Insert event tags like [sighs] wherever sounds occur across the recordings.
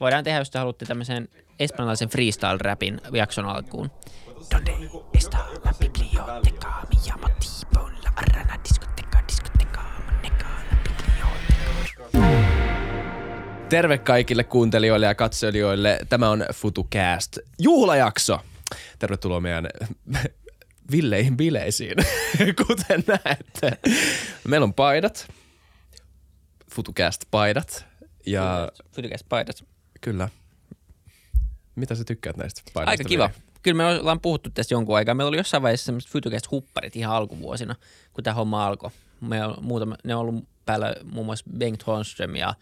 voidaan tehdä, jos te haluatte tämmöisen espanjalaisen freestyle-rapin jakson alkuun. Donde está la biblioteca? Mi llamo tipo la arrana discoteca, discoteca, maneca, la biblioteca. Terve kaikille kuuntelijoille ja katselijoille. Tämä on FutuCast juhlajakso. Tervetuloa meidän [laughs] villeihin bileisiin, [laughs] kuten näette. Meillä on paidat, FutuCast-paidat ja Fytykäs paidat. Kyllä. Mitä sä tykkäät näistä paidoista? Aika kiva. Kyllä me ollaan puhuttu tästä jonkun aikaa. Meillä oli jossain vaiheessa semmoiset Fytykäs hupparit ihan alkuvuosina, kun tämä homma alkoi. Me on muutama, ne on ollut päällä muun muassa Bengt Holmström ja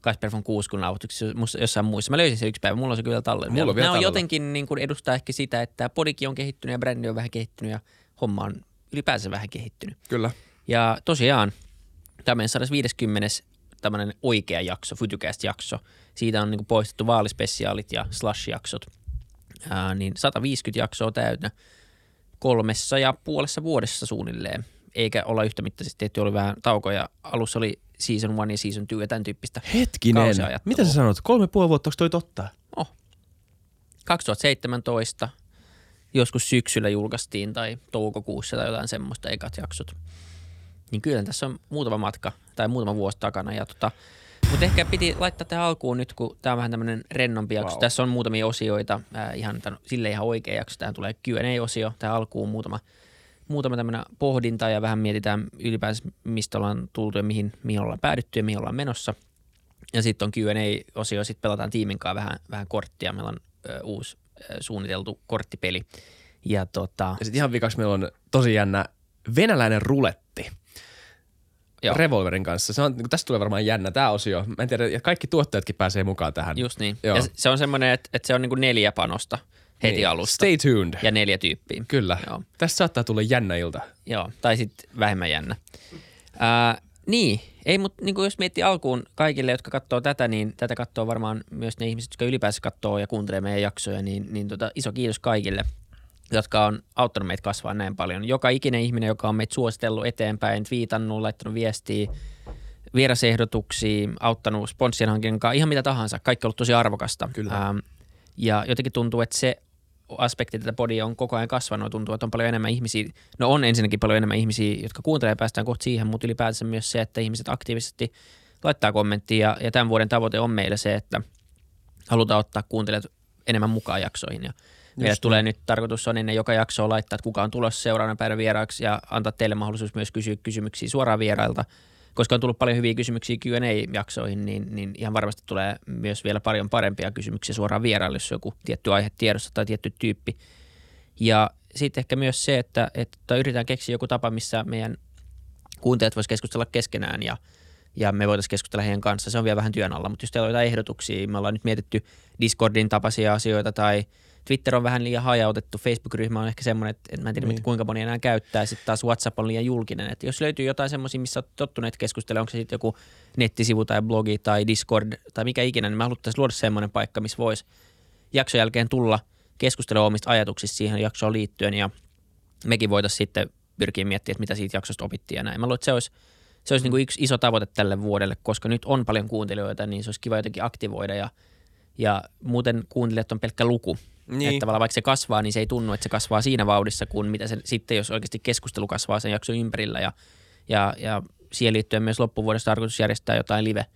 Kasper von Kuuskun nauhoituksissa musta jossain muissa. Mä löysin se yksi päivä, mulla on se kyllä tallella. Mulla on vielä Nämä on jotenkin niin kuin edustaa ehkä sitä, että podikin on kehittynyt ja brändi on vähän kehittynyt ja homma on ylipäänsä vähän kehittynyt. Kyllä. Ja tosiaan, tämä on meidän 150 tämmöinen oikea jakso, Fytycast-jakso. Siitä on niin poistettu vaalispesiaalit ja slash-jaksot. Ää, niin 150 jaksoa täynnä kolmessa ja puolessa vuodessa suunnilleen. Eikä olla yhtä mittaisesti tehty, oli vähän taukoja. Alussa oli season one ja season two ja tämän tyyppistä. Hetkinen. Mitä sä sanot? Kolme puoli vuotta, onko toi totta? Oh. 2017 joskus syksyllä julkaistiin tai toukokuussa tai jotain semmoista ekat jaksot. Niin kyllä tässä on muutama matka tai muutama vuosi takana. Ja tota, mutta ehkä piti laittaa tähän alkuun nyt, kun tämä on vähän tämmöinen rennompi jakso. Wow. Tässä on muutamia osioita, ää, ihan tämän, sille ihan oikea jakso. Tähän tulee Q&A-osio, tähän alkuun muutama, muutama tämmöinen pohdinta ja vähän mietitään ylipäänsä, mistä ollaan tultu ja mihin, mihin ollaan päädytty ja mihin ollaan menossa. Ja sitten on Q&A-osio, sitten pelataan tiimin kanssa vähän, vähän korttia. Meillä on ö, uusi ö, suunniteltu korttipeli. Ja tota, Ja sitten ihan vikaksi meillä on tosi jännä venäläinen ruletti. Joo. Revolverin kanssa. Se on, tästä tulee varmaan jännä tämä osio. Mä en tiedä, ja kaikki tuottajatkin pääsee mukaan tähän. just niin. Joo. Ja se- se on semmoinen, että, että se on niinku neljä panosta heti Niin. alusta. Stay tuned. Ja neljä tyyppiä. Kyllä. Joo. Tästä saattaa tulla jännä ilta. Joo, tai sitten vähemmän jännä. Ää, niin, ei, mutta niin jos miettii alkuun kaikille, jotka katsoo tätä, niin tätä katsoo varmaan myös ne ihmiset, jotka ylipäänsä katsoo ja kuuntelee meidän jaksoja, niin, niin tota, iso kiitos kaikille, jotka on auttanut meitä kasvaa näin paljon. Joka ikinen ihminen, joka on meitä suositellut eteenpäin, twiitannut, laittanut viestiä, vierasehdotuksia, auttanut sponssien hankinnan kanssa, ihan mitä tahansa. Kaikki on ollut tosi arvokasta. Kyllä. Ähm, ja jotenkin tuntuu, että se aspekti tätä podia on koko ajan kasvanut. Tuntuu, että on paljon enemmän ihmisiä, no on ensinnäkin paljon enemmän ihmisiä, jotka kuuntelee ja päästään kohta siihen, mutta ylipäätänsä myös se, että ihmiset aktiivisesti laittaa kommenttia. Ja, ja tämän vuoden tavoite on meillä se, että halutaan ottaa kuuntelijat enemmän mukaan jaksoihin. Ja meille tulee nyt tarkoitus on ennen joka jaksoa laittaa, että kuka on tulossa seuraavana päivänä vieraaksi ja antaa teille mahdollisuus myös kysyä kysymyksiä suoraan vierailta. Koska on tullut paljon hyviä kysymyksiä Q&A-jaksoihin, niin, niin ihan varmasti tulee myös vielä paljon parempia kysymyksiä suoraan vieraille, jos joku tietty aihe tiedossa tai tietty tyyppi. Ja sitten ehkä myös se, että, että yritetään keksiä joku tapa, missä meidän kuuntelijat voisivat keskustella keskenään ja, ja me voitaisiin keskustella heidän kanssa. Se on vielä vähän työn alla, mutta jos teillä on jotain ehdotuksia, me ollaan nyt mietitty Discordin tapaisia asioita tai Twitter on vähän liian hajautettu, Facebook-ryhmä on ehkä semmoinen, että mä en tiedä Niin. kuinka moni enää käyttää, sitten taas WhatsApp on liian julkinen. Että jos löytyy jotain semmoisia, missä olet tottuneet keskustelemaan, onko se sitten joku nettisivu tai blogi tai Discord tai mikä ikinä, niin me haluttaisiin luoda semmoinen paikka, missä voisi jakson jälkeen tulla keskustelemaan omista ajatuksista siihen jaksoon liittyen ja mekin voitaisiin sitten pyrkiä miettimään, että mitä siitä jaksosta opittiin ja näin. Mä luulen, että se olisi, se olisi niin kuin yksi iso tavoite tälle vuodelle, koska nyt on paljon kuuntelijoita, niin se olisi kiva jotenkin aktivoida ja, ja muuten kuuntelijat on pelkkä luku. Niin. Että vaikka se kasvaa, niin se ei tunnu, että se kasvaa siinä vauhdissa, kuin mitä se sitten, jos oikeasti keskustelu kasvaa sen jakson ympärillä. Ja, ja, ja siihen liittyen myös loppuvuodesta tarkoitus järjestää jotain live,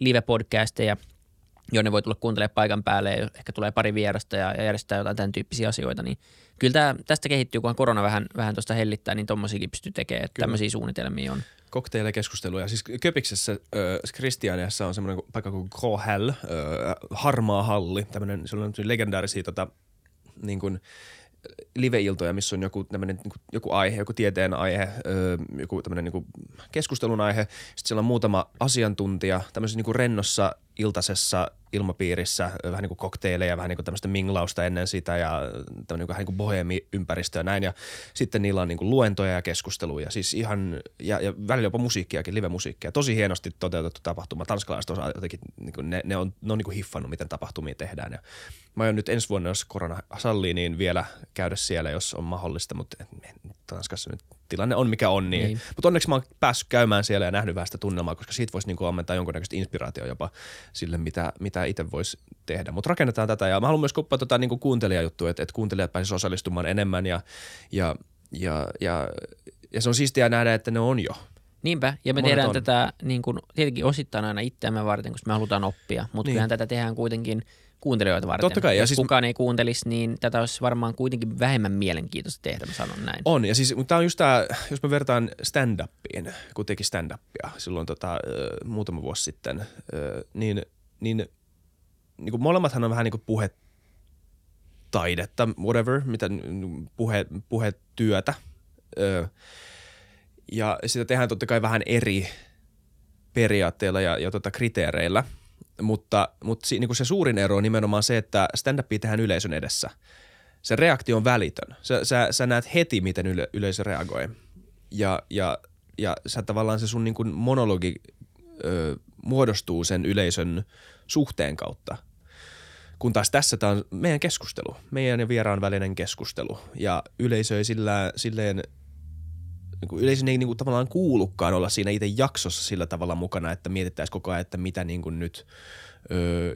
live-podcasteja, jonne voi tulla kuuntelemaan paikan päälle ja ehkä tulee pari vierasta ja, ja järjestää jotain tämän tyyppisiä asioita, niin kyllä tämä, tästä kehittyy, kunhan korona vähän, vähän tuosta hellittää, niin tommosiakin pystyy tekemään, että Kyllä. tämmöisiä suunnitelmia on. Kokteilikeskusteluja. Siis Köpiksessä, äh, Kristianiassa on semmoinen paikka kuin Hell, äh, harmaa halli. Tämmönen, se on legendaarisia tota, niin kuin, live-iltoja, missä on joku, tämmönen, niin kuin, joku aihe, joku tieteen aihe, öö, joku tämmöinen niin kuin keskustelun aihe. Sitten siellä on muutama asiantuntija tämmöisessä niin kuin rennossa iltasessa ilmapiirissä, vähän niin kuin kokteileja, vähän niin kuin tämmöistä minglausta ennen sitä ja tämmöinen niin vähän niin kuin bohemi-ympäristö ja näin. Ja sitten niillä on niin kuin luentoja ja keskusteluja, siis ihan, ja, ja välillä jopa musiikkiakin, live-musiikkia. Tosi hienosti toteutettu tapahtuma. Tanskalaiset osaa jotenkin, niin kuin ne, ne, on, ne on niin kuin hiffannut, miten tapahtumia tehdään. Ja mä aion nyt ensi vuonna, jos korona sallii, niin vielä käydä siellä, jos on mahdollista, mutta Tanskassa nyt tilanne on mikä on. Niin. Niin. Mutta onneksi mä oon päässyt käymään siellä ja nähnyt vähän sitä tunnelmaa, koska siitä voisi niinku ammentaa jonkunnäköistä inspiraatio jopa sille, mitä, mitä itse voisi tehdä. Mutta rakennetaan tätä ja mä haluan myös kuppaa tota niinku kuuntelijajuttua, että, että kuuntelijat pääsisivät osallistumaan enemmän ja, ja, ja, ja, ja se on siistiä nähdä, että ne on jo. Niinpä, ja me Monet tehdään on. tätä niin kuin, tietenkin osittain aina itseämme varten, koska me halutaan oppia, mutta niin. kyllähän tätä tehdään kuitenkin kuuntelijoita varten. Totta kai, ja Jos siis- kukaan ei kuuntelisi, niin tätä olisi varmaan kuitenkin vähemmän mielenkiintoista tehdä, mä sanon näin. On, ja siis tämä on just tämä, jos mä vertaan stand-upiin, kun teki stand-upia silloin tota, muutama vuosi sitten, niin, niin, niin kuin molemmathan on vähän niin kuin puhetaidetta, whatever, mitä, n- puhe, puhetyötä. Ja sitä tehdään totta kai vähän eri periaatteilla ja, ja tota kriteereillä, mutta, mutta niin kuin se suurin ero on nimenomaan se, että stand-upia tehdään yleisön edessä – se reaktio on välitön. Sä, sä, sä näet heti, miten yle, yleisö reagoi. Ja, ja, ja sä tavallaan se sun niin kuin monologi ö, muodostuu sen yleisön suhteen kautta. Kun taas tässä tämä on meidän keskustelu, meidän ja vieraan välinen keskustelu. Ja yleisö ei sillä, silleen, niin kuin yleisön ei niin kuin tavallaan kuulukaan olla siinä itse jaksossa sillä tavalla mukana, että mietittäisiin koko ajan, että mitä niin kuin nyt ö,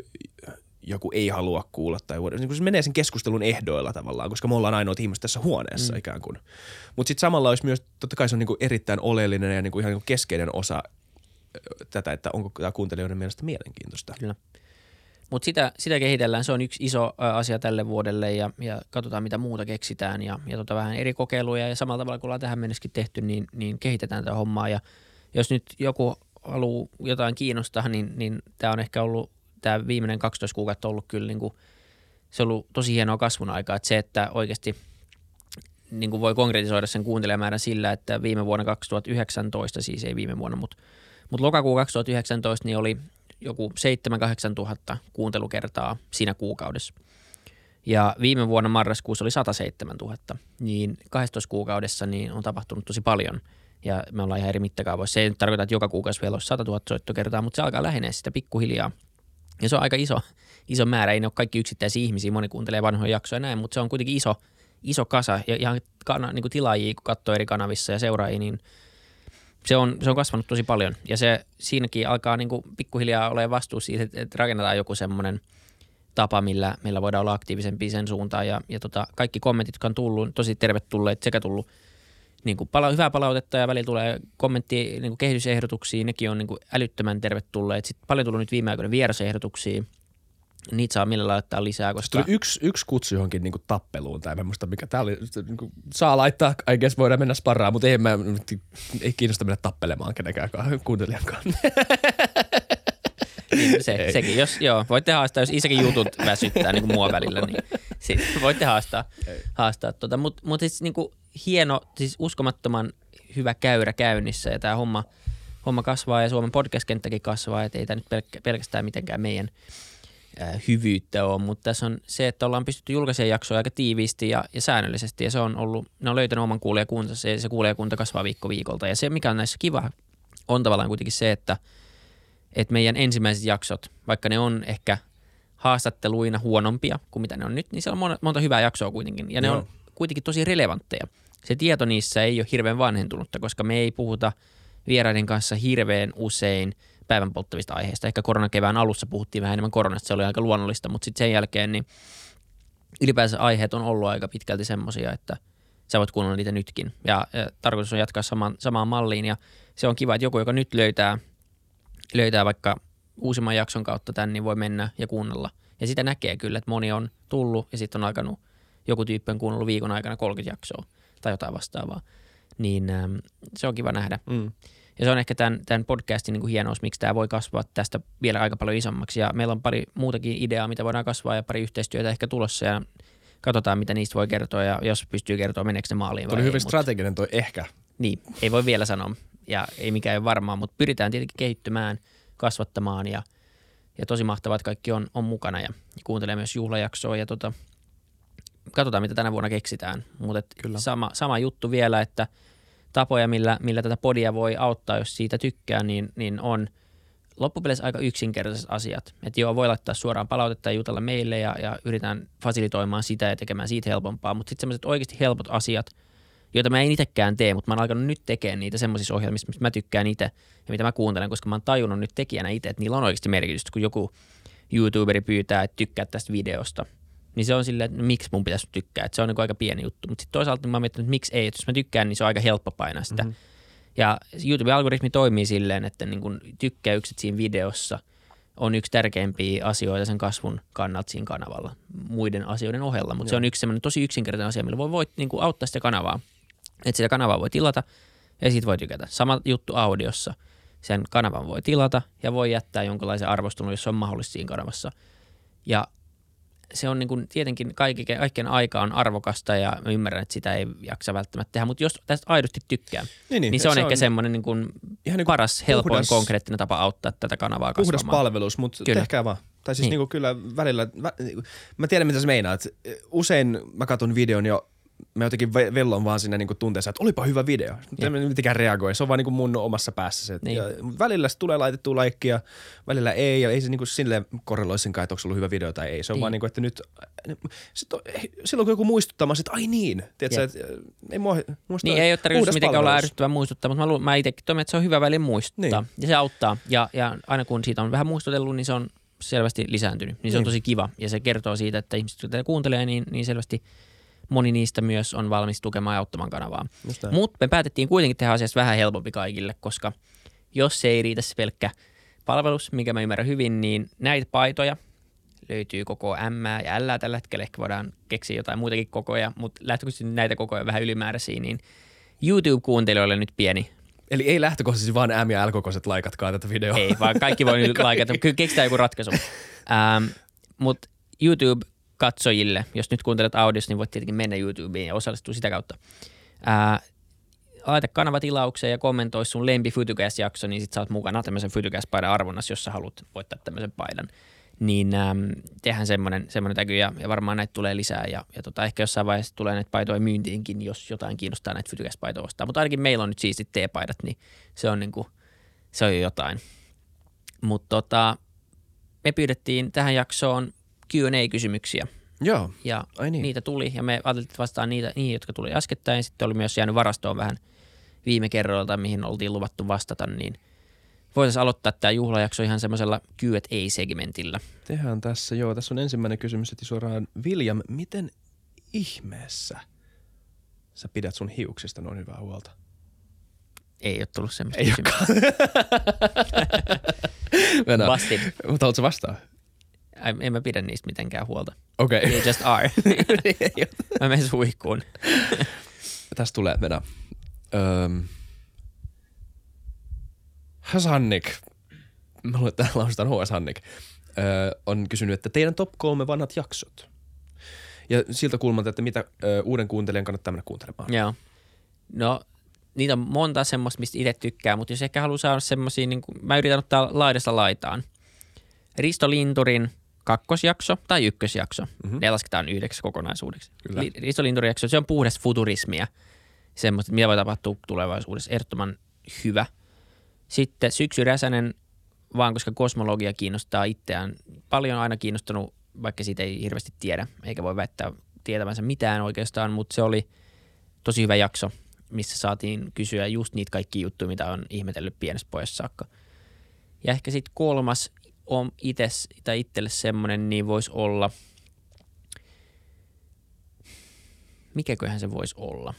joku ei halua kuulla tai niin kuin se menee sen keskustelun ehdoilla tavallaan, koska me ollaan ainoat ihmiset tässä huoneessa mm. ikään kuin. Mutta sitten samalla olisi myös, totta kai se on niin kuin erittäin oleellinen ja niin kuin ihan niin kuin keskeinen osa tätä, että onko tämä kuuntelijoiden mielestä mielenkiintoista. Kyllä. Mutta sitä, sitä kehitellään, se on yksi iso asia tälle vuodelle ja, ja katsotaan mitä muuta keksitään ja, ja tota vähän eri kokeiluja. Ja samalla tavalla kuin ollaan tähän mennessäkin tehty, niin, niin kehitetään tätä hommaa. Ja jos nyt joku haluaa jotain kiinnostaa, niin, niin tämä on ehkä ollut, tämä viimeinen 12 kuukautta ollut kyllä niin kuin, se on ollut tosi hienoa kasvun aikaa, että se, että oikeasti niin kuin voi konkretisoida sen kuuntelijamäärän sillä, että viime vuonna 2019, siis ei viime vuonna, mutta, mutta lokakuu 2019 niin oli joku 7-8 tuhatta kuuntelukertaa siinä kuukaudessa. Ja viime vuonna marraskuussa oli 107 000, niin 12 kuukaudessa niin on tapahtunut tosi paljon. Ja me ollaan ihan eri mittakaavoissa. Se ei nyt tarkoita, että joka kuukausi vielä olisi 100 000 soittokertaa, mutta se alkaa lähenee sitä pikkuhiljaa. Ja se on aika iso, iso määrä. Ei ne ole kaikki yksittäisiä ihmisiä, moni kuuntelee vanhoja jaksoja ja näin, mutta se on kuitenkin iso, iso kasa. Ja ihan kana, niin kuin tilaajia, kun katsoo eri kanavissa ja seuraajia, niin se on, se on kasvanut tosi paljon. Ja se siinäkin alkaa niin kuin pikkuhiljaa olemaan vastuus siitä, että, rakennetaan joku semmoinen tapa, millä meillä voidaan olla aktiivisempia sen suuntaan. Ja, ja tota, kaikki kommentit, jotka on tullut, tosi tervetulleet sekä tullut niin kuin pala- hyvää palautetta ja välillä tulee kommentti niin kuin kehitysehdotuksia, nekin on niin kuin älyttömän tervetulleet. Sitten paljon tullut nyt viime aikoina vierasehdotuksia. Niitä saa millä laittaa lisää, koska Tuli yksi, yksi kutsu johonkin niin kuin tappeluun, tai en muista mikä tämä oli. Niin kuin, saa laittaa, I guess voidaan mennä sparraan, mutta ei, mä, ei kiinnosta mennä tappelemaan kenenkään kuuntelijankaan. [laughs] niin se, Ei. sekin, jos, joo, voitte haastaa, jos isäkin jutut väsyttää niin kuin mua välillä, niin [laughs] sit voitte haastaa. haastaa tota. Mutta mut siis niin kuin hieno, siis uskomattoman hyvä käyrä käynnissä ja tämä homma, homma kasvaa ja Suomen podcast-kenttäkin kasvaa, että ei tämä nyt pelkkä, pelkästään mitenkään meidän hyvyyttä ole, mutta tässä on se, että ollaan pystytty julkaisemaan jaksoja aika tiiviisti ja, ja säännöllisesti ja se on ollut, ne on löytänyt oman kuulijakuntansa ja se kuulijakunta kasvaa viikko viikolta ja se mikä on näissä kiva on tavallaan kuitenkin se, että, että meidän ensimmäiset jaksot, vaikka ne on ehkä haastatteluina huonompia kuin mitä ne on nyt, niin siellä on monta, monta hyvää jaksoa kuitenkin ja ne Joo. on kuitenkin tosi relevantteja. Se tieto niissä ei ole hirveän vanhentunutta, koska me ei puhuta vieraiden kanssa hirveän usein päivän polttavista aiheista. Ehkä koronakevään alussa puhuttiin vähän enemmän koronasta, se oli aika luonnollista, mutta sitten sen jälkeen niin ylipäänsä aiheet on ollut aika pitkälti semmoisia, että sä voit kuunnella niitä nytkin. Ja, ja tarkoitus on jatkaa samaan, samaan malliin ja se on kiva, että joku, joka nyt löytää, löytää vaikka uusimman jakson kautta tämän, niin voi mennä ja kuunnella. Ja sitä näkee kyllä, että moni on tullut ja sitten on alkanut, joku tyyppi on kuunnellut viikon aikana 30 jaksoa tai jotain vastaavaa. Niin ähm, se on kiva nähdä. Mm. Ja se on ehkä tämän, tämän podcastin niin kuin hienous, miksi tämä voi kasvaa tästä vielä aika paljon isommaksi. Ja meillä on pari muutakin ideaa, mitä voidaan kasvaa ja pari yhteistyötä ehkä tulossa ja katsotaan, mitä niistä voi kertoa ja jos pystyy kertoa, meneekö ne maaliin vai oli ei. hyvin mut- strateginen toi ehkä. niin, ei voi vielä sanoa ja ei mikään ole varmaa, mutta pyritään tietenkin kehittymään, kasvattamaan ja, ja tosi mahtavaa, että kaikki on, on mukana ja, ja kuuntelee myös juhlajaksoa ja tota, katsotaan, mitä tänä vuonna keksitään. Mutta sama, sama juttu vielä, että tapoja, millä, millä tätä podia voi auttaa, jos siitä tykkää, niin, niin on loppupeleissä aika yksinkertaiset asiat. Että joo, voi laittaa suoraan palautetta ja jutella meille ja, ja yritetään fasilitoimaan sitä ja tekemään siitä helpompaa, mutta sitten sellaiset oikeasti helpot asiat, joita mä en itsekään tee, mutta mä oon alkanut nyt tekemään niitä semmoisissa ohjelmissa, mistä mä tykkään itse ja mitä mä kuuntelen, koska mä oon tajunnut nyt tekijänä itse, että niillä on oikeasti merkitystä, kun joku YouTuberi pyytää, että tykkää tästä videosta, niin se on silleen, että no, miksi mun pitäisi tykkää, että se on niin aika pieni juttu, mutta sitten toisaalta mä mietin, että miksi ei, että jos mä tykkään, niin se on aika helppo painaa sitä. Mm-hmm. Ja YouTube-algoritmi toimii silleen, että niin kun tykkäykset siinä videossa on yksi tärkeimpiä asioita sen kasvun kannalta siinä kanavalla muiden asioiden ohella. Mutta se on yksi tosi yksinkertainen asia, millä voi, voi niin kuin auttaa sitä kanavaa. Että sitä kanavaa voi tilata ja siitä voi tykätä. Sama juttu audiossa. Sen kanavan voi tilata ja voi jättää jonkinlaisen arvostelun, jos se on mahdollista siinä kanavassa. Ja se on niin kuin, tietenkin kaikki, kaikkien aika on arvokasta ja mä ymmärrän, että sitä ei jaksa välttämättä tehdä, mutta jos tästä aidosti tykkää, niin, niin, niin se on se ehkä on semmoinen niin kuin ihan niin kuin paras, helpoin, puhdas, konkreettinen tapa auttaa tätä kanavaa kasvamaan. Puhdas palvelus, mutta kyllä. tehkää vaan. Tai siis niin. Niin kuin kyllä välillä, mä tiedän mitä sä meinaat. Usein mä katson videon jo mä jotenkin vellon vaan sinne niinku tunteessa, että olipa hyvä video. Mutta en mitenkään reagoi. Se on vaan niinku mun omassa päässä se. Niin. Ja välillä se tulee laitettua laikkia, välillä ei. Ja ei se niinku sille korreloi senkaan, että onko ollut hyvä video tai ei. Se on niin. vaan niinku, että nyt sit on, silloin kun joku muistuttaa, että ai niin. Tiedätkö, että ei mua, muista, niin, ei ole tarkoitus mitenkään olla ärsyttävä muistuttaa, mutta mä, lu- mä itsekin toivon, että se on hyvä väli muistuttaa. Niin. Ja se auttaa. Ja, ja aina kun siitä on vähän muistutellut, niin se on selvästi lisääntynyt. Niin se niin. on tosi kiva. Ja se kertoo siitä, että ihmiset, jotka kuuntelee, niin, niin selvästi – moni niistä myös on valmis tukemaan ja auttamaan kanavaa. Mutta me päätettiin kuitenkin tehdä asiasta vähän helpompi kaikille, koska jos se ei riitä se pelkkä palvelus, mikä mä ymmärrän hyvin, niin näitä paitoja löytyy koko M ja L tällä hetkellä. Ehkä voidaan keksiä jotain muitakin kokoja, mutta lähtökohtaisesti näitä kokoja vähän ylimääräisiä, niin YouTube-kuuntelijoille nyt pieni Eli ei lähtökohtaisesti vaan M ja L-kokoiset laikatkaa tätä videoa. Ei, vaan kaikki voi nyt [laughs] laikata. Kyllä keksitään joku ratkaisu. [laughs] Ähm, Mutta YouTube katsojille, jos nyt kuuntelet audiossa, niin voit tietenkin mennä YouTubeen ja osallistua sitä kautta. Ää, laita kanavatilaukseen ja kommentoi sun lempi Fytycast-jakso, niin sit sä oot mukana tämmöisen Fytycast-paidan arvonnassa, jos sä haluat voittaa tämmöisen paidan. Niin ähm, tehdään semmoinen, semmoinen täky ja, ja, varmaan näitä tulee lisää ja, ja tota, ehkä jossain vaiheessa tulee näitä paitoja myyntiinkin, jos jotain kiinnostaa näitä Fytycast-paitoja ostaa. Mutta ainakin meillä on nyt siistit T-paidat, niin se on, niinku, se on jo jotain. Mutta tota, me pyydettiin tähän jaksoon Q&A-kysymyksiä. Joo, ja Ai niin. niitä tuli ja me ajateltiin vastaan niitä, niihin, jotka tuli äskettäin. Sitten oli myös jäänyt varastoon vähän viime kerroilta, mihin oltiin luvattu vastata, niin voitaisiin aloittaa tämä juhlajakso ihan semmoisella Q&A-segmentillä. Tehdään tässä, joo. Tässä on ensimmäinen kysymys, että suoraan William, miten ihmeessä sä pidät sun hiuksista noin hyvää huolta? Ei ole tullut semmoista Ei kysymystä. Busted. [laughs] Mutta haluatko vastaa? En mä pidä niistä mitenkään huolta. Okei. Okay. They just are. [laughs] [laughs] mä menen suihkuun. [laughs] Tästä tulee, mennä. Öm. Hasannik. Mä luulen, että lausutaan HS Hannik. Öö, on kysynyt, että teidän top kolme vanhat jaksot. Ja siltä kulmalta, että mitä ö, uuden kuuntelijan kannattaa mennä kuuntelemaan. Joo. No, niitä on monta semmoista, mistä itse tykkää, mutta jos ehkä haluaa saada semmoisia, niin kuin, mä yritän ottaa laidasta laitaan. Risto Linturin – kakkosjakso tai ykkösjakso. Mm-hmm. Ne lasketaan yhdeksi kokonaisuudeksi. Linturi-jakso, se on puhdas futurismia. Semmoista, mitä voi tapahtua tulevaisuudessa. Ehdottoman hyvä. Sitten Syksy Räsänen, vaan koska kosmologia kiinnostaa itseään. Paljon aina kiinnostanut, vaikka siitä ei hirveästi tiedä, eikä voi väittää tietävänsä mitään oikeastaan, mutta se oli tosi hyvä jakso, missä saatiin kysyä just niitä kaikki juttuja, mitä on ihmetellyt pienestä pojassa saakka. Ja ehkä sitten kolmas on ites, tai itselle semmoinen, niin voisi olla, mikäköhän se voisi olla?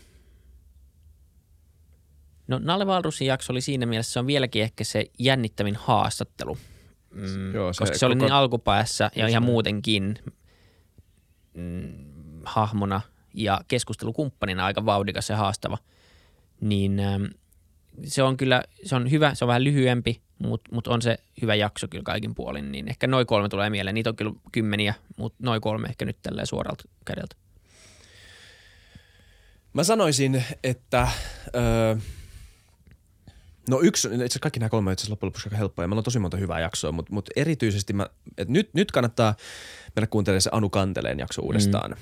No Nalle Valrusin jakso oli siinä mielessä, se on vieläkin ehkä se jännittävin haastattelu. Mm, Joo, se koska se koko... oli niin alkupäässä ja ihan muutenkin mm, hahmona ja keskustelukumppanina aika vauhdikas ja haastava. Niin ähm, se on kyllä, se on hyvä, se on vähän lyhyempi, mutta mut on se hyvä jakso kyllä kaikin puolin, niin ehkä noin kolme tulee mieleen. Niitä on kyllä kymmeniä, mutta noin kolme ehkä nyt tälleen suoralta kädeltä. Mä sanoisin, että öö, no yksi, itse asiassa kaikki nämä kolme on itse loppujen lopuksi aika helppoja. Meillä on tosi monta hyvää jaksoa, mutta, mutta erityisesti mä, et nyt, nyt kannattaa mennä kuuntelemaan se Anu Kanteleen jakso uudestaan. Mm.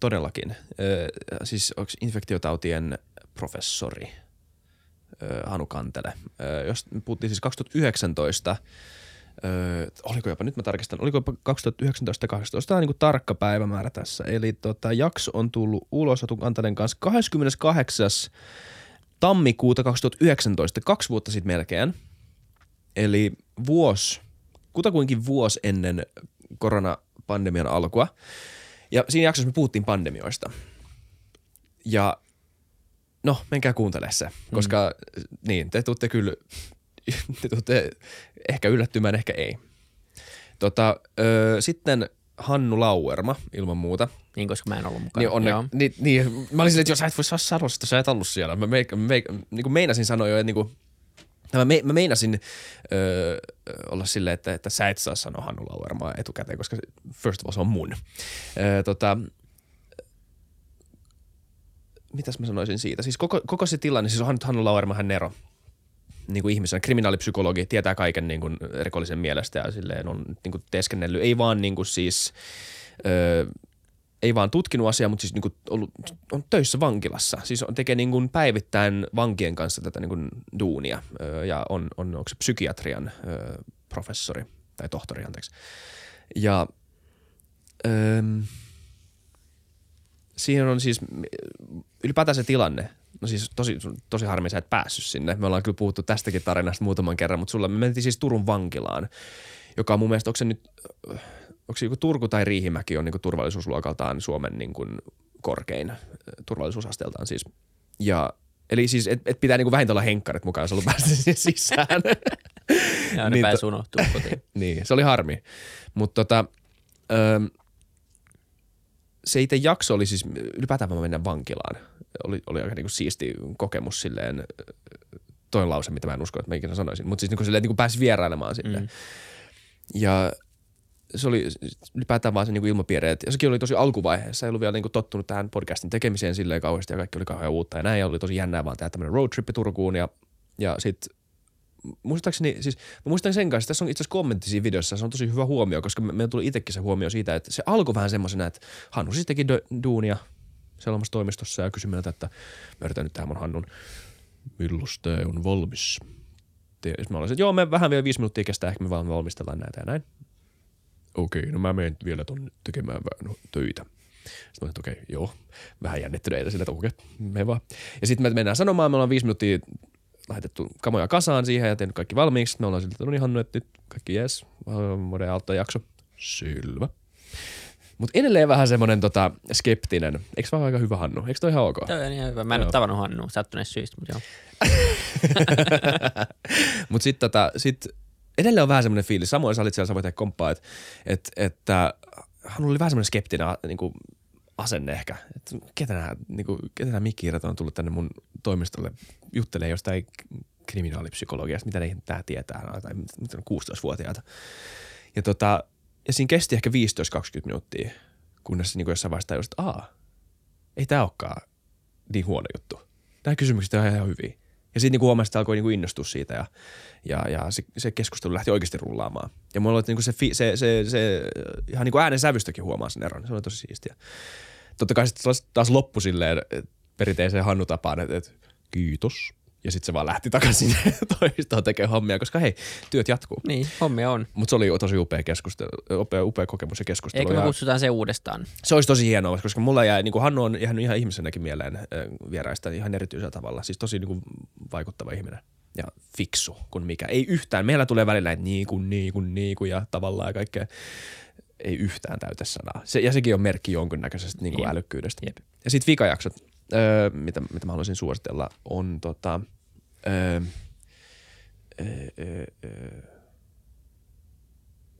Todellakin. Öö, siis onko infektiotautien professori – Hanu Kantele. Jos puhuttiin siis 2019 Öö, oliko jopa, nyt mä tarkistan, oliko jopa 2019 18 Tämä on niin tarkka päivämäärä tässä. Eli tota, jakso on tullut ulos Antanen kanssa 28. tammikuuta 2019, kaksi vuotta sitten melkein. Eli vuosi, kutakuinkin vuosi ennen koronapandemian alkua. Ja siinä jaksossa me puhuttiin pandemioista. Ja no, menkää kuuntelemaan se, koska mm. niin, te tuutte kyllä, te tuutte ehkä yllättymään, ehkä ei. Tota, ö, sitten Hannu Lauerma ilman muuta. Niin, koska mä en ollut mukana. Niin, onne, niin, niin, mä olisin, että jos sä et voi saa sanoa sitä, sä et ollut siellä. Mä, me, me, niin kuin meinasin sanoa jo, että niin kuin, Mä, me, mä meinasin öö, olla silleen, että, että sä et saa sanoa Hannu Lauermaa etukäteen, koska first of all se on mun. Öö, tota, mitäs mä sanoisin siitä? Siis koko, koko se tilanne, siis on Hannu Lauerma hän Nero, niin kuin ihmisenä, kriminaalipsykologi, tietää kaiken niin kuin rikollisen mielestä ja silleen on niin kuin teeskennellyt, ei vaan niin kuin siis, öö, ei vaan tutkinut asiaa, mutta siis niin kuin ollut, on töissä vankilassa. Siis on, tekee niin kuin päivittäin vankien kanssa tätä niin kuin duunia öö, ja on, on onko se psykiatrian öö, professori tai tohtori, anteeksi. Ja öö, siihen on siis ylipäätään se tilanne, no siis tosi, tosi harmi sä et päässyt sinne. Me ollaan kyllä puhuttu tästäkin tarinasta muutaman kerran, mutta sulla me mentiin siis Turun vankilaan, joka on mun mielestä, onko se nyt, onko se joku Turku tai Riihimäki on niin turvallisuusluokaltaan Suomen niin kuin korkein turvallisuusasteeltaan siis. Ja Eli siis, että et pitää niinku vähintään olla henkkarit mukaan, jos ollut päästä sisään. [laughs] ja ne niin, pääsi unohtua kotiin. [laughs] niin, se oli harmi. Mutta tota, öö, se itse jakso oli siis, ylipäätään mä mennä vankilaan. Oli, oli aika niinku siisti kokemus silleen, toinen lause, mitä mä en usko, että mä ikinä sanoisin. Mutta siis niinku silleen, että niinku pääsi vierailemaan sinne. Mm. Ja se oli ylipäätään vaan se niinku ilmapiiri, ja sekin oli tosi alkuvaiheessa, ei ollut vielä niinku tottunut tähän podcastin tekemiseen silleen kauheasti, ja kaikki oli kauhean uutta ja näin, ja oli tosi jännää vaan tehdä tämmöinen roadtrippi Turkuun, ja, ja sitten muistaakseni, siis mä muistan sen kanssa, tässä on itse asiassa kommentti siinä videossa, se on tosi hyvä huomio, koska me, meillä tuli itsekin se huomio siitä, että se alkoi vähän semmoisena, että Hannu siis teki duunia sellaisessa toimistossa ja kysyi meiltä, että mä yritän nyt tähän mun Hannun, milloin tämä on valmis? Mä olisin, että joo, me vähän vielä viisi minuuttia kestää, ehkä me vaan valmistellaan näitä ja näin. Okei, okay, no mä menen vielä tonne tekemään vähän töitä. Sitten mä okei, okay, joo, vähän jännittyneitä sillä, että okei, okay, me vaan. Ja sitten me mennään sanomaan, me ollaan viisi minuuttia lähetetty kamoja kasaan siihen ja tehnyt kaikki valmiiksi. Me ollaan siltä, no Hannu, että nyt kaikki jees, vuoden alta jakso. Selvä. Mutta edelleen vähän semmoinen tota, skeptinen. Eikö vaan aika hyvä Hannu? Eikö toi ihan ok? Toi on ihan hyvä. Mä en ole tavannut Hannu sattuneesta syystä, mutta joo. [laughs] mutta sitten tota, sit edelleen on vähän semmoinen fiilis. Samoin sä olit siellä, sä voit tehdä komppaa, että et, että Hannu oli vähän semmoinen skeptinen niin kuin asenne ehkä. Että ketä nämä, niin kuin, ketä nämä mikkiirrat on tullut tänne mun toimistolle juttelee jostain kriminaalipsykologiasta, mitä ne tää tietää, tai mitä on 16-vuotiaita. Ja, tota, ja siinä kesti ehkä 15-20 minuuttia, kunnes niin kuin jossain vaiheessa just, aa, ei tämä olekaan niin huono juttu. Nämä kysymykset on ihan hyviä. Ja sitten niin huomasi, että alkoi niin innostua siitä ja, ja, ja se, se, keskustelu lähti oikeasti rullaamaan. Ja mulla oli niin se, se, se, se, ihan niin äänen sävystäkin huomaa sen eron. Se oli tosi siistiä totta kai sitten taas loppu silleen perinteiseen Hannu-tapaan, että, että kiitos. Ja sitten se vaan lähti takaisin [laughs] toimistoon tekemään hommia, koska hei, työt jatkuu. Niin, hommia on. Mutta se oli tosi upea, keskustelu, upea, upea kokemus ja keskustelu. Eikö me kutsutaan se uudestaan? Se olisi tosi hienoa, koska mulla jäi, niin kuin Hannu on ihan, ihan ihmisenäkin mieleen vieraista ihan erityisellä tavalla. Siis tosi niin kuin, vaikuttava ihminen ja fiksu kuin mikä. Ei yhtään. Meillä tulee välillä että niin kuin, niin kuin, niin kuin ja tavallaan ja kaikkea ei yhtään täytä sanaa. Se, ja sekin on merkki jonkunnäköisestä niin kuin Jep. älykkyydestä. Jep. Ja sitten vikajaksot, öö, mitä, mitä mä haluaisin suositella, on tota, öö, öö, öö,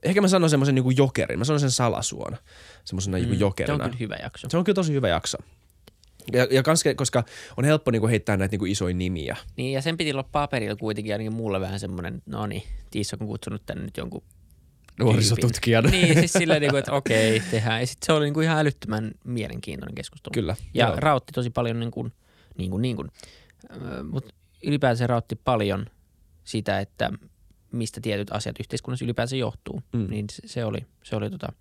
ehkä mä sanon semmoisen niin jokerin. Mä sanon sen salasuona, semmoisena niinku mm, niin jokerina. Se on kyllä hyvä jakso. Se on kyllä tosi hyvä jakso. Ja, ja kans, koska on helppo niinku heittää näitä niinku isoja nimiä. Niin, ja sen piti olla paperilla kuitenkin ainakin mulle vähän semmoinen, no niin, Tiissa on kutsunut tänne nyt jonkun nuorisotutkijana. Niin, siis [laughs] silleen, niin kuin, että okei, tehdään. Ja sitten se oli niin kuin ihan älyttömän mielenkiintoinen keskustelu. Kyllä. Ja joo. rautti tosi paljon niin kuin, niin kuin, niin kuin. mutta ylipäänsä se rautti paljon sitä, että mistä tietyt asiat yhteiskunnassa ylipäänsä johtuu. Mm. Niin se oli, se oli tota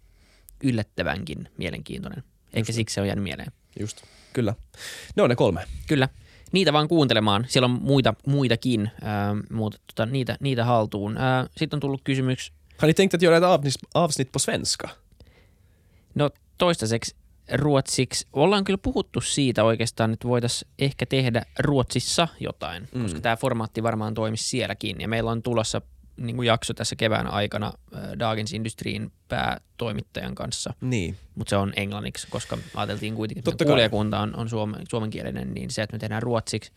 yllättävänkin mielenkiintoinen. Eikä Just. siksi se on jäänyt mieleen. Just, kyllä. Ne on ne kolme. Kyllä. Niitä vaan kuuntelemaan. Siellä on muita, muitakin, äh, mutta tota, niitä, niitä haltuun. Äh, Sitten on tullut kysymys Har ni tänkt att göra ett avsnitt, avsnitt på svenska? No toistaiseksi ruotsiksi. Ollaan kyllä puhuttu siitä oikeastaan, että voitaisiin ehkä tehdä Ruotsissa jotain, mm. koska tämä formaatti varmaan toimisi sielläkin. Ja meillä on tulossa niin kuin jakso tässä kevään aikana äh, Dagens Industriin päätoimittajan kanssa. Niin. Mutta se on englanniksi, koska ajateltiin kuitenkin, Totta että kuulijakunta on, on suomen, suomenkielinen, niin se, että me tehdään ruotsiksi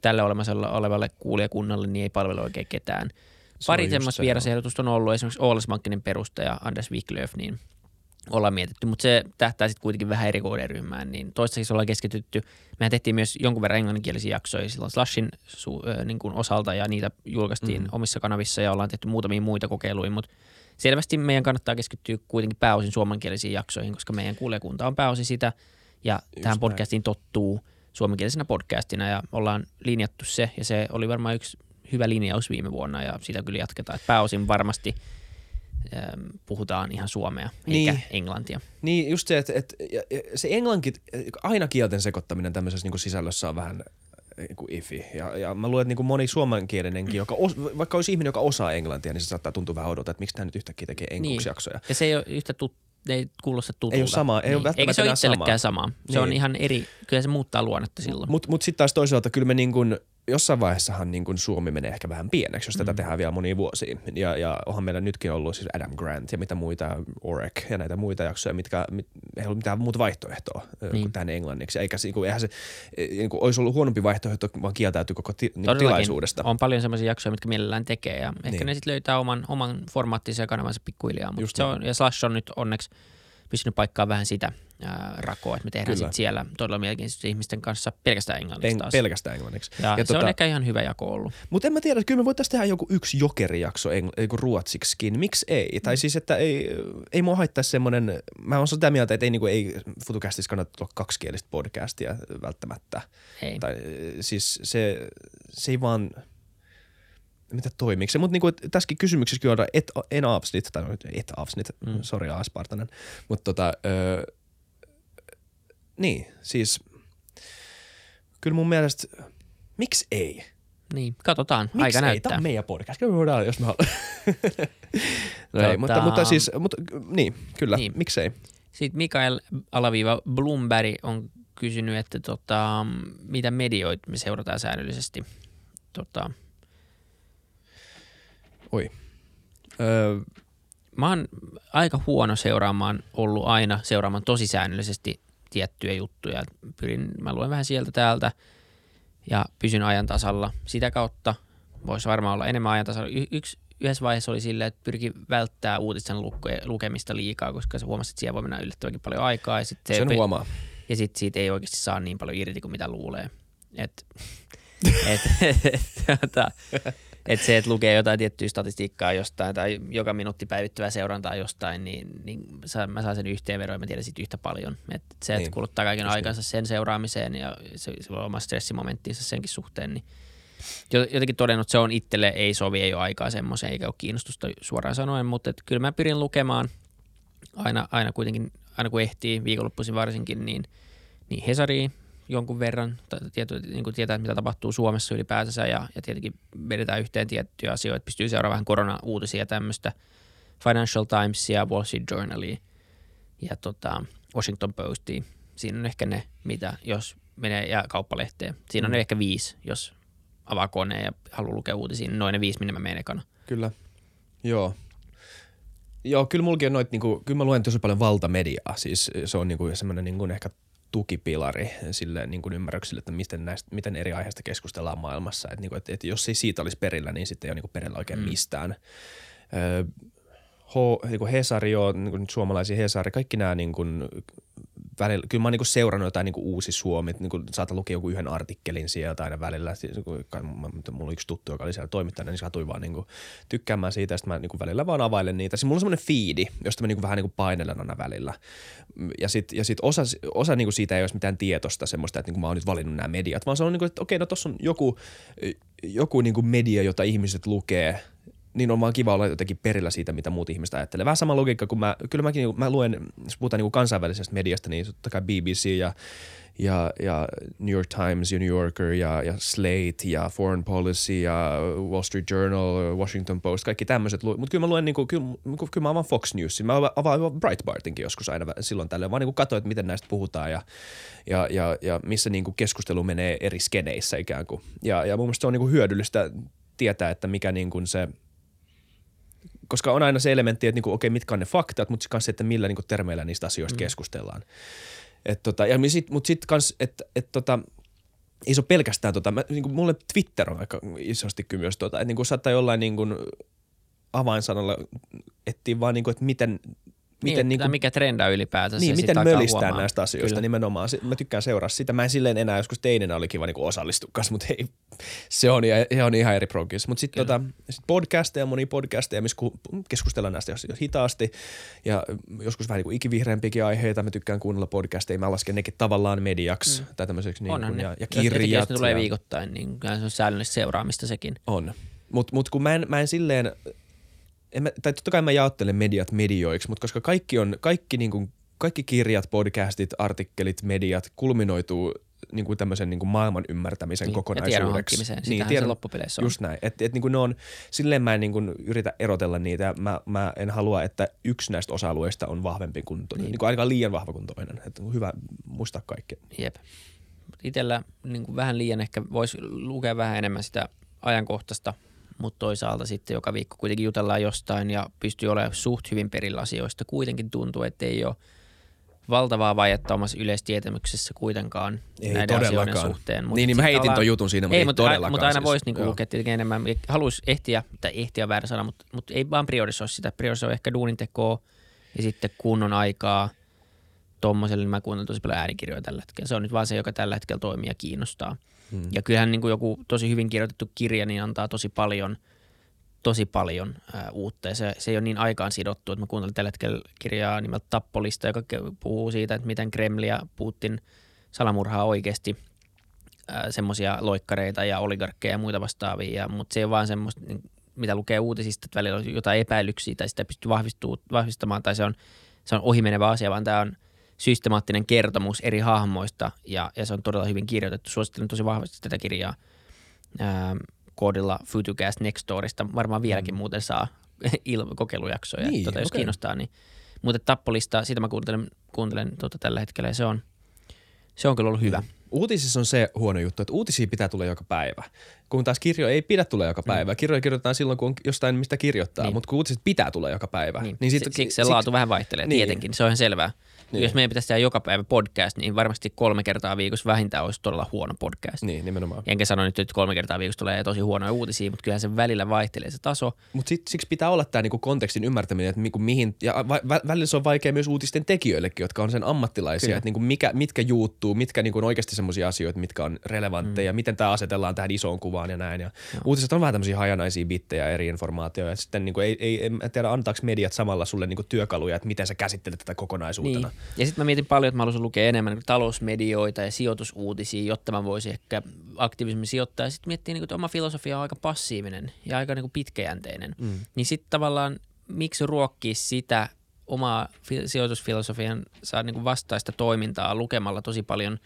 tälle olemassa olevalle kuulijakunnalle, niin ei palvele oikein ketään. Se Pari semmoista se, vierasehdotusta on ollut, esimerkiksi Oulasbankenin perustaja Anders Wiklöf, niin ollaan mietitty, mutta se tähtää sitten kuitenkin vähän eri kohderyhmään, niin toistaiseksi ollaan keskitytty. Mehän tehtiin myös jonkun verran englanninkielisiä jaksoja silloin Slashin su, äh, niin kuin osalta ja niitä julkaistiin mm. omissa kanavissa ja ollaan tehty muutamia muita kokeiluja, mutta selvästi meidän kannattaa keskittyä kuitenkin pääosin suomenkielisiin jaksoihin, koska meidän kuulijakunta on pääosin sitä ja Just tähän näin. podcastiin tottuu suomenkielisenä podcastina ja ollaan linjattu se ja se oli varmaan yksi hyvä linjaus viime vuonna ja sitä kyllä jatketaan. Että pääosin varmasti ähm, puhutaan ihan suomea Niin. eikä englantia. Niin, just se, että, että se englanki, aina kielten sekoittaminen tämmöisessä niin sisällössä on vähän niin kuin ifi. Ja, ja mä luulen, että niin kuin moni suomenkielinenkin, joka os, vaikka olisi ihminen, joka osaa englantia, niin se saattaa tuntua vähän odota, että miksi tämä nyt yhtäkkiä tekee enkuksi Niin. jaksoja. Ja se ei ole yhtä tut, ei kuulosta tutulta. Ei ole sama- ei ole välttämättä Eikä se ole itsellekään sama. sama. Se on Niin. ihan eri, kyllä se muuttaa luonnetta silloin. Mutta mut sitten taas toisaalta kyllä me niin kuin, jossain vaiheessahan niin kuin Suomi menee ehkä vähän pieneksi, jos tätä Mm. tehdään vielä monia vuosia. Ja, ja onhan meillä nytkin ollut siis Adam Grant ja mitä muita, Orek ja näitä muita jaksoja, mitkä mit, ei ollut mitään muuta vaihtoehtoa niin. Niin. kuin tähän englanniksi. Eikä niin kuin, eihän se niin kuin, olisi ollut huonompi vaihtoehto, vaan kieltäytyy koko ti, niin tilaisuudesta. On paljon sellaisia jaksoja, mitkä mielellään tekee ja ehkä Niin. ne sitten löytää oman, oman formaattinsa ja kanavansa pikkuhiljaa. Just Mutta se näin. on, ja Slash on nyt onneksi pystynyt paikkaan vähän sitä rakoa, että me tehdään Kyllä. sit siellä todella mielenkiintoisten ihmisten kanssa pelkästään englanniksi En, taas. pelkästään englanniksi. ja, ja se tota- on ehkä ihan hyvä jako ollut. Mutta en mä tiedä, että kyllä me voitaisiin tehdä joku yksi jokerijakso eng- kuin ruotsiksikin. Miksi ei? Mm. Tai siis, että ei, ei mua haittaisi semmoinen, mä oon sitä mieltä, että ei, niin kuin, ei FutuCastissa kannata olla kaksikielistä podcastia välttämättä. Ei. Tai siis se, se ei vaan, mitä toimiiko se, mutta niinku, tässäkin kysymyksessä kyllä on et, en avsnit, tai et avsnit, mm. Sori Aspartanen, mutta tota, öö, niin, siis kyllä mun mielestä, miksi ei? Niin, katsotaan. Miksi Aika ei? näyttää. Tämä on meidän podcast. Kyllä me voidaan, jos me haluamme. [laughs] ei, Tota- mutta, mutta siis, mutta, niin, kyllä, niin. Niin. miksei? Sitten Mikael Alaviiva Bloomberg on kysynyt, että tota, mitä medioita me seurataan säännöllisesti. Tota, Oi. Öö, mä oon aika huono seuraamaan, ollut aina seuraamaan tosi säännöllisesti tiettyjä juttuja. Pyrin, mä luen vähän sieltä täältä ja pysyn ajan tasalla. Sitä kautta voisi varmaan olla enemmän ajan tasalla. Y- yksi, yhdessä vaiheessa oli silleen, että pyrki välttää uutisten lukemista liikaa, koska se huomasi, että siellä voi mennä yllättävänkin paljon aikaa. Ja sit se sen pe- huomaa. ja sitten siitä ei oikeasti saa niin paljon irti kuin mitä luulee. Et, [laughs] et, [laughs] et, tota, et se, että lukee jotain tiettyä statistiikkaa jostain tai joka minuutti päivittävää seurantaa jostain, niin, niin mä saan sen yhteenvedon ja mä tiedän siitä yhtä paljon. Et se, että Niin, niin, kuluttaa kaiken just aikansa sen seuraamiseen ja se, se voi oma stressimomenttinsa senkin suhteen, niin jo- jotenkin todennut, että se on itselle ei sovi, ei ole aikaa semmoiseen eikä ole kiinnostusta suoraan sanoen, mutta et kyllä mä pyrin lukemaan aina, aina kuitenkin, aina kun ehtii, viikonloppuisin varsinkin, niin, niin Hesari jonkun verran, tai tieto, niin kuin tietää, mitä tapahtuu Suomessa ylipäätänsä, ja, ja tietenkin vedetään yhteen tiettyjä asioita, pystyy seuraamaan vähän korona-uutisia ja tämmöistä, Financial Timesia, Wall Street Journalia ja tota, Washington Postia. Siinä on ehkä ne, mitä jos menee, ja kauppalehteen. Siinä on Mm. ehkä viisi, jos avaa koneen ja haluaa lukea uutisia, niin noin ne viisi, minne mä menen ekana. Kyllä. Joo. Joo, kyllä mullakin on noit, niinku, kyllä mä luen tosi paljon valtamediaa. Siis se on niinku semmoinen niinku ehkä tukipilari sille niin kuin ymmärrykselle, että miten, näistä, miten eri aiheista keskustellaan maailmassa. Että, niin kuin, että, että jos ei siitä olisi perillä, niin sitten ei ole niin kuin perillä oikein mm. mistään. Öö, H, niin kuin Hesari, joo, niin kuin suomalaisia Hesari, kaikki nämä niin kuin, välillä, kyllä mä oon niin kuin seurannut jotain niin kuin uusi Suomi, niin kuin saatan lukea joku yhden artikkelin sieltä aina välillä. Siis, mä- mulla oli yksi tuttu, joka oli siellä toimittajana, niin satuin vaan niin kuin tykkäämään siitä, ja sitten mä niin kuin välillä vaan availen niitä. Siis mulla on semmoinen fiidi, josta mä niin kuin vähän niin kuin painelen aina välillä. Ja sitten ja sit osa, osa niin kuin siitä ei olisi mitään tietosta semmoista, että niin kuin mä oon nyt valinnut nämä mediat, vaan se on niin kuin, että okei, no tossa on joku, joku niin kuin media, jota ihmiset lukee, niin on vaan kiva olla jotenkin perillä siitä, mitä muut ihmiset ajattelee. Vähän sama logiikka, kun mä, kyllä mäkin mä luen, jos puhutaan niin kansainvälisestä mediasta, niin totta kai BBC ja ja, ja New York Times ja New Yorker ja, ja Slate ja Foreign Policy ja Wall Street Journal, Washington Post, kaikki tämmöiset. Mutta kyllä mä luen, niinku, kyllä, kyllä mä avaan Fox Newsin. Mä avaan Breitbartinkin joskus aina silloin tällöin, vaan niinku katsoin, että miten näistä puhutaan ja, ja, ja, ja missä niinku keskustelu menee eri skeneissä ikään kuin. Ja, ja mun mielestä se on niinku hyödyllistä tietää, että mikä niinku se – koska on aina se elementti, että niinku, okei, mitkä on ne faktat, mutta myös se, että millä niinku termeillä niistä asioista mm. keskustellaan. Et tota, ja sit, mut sit kans, että et tota, ei se ole pelkästään tota, mä, niinku, mulle Twitter on aika isosti kyllä myös tota, että niinku saattaa jollain niinku avainsanalla etsiä vaan niinku, että miten Miten, niin, niin kuin, mikä trendaa ylipäätänsä. Niin, miten mölistää huomaa. näistä asioista Kyllä. nimenomaan. Mä tykkään seuraa sitä. Mä en silleen enää joskus teinenä oli kiva niin osallistua kanssa, mutta hei, se on, se on ihan eri progress. Mutta sitten tota, sit podcasteja, moni podcasteja, missä keskustellaan näistä jos hitaasti ja joskus vähän niin kuin ikivihreämpiäkin aiheita. Mä tykkään kuunnella podcasteja. Mä lasken nekin tavallaan mediaksi mm. tai tämmöiseksi niin kuin, ja, ja kirjat. Jos ne tulee ja, viikoittain, niin se on säännöllistä seuraamista sekin. On. Mutta mut kun mä en, mä en silleen – en mä, tai totta kai mä jaottelen mediat medioiksi, mutta koska kaikki on, kaikki, niin kuin, kaikki kirjat, podcastit, artikkelit, mediat kulminoituu niin kuin tämmöisen niin kuin maailman ymmärtämisen niin, kokonaisuudeksi. Ja niin, tiedon, se loppupeleissä on. Just näin. Et, et niin kuin ne on, silleen mä en niin kuin yritä erotella niitä. Mä, mä en halua, että yksi näistä osa-alueista on vahvempi kuin toinen. Niin. niin kuin ainakaan liian vahva kuin toinen. Että on hyvä muistaa kaikki. Jep. Itellä niin kuin vähän liian ehkä voisi lukea vähän enemmän sitä ajankohtaista – mutta toisaalta sitten joka viikko kuitenkin jutellaan jostain ja pystyy olemaan suht hyvin perillä asioista. Kuitenkin tuntuu, että ei ole valtavaa vajetta omassa yleistietämyksessä kuitenkaan ei näiden asioiden suhteen. Mut niin, niin mä heitin tuon jutun siinä, mutta ei, ei mutta, todellakaan. Mutta aina siis. voisi niinku lukea tietenkin enemmän. Haluaisi ehtiä, tai ehtiä väärä sana, mutta, mutta ei vaan priorisoi sitä. Priorisoi ehkä duunintekoa ja sitten kunnon aikaa tuommoiselle, niin mä kuuntelen tosi paljon äänikirjoja tällä hetkellä. Se on nyt vaan se, joka tällä hetkellä toimii ja kiinnostaa. Hmm. Ja kyllähän niin kuin joku tosi hyvin kirjoitettu kirja niin antaa tosi paljon, tosi paljon ää, uutta. Ja se, se ei ole niin aikaan sidottu, että mä kuuntelen tällä hetkellä kirjaa nimeltä Tappolista, joka puhuu siitä, että miten Kreml ja Putin salamurhaa oikeasti semmoisia loikkareita ja oligarkkeja ja muita vastaavia. Mutta se ei ole vaan semmoista, niin, mitä lukee uutisista, että välillä on jotain epäilyksiä tai sitä pystyy vahvistamaan tai se on, se on ohimenevä asia, vaan tämä on – systemaattinen kertomus eri hahmoista ja, ja se on todella hyvin kirjoitettu. Suosittelen tosi vahvasti tätä kirjaa ää, koodilla Futucast Next Doorista. Varmaan vieläkin mm. muuten saa [laughs] il- kokeilujaksoja, niin, tota, jos okay. kiinnostaa. Niin. Mutta Tappolista, sitä mä kuuntelen, kuuntelen tota, tällä hetkellä ja se on, se on kyllä ollut hyvä. Uutisissa on se huono juttu, että uutisia pitää tulla joka päivä. Kun taas kirjo ei pidä tulla joka päivä. Mm. Kirjoja kirjoitetaan silloin, kun on jostain mistä kirjoittaa, niin. mutta kun uutiset pitää tulla joka päivä. Niin, niin sit, siksi se laatu vähän vaihtelee niin. tietenkin, se on ihan selvää. Niin. Jos meidän pitäisi tehdä joka päivä podcast, niin varmasti kolme kertaa viikossa vähintään olisi todella huono podcast. Niin, nimenomaan. Enkä sano nyt, että kolme kertaa viikossa tulee tosi huonoja uutisia, mutta kyllähän se välillä vaihtelee se taso. Mutta siksi pitää olla tämä niinku kontekstin ymmärtäminen, että niinku mihin, ja va, va, välillä se on vaikea myös uutisten tekijöillekin, jotka on sen ammattilaisia, että niinku mikä, mitkä juuttuu, mitkä niinku on oikeasti sellaisia asioita, mitkä on relevantteja, mm. miten tämä asetellaan tähän isoon kuvaan ja näin. Ja uutiset on vähän tämmöisiä hajanaisia bittejä, eri informaatioita, ja sitten niinku ei, ei, en tiedä, antaako mediat samalla sulle niinku työkaluja, että miten sä käsittelet tätä kokonaisuutena. Niin. Ja sitten mä mietin paljon, että mä haluaisin lukea enemmän niin talousmedioita ja sijoitusuutisia, jotta mä voisin ehkä aktiivisemmin sijoittaa. Ja sitten miettii, niin kuin, että oma filosofia on aika passiivinen ja aika niin kuin pitkäjänteinen. Mm. Niin sitten tavallaan miksi ruokkii sitä omaa sijoitusfilosofian saa niin kuin vastaista toimintaa lukemalla tosi paljon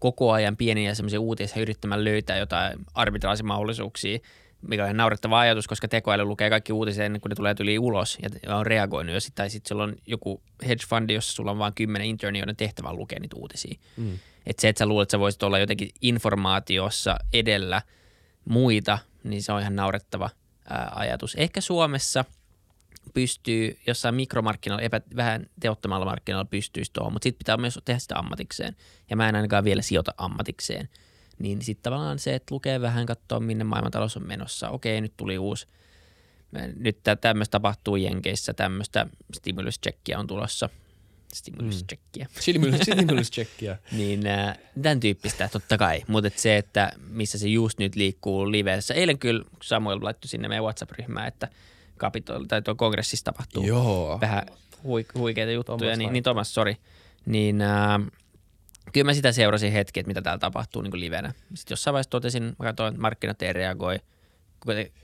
koko ajan pieniä semmoisia uutisia yrittämään löytää jotain arbitraasimahdollisuuksia – mikä on naurettava ajatus, koska tekoäly lukee kaikki uutiset ennen kuin ne tulee yli ulos ja on reagoinut jo. Tai sitten sulla on joku hedge fundi, jossa sulla on vain kymmenen internia, joiden tehtävä on lukea niitä uutisia. Mm. Että se, että sä luulet, että sä voisit olla jotenkin informaatiossa edellä muita, niin se on ihan naurettava ää, ajatus. Ehkä Suomessa pystyy jossain mikromarkkinoilla, epä, vähän teottomalla markkinoilla pystyisi tuohon, mutta sitten pitää myös tehdä sitä ammatikseen. Ja mä en ainakaan vielä sijoita ammatikseen – niin sitten tavallaan se, että lukee vähän, katsoa minne maailmantalous on menossa. Okei, nyt tuli uusi, nyt tämmöistä tapahtuu Jenkeissä, tämmöistä stimulus-checkia on tulossa. Stimulus-checkia. Mm. Stimulus-checkia. [laughs] niin äh, tämän tyyppistä totta kai, mutta se, että missä se just nyt liikkuu livessä. Eilen kyllä Samuel laittoi sinne meidän WhatsApp-ryhmään, että Capitol, tai tuo kongressissa tapahtuu Joo. vähän huikeita juttuja. Thomas niin, niin Thomas, sorry. Niin äh, kyllä mä sitä seurasin hetki, että mitä täällä tapahtuu niin kuin livenä. Sitten jossain vaiheessa totesin, mä katsoin, että markkinat ei reagoi.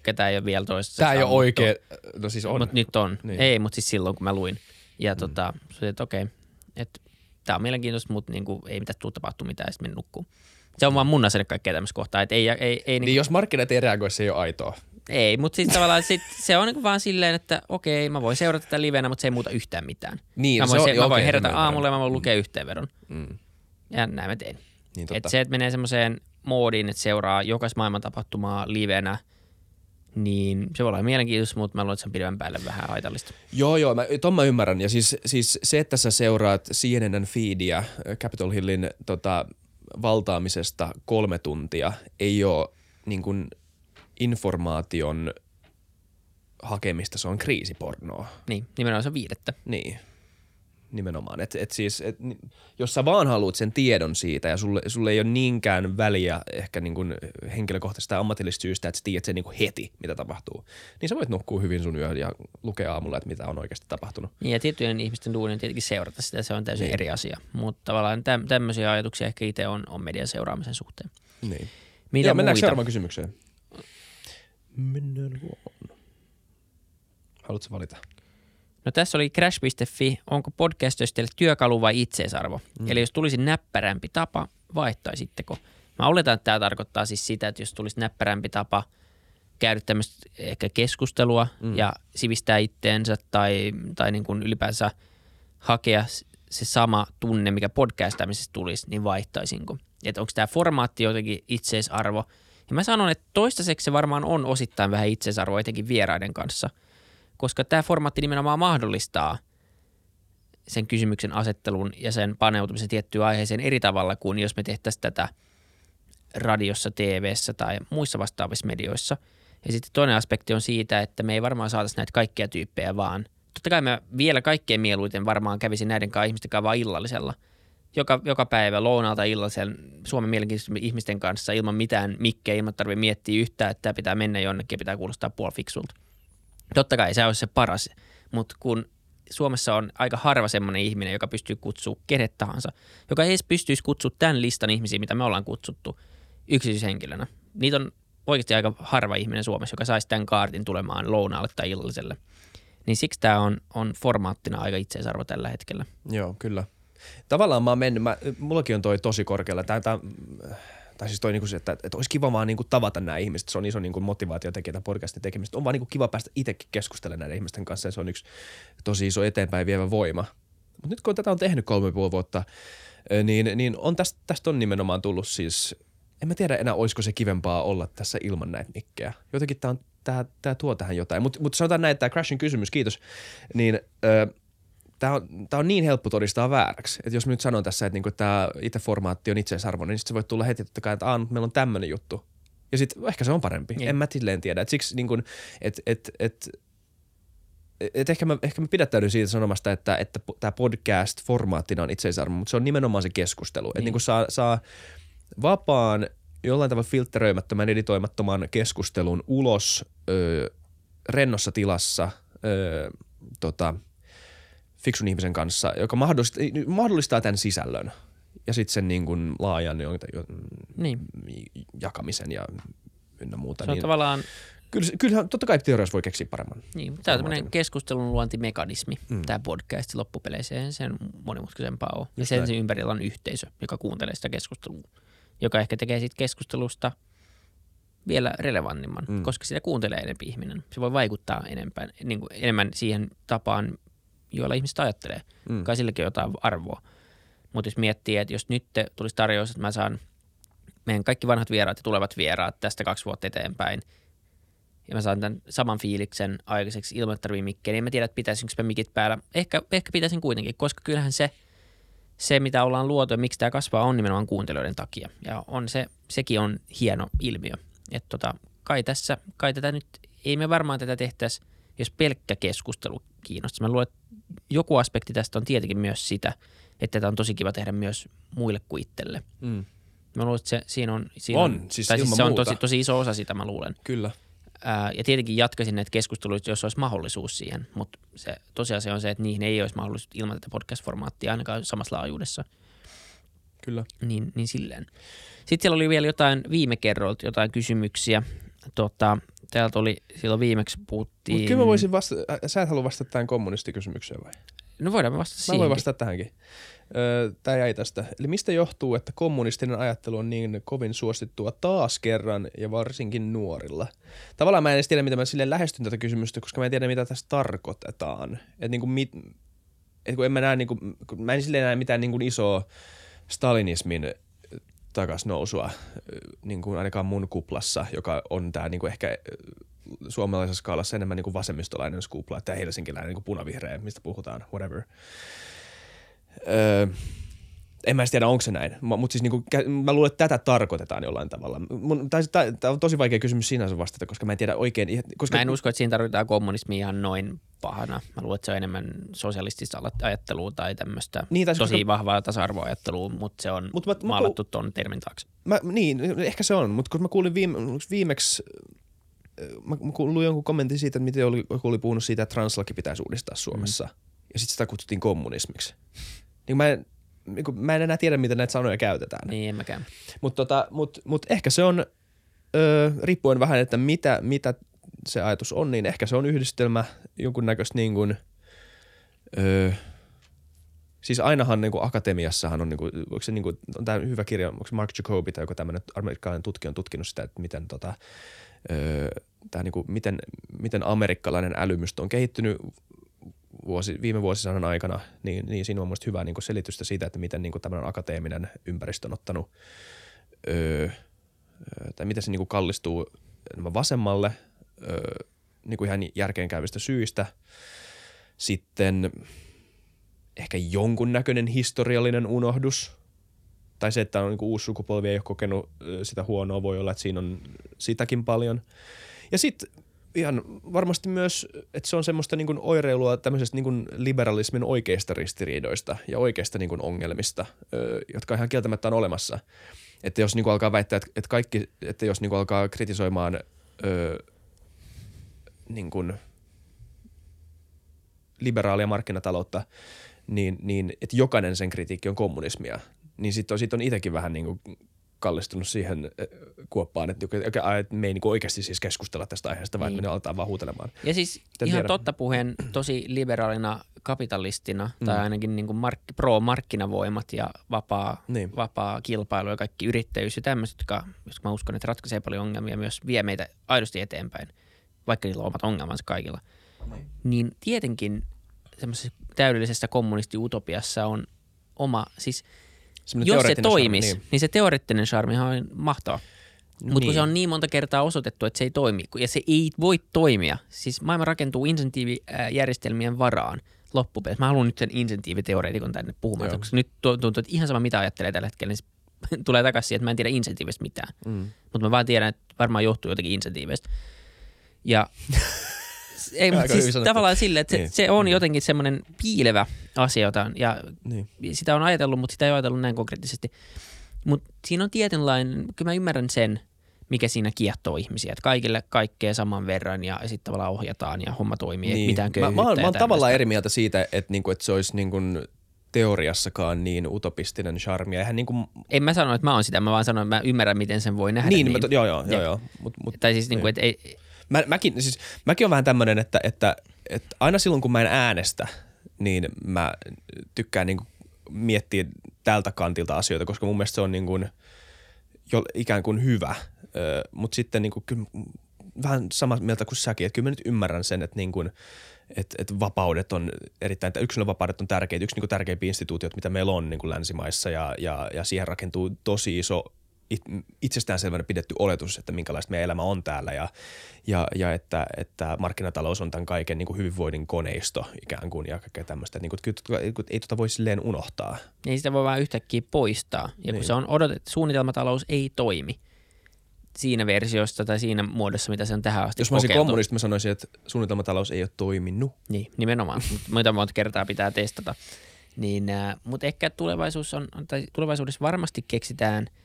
ketään ei ole vielä toista. Tämä ei ole oikea, no siis on. Mutta nyt on. Niin. Niin. Ei, mutta siis silloin kun mä luin. Ja mm. tota, se että okei, okay, että tämä on mielenkiintoista, mutta niinku, ei mitään tuu tapahtua mitään ja sitten mennä nukkuu. Se on vaan mun asenne kaikkea tämmöistä kohtaa. Että ei, ei, ei, niin, niinku, jos markkinat ei reagoi, se ei ole aitoa. ei mutta siis tavallaan sit, se on niinku vaan silleen, että okei, mä voin seurata tätä livenä, mutta se ei muuta yhtään mitään. Niin, mä se voin, on- se, joo, mä voin herätä aamulla ja mä voin lukea yhteenvedon. Mm. Ja näin mä teen. Niin Et totta. se, että menee semmoiseen moodiin, että seuraa jokaista maailman tapahtumaa livenä, niin se voi olla mielenkiintoista, mutta mä luulen, että se on pidemmän päälle vähän haitallista. Joo, joo, mä, ton mä ymmärrän. Ja siis, siis se, että sä seuraat CNNn feedia äh, Capitol Hillin tota, valtaamisesta kolme tuntia, ei ole niin kuin informaation hakemista, se on kriisipornoa. Niin, nimenomaan se on viidettä. Niin, nimenomaan. Et, et siis, et, jos sä vaan haluat sen tiedon siitä ja sulle, sulle ei ole niinkään väliä ehkä niin kuin henkilökohtaisesta tai ammatillisesta syystä, että sä tiedät sen niin kuin heti, mitä tapahtuu, niin sä voit nukkua hyvin sun yön ja lukea aamulla, että mitä on oikeasti tapahtunut. Niin, ja tiettyjen ihmisten duuni on tietenkin seurata sitä, se on täysin Niin. eri asia. Mutta tavallaan täm, tämmöisiä ajatuksia ehkä itse on, on median seuraamisen suhteen. Niin. Mitä Joo, mennäänkö seuraavaan kysymykseen? Mennään vaan. Haluatko valita? No tässä oli crash.fi, onko podcastoista teille työkalu vai itseisarvo? Mm. Eli jos tulisi näppärämpi tapa, vaihtaisitteko? Mä oletan, että tämä tarkoittaa siis sitä, että jos tulisi näppärämpi tapa käydä tämmöistä ehkä keskustelua mm. ja sivistää itteensä tai, tai niin kuin ylipäänsä hakea se sama tunne, mikä podcastaamisesta tulisi, niin vaihtaisinko? Että onko tämä formaatti jotenkin itseisarvo? Ja mä sanon, että toistaiseksi se varmaan on osittain vähän itseisarvo, etenkin vieraiden kanssa, koska tämä formaatti nimenomaan mahdollistaa sen kysymyksen asettelun ja sen paneutumisen tiettyyn aiheeseen eri tavalla kuin jos me tehtäisiin tätä radiossa, TV:ssä tai muissa vastaavissa medioissa. Ja sitten toinen aspekti on siitä, että me ei varmaan saataisi näitä kaikkia tyyppejä vaan. Totta kai mä vielä kaikkein mieluiten varmaan kävisin näiden kanssa ihmisten kanssa vaan illallisella. Joka, joka päivä lounalta illallisella Suomen mielenkiintoisten ihmisten kanssa ilman mitään mikkejä, ilman tarvitse miettiä yhtään, että pitää mennä jonnekin ja pitää kuulostaa puolifiksulta. Totta kai se olisi se paras, mutta kun Suomessa on aika harva semmoinen ihminen, joka pystyy kutsua kenet tahansa, joka ei edes pystyisi kutsua tämän listan ihmisiä, mitä me ollaan kutsuttu yksityishenkilönä. Niitä on oikeasti aika harva ihminen Suomessa, joka saisi tämän kaartin tulemaan lounaalle tai illalliselle. Niin siksi tämä on, on formaattina aika itseisarvo tällä hetkellä. Joo, kyllä. Tavallaan mä oon mennyt, mä, mullakin on toi tosi korkealla. Tää, tää, tai siis toi niinku se, että, että olisi kiva vaan niinku tavata nämä ihmiset. Se on iso niinku motivaatiotekijä tämän podcastin tekemistä. On vaan niinku kiva päästä itsekin keskustelemaan näiden ihmisten kanssa ja se on yksi tosi iso eteenpäin vievä voima. Mutta nyt kun tätä on tehnyt kolme puoli vuotta, niin, niin on tästä, tästä on nimenomaan tullut siis, en mä tiedä enää olisiko se kivempaa olla tässä ilman näitä mikkejä. Jotenkin on, tää, tää tuo tähän jotain. Mutta mut sanotaan näin, että tämä Crashin kysymys, kiitos, niin ö, tämä on, tää on niin helppo todistaa vääräksi. Että jos mä nyt sanon tässä, että niinku, tämä itse formaatti on itseisarvoinen, niin sit se voi tulla heti totta kai, että Aa, meillä on tämmöinen juttu. Ja sitten ehkä se on parempi. Niin. En mä silleen tiedä. Et siksi niin että et, et, et ehkä, mä, ehkä mä pidättäydyn siitä sanomasta, että, että tämä podcast formaattina on itseisarvo, mutta se on nimenomaan se keskustelu. Että Niin. niin saa, saa vapaan, jollain tavalla filtteröimättömän, editoimattoman keskustelun ulos ö, rennossa tilassa ö, tota, fiksun ihmisen kanssa, joka mahdollistaa, mahdollistaa tämän sisällön ja sitten sen niin kuin laajan Niin. jakamisen ja ynnä muuta. Se on Niin, tavallaan, kyllä, kyllähän totta kai teoriassa voi keksiä paremman. niin, tämä on tämmöinen keskustelun luontimekanismi, Mm. tämä podcast loppupeleissä, ei sen monimutkaisempaa ole. Ja sen, näin. sen ympärillä on yhteisö, joka kuuntelee sitä keskustelua, joka ehkä tekee siitä keskustelusta vielä relevanttimman, Mm. koska sitä kuuntelee enempi ihminen. Se voi vaikuttaa enempää, niin kuin enemmän siihen tapaan, joilla ihmiset ajattelee. Mm. Kai silläkin on jotain arvoa. Mutta jos miettii, että jos nyt tulisi tarjous, että mä saan meidän kaikki vanhat vieraat ja tulevat vieraat tästä kaksi vuotta eteenpäin, ja mä saan tämän saman fiiliksen aikaiseksi ilman, että tarvii mikkiä, niin en mä tiedä, että pitäisinkö mä mikit päällä. Ehkä, ehkä pitäisin kuitenkin, koska kyllähän se, se, mitä ollaan luotu ja miksi tämä kasvaa, on nimenomaan kuuntelijoiden takia. Ja on se, sekin on hieno ilmiö. Että tota, kai tässä, kai tätä nyt, ei me varmaan tätä tehtäisi, jos pelkkä keskustelu kiinnostaisi. Mä luulen, että joku aspekti tästä on tietenkin myös sitä, että tätä on tosi kiva tehdä myös muille kuin itselle. Mm. Mä luulen, että se, siinä on, siinä On, siis tai siis se on muuta. tosi, tosi iso osa sitä, mä luulen. Kyllä. Ää, ja tietenkin jatkaisin näitä keskusteluita, jos olisi mahdollisuus siihen, mutta se tosiasia on se, että niihin ei olisi mahdollisuus ilman tätä podcast-formaattia ainakaan samassa laajuudessa, Kyllä. niin, niin silleen. Sitten siellä oli vielä jotain viime kerroilta, jotain kysymyksiä. Tota, täältä oli silloin viimeksi puhuttiin. Mutta kyllä mä voisin vastata, sä et halua vastata tähän kommunistikysymykseen vai? No voidaan me vastata Mä siihen. voin vastata tähänkin. Öö, Tämä jäi tästä. Eli mistä johtuu, että kommunistinen ajattelu on niin kovin suosittua taas kerran ja varsinkin nuorilla? Tavallaan mä en edes tiedä, mitä mä silleen lähestyn tätä kysymystä, koska mä en tiedä, mitä tässä tarkoitetaan. Et niinku mit, et kun en mä näe, niinku, kun mä en silleen näe mitään niinku isoa stalinismin takasnousua, niin kuin ainakaan mun kuplassa, joka on tämä niin ehkä suomalaisessa skaalassa enemmän niin kuin vasemmistolainen kupla, tämä helsinkiläinen niin kuin punavihreä, mistä puhutaan, whatever. Öö, en mä edes tiedä, onko se näin, mutta siis niinku, mä luulen, että tätä tarkoitetaan jollain tavalla. Tämä on tosi vaikea kysymys sinänsä vastata, koska mä en tiedä oikein. Koska... Mä en usko, että siinä tarvitaan kommunismia ihan noin pahana. Mä luulen, että se on enemmän sosialistista ajattelua tai tämmöistä niin, tosi koska... vahvaa tasa-arvoajattelua, mutta se on mut mä, maalattu mä, tuon termin taakse. Mä, niin, ehkä se on, mutta kun mä kuulin viime, viimeksi mä, mä luin jonkun kommentin siitä, että miten oli, oli puhunut siitä, että translaki pitäisi uudistaa Suomessa. Mm. Ja sitten sitä kutsuttiin kommunismiksi. Niin mä en, niin kuin, mä en enää tiedä, miten näitä sanoja käytetään. Niin, en mäkään. Mutta tota, mut, mut ehkä se on, öö, riippuen vähän, että mitä, mitä se ajatus on, niin ehkä se on yhdistelmä jonkunnäköistä niin kuin, öö, siis ainahan niin kuin akatemiassahan on, niin kuin, onko se, niin kuin, on tämä hyvä kirja, onko se Mark Jacobi tai joku tämmöinen amerikkalainen tutkija on tutkinut sitä, että miten tota, öö, tää niin kuin, miten, miten amerikkalainen älymystö on kehittynyt vuosi, viime vuosisadan aikana, niin, niin siinä on mielestäni hyvää niin selitystä siitä, että miten niin tämmöinen akateeminen ympäristö on ottanut, öö, tai miten se niin kallistuu vasemmalle öö, niin kuin ihan järkeenkäyvistä syistä. Sitten ehkä jonkunnäköinen historiallinen unohdus, tai se, että on niin uusi sukupolvi ei ole kokenut sitä huonoa, voi olla, että siinä on sitäkin paljon. Ja sitten ihan varmasti myös, että se on semmoista niin kuin oireilua tämmöisestä niin kuin liberalismin oikeista ristiriidoista ja oikeista niin kuin ongelmista, jotka ihan kieltämättä on olemassa. Että jos niin kuin alkaa väittää, että, kaikki, että jos niin kuin alkaa kritisoimaan niin kuin liberaalia markkinataloutta, niin, niin että jokainen sen kritiikki on kommunismia, niin sitten on, sit on itsekin vähän niin kuin kallistunut siihen kuoppaan, että, että me ei niin oikeasti siis keskustella tästä aiheesta, vaan niin. me aletaan vaan huutelemaan. Ja siis Tän ihan tiedä. totta puheen tosi liberaalina kapitalistina, mm. tai ainakin niin kuin mark- pro-markkinavoimat ja vapaa, niin. vapaa kilpailu ja kaikki yrittäjyys ja tämmöiset, jotka, jotka mä uskon, että ratkaisee paljon ongelmia, myös vie meitä aidosti eteenpäin, vaikka niillä on omat ongelmansa kaikilla. Niin, niin tietenkin semmoisessa täydellisessä kommunistiutopiassa on oma, siis – jos se toimisi, charmi, niin. niin se teoreettinen charmihan on mahtava. Mutta niin. kun se on niin monta kertaa osoitettu, että se ei toimi, ja se ei voi toimia. Siis maailma rakentuu insentiivijärjestelmien varaan loppupeleissä. Mä haluan nyt sen insentiiviteoreetikon tänne puhumaan, Joo. koska nyt tuntuu, että ihan sama mitä ajattelee tällä hetkellä, niin [laughs] tulee takaisin siihen, että mä en tiedä insentiivistä mitään. Mm. Mutta mä vaan tiedän, että varmaan johtuu jotenkin insentiivistä. Ja [laughs] ei, mutta siis tavallaan sille, että niin. se, se on jotenkin semmoinen piilevä asia, jota, ja niin. sitä on ajatellut, mutta sitä ei ajatellut näin konkreettisesti. Mutta siinä on tietynlainen, kyllä mä ymmärrän sen, mikä siinä kiehtoo ihmisiä, että kaikille kaikkea saman verran ja sitten tavallaan ohjataan ja homma toimii, niin. mitään köyhyyttä. Mä, mä, mä oon tavallaan eri mieltä siitä, että, niinku, että se olisi niinku teoriassakaan niin utopistinen charmi. Eihän niin kuin... En mä sano, että mä oon sitä, mä vaan sanon, että mä ymmärrän, miten sen voi nähdä. Niin, niin. Mä, joo, joo, joo, joo. Mut, mut, tai siis, niin kuin, että ei, Mä, mäkin, siis, mäkin on vähän tämmöinen, että, että, että aina silloin kun mä en äänestä, niin mä tykkään niin miettiä tältä kantilta asioita, koska mun mielestä se on niin kuin jo ikään kuin hyvä. Mutta sitten niin kuin, kyllä, vähän sama mieltä kuin säkin, että kyllä mä nyt ymmärrän sen, että niin kuin, että, että vapaudet on erittäin, yksilön vapaudet on tärkeitä, yksi niin kuin tärkeimpiä instituutiot, mitä meillä on niin kuin länsimaissa ja, ja, ja siihen rakentuu tosi iso itsestäänselvänä pidetty oletus, että minkälaista meidän elämä on täällä ja, ja, ja että, että markkinatalous on tämän kaiken niin kuin hyvinvoinnin koneisto ikään kuin ja kaikkea tämmöistä. Niin kuin, ei tuota voi silleen unohtaa. Ei sitä voi vaan yhtäkkiä poistaa. Ja kun niin. se on odotettu, suunnitelmatalous ei toimi siinä versiossa tai siinä muodossa, mitä se on tähän asti Jos mä olisin kommunisti, mä sanoisin, että suunnitelmatalous ei ole toiminut. Niin, nimenomaan. [laughs] Mutta monta kertaa pitää testata. Niin, äh, mutta ehkä tulevaisuus on, tai tulevaisuudessa varmasti keksitään –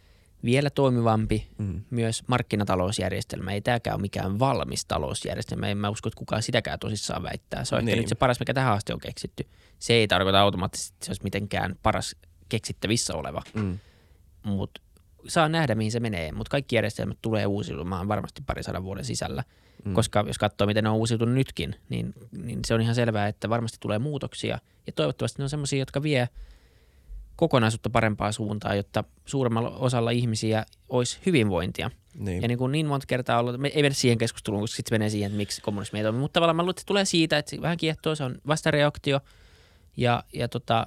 vielä toimivampi mm. myös markkinatalousjärjestelmä. Ei tämäkään ole mikään valmis talousjärjestelmä. En mä usko, että kukaan sitäkään tosissaan väittää. Se on niin. ehkä nyt se paras, mikä tähän asti on keksitty. Se ei tarkoita automaattisesti, että se olisi mitenkään paras keksittävissä oleva. Mm. Mutta saa nähdä, mihin se menee. Mutta kaikki järjestelmät tulee uusiutumaan varmasti pari sadan vuoden sisällä. mm. koska jos katsoo, miten ne on uusiutunut nytkin, niin, niin se on ihan selvää, että varmasti tulee muutoksia. Ja toivottavasti ne on sellaisia, jotka vie kokonaisuutta parempaa suuntaan, jotta suuremmalla osalla ihmisiä olisi hyvinvointia. Niin. Ja niin kuin niin monta kertaa ollut, me ei mennä siihen keskusteluun, koska sitten menee siihen, että miksi kommunismi ei toimi. Mutta tavallaan mä luulen, että se tulee siitä, että se vähän kiehtoo, se on vastareaktio. Ja, ja tota,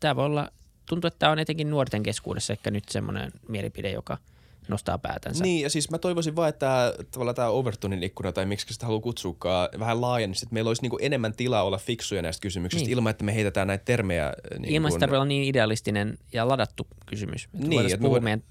tämä voi olla, tuntuu, että tämä on etenkin nuorten keskuudessa ehkä nyt semmoinen mielipide, joka – nostaa päätänsä. Niin, ja siis mä toivoisin vaan, että tavallaan tämä Overtonin ikkuna, tai miksi sitä haluaa kutsuukaan, vähän laajennisi, että meillä olisi niinku enemmän tilaa olla fiksuja näistä kysymyksistä, niin. ilman että me heitetään näitä termejä. Äh, niin ilman sitä olla niin idealistinen ja ladattu kysymys. Että niin, että puhua voin... meidän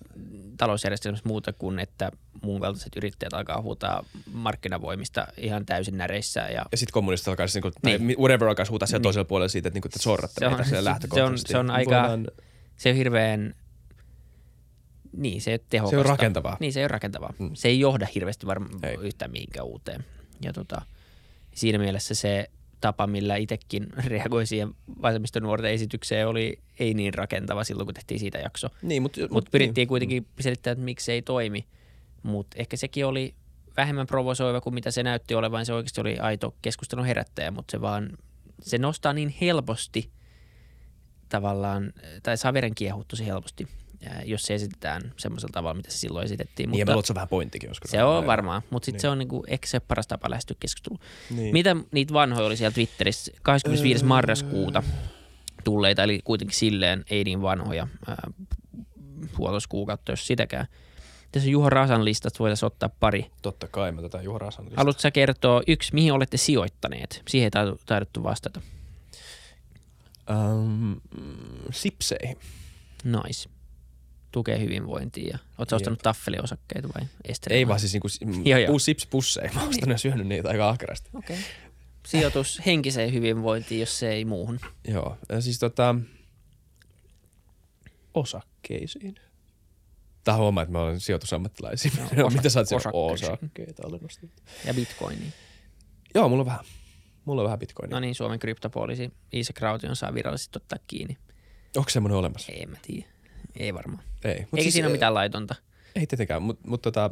talousjärjestelmässä muuta kuin, että muun kaltaiset yrittäjät alkaa huutaa markkinavoimista ihan täysin näreissä. Ja, ja sitten kommunistit alkaa, siis, niin kuin, niin. whatever alkaa huutaa siellä niin. toisella puolella siitä, että, niin kuin, että sorratte se on, meitä se on, se on aika, Voidaan... se on hirveän niin, se ei ole tehokasta. Se on rakentavaa. Niin, se ei ole rakentavaa. Mm. Se ei johda hirveästi varmaan yhtään mihinkään uuteen. Ja tota, siinä mielessä se tapa, millä itsekin [laughs] reagoi siihen vasemmistonuorten esitykseen, oli ei niin rakentava silloin, kun tehtiin siitä jakso. Niin, mutta mut, mut pyrittiin niin. kuitenkin selittämään, että miksi se ei toimi. Mutta ehkä sekin oli vähemmän provosoiva kuin mitä se näytti olevan. Se oikeasti oli aito keskustelun herättäjä, mutta se vaan, se nostaa niin helposti tavallaan, tai saa veren kiehuttu helposti jos se esitetään semmoisella tavalla, mitä se silloin esitettiin. Niin, mutta se on vähän pointtikin joskus. Se on varmaan, mutta sitten niin. se on niinku, ehkä se paras tapa lähestyä keskustelua. Niin. Mitä niitä vanhoja oli siellä Twitterissä 25. Öö... marraskuuta tulleita, eli kuitenkin silleen ei niin vanhoja puoloskuukautta, jos sitäkään. Tässä on Juho Rasan listat, voitaisiin ottaa pari. Totta kai, me tätä Juho Rasan listat. Haluatko sä kertoa yksi, mihin olette sijoittaneet? Siihen ei taidettu vastata. Um, sipseihin. Nice tukee hyvinvointia. Ja, oletko ostanut taffeliosakkeita vai Esteri? Ei vaan siis niinku [laughs] pus, sipspusseja. Mä ostanut ja syönyt niitä aika ahkerasti. Okei. Okay. Sijoitus henkiseen hyvinvointiin, jos se ei muuhun. Joo. Ja siis tota, osakkeisiin. Tää huomaa, että mä olen sijoitusammattilaisia. No, osa- [laughs] Mitä sä oot Osakkeita olen nostanut. Ja bitcoini. Joo, mulla on vähän. Mulla on vähän bitcoinia. No niin, Suomen kryptopoliisi Iisa Kraution saa virallisesti ottaa kiinni. Onko semmoinen olemassa? Ei mä tiedä. Ei varmaan. Ei. Mut Eikä siis, siinä ole mitään laitonta. Ei tietenkään, mutta mut tota,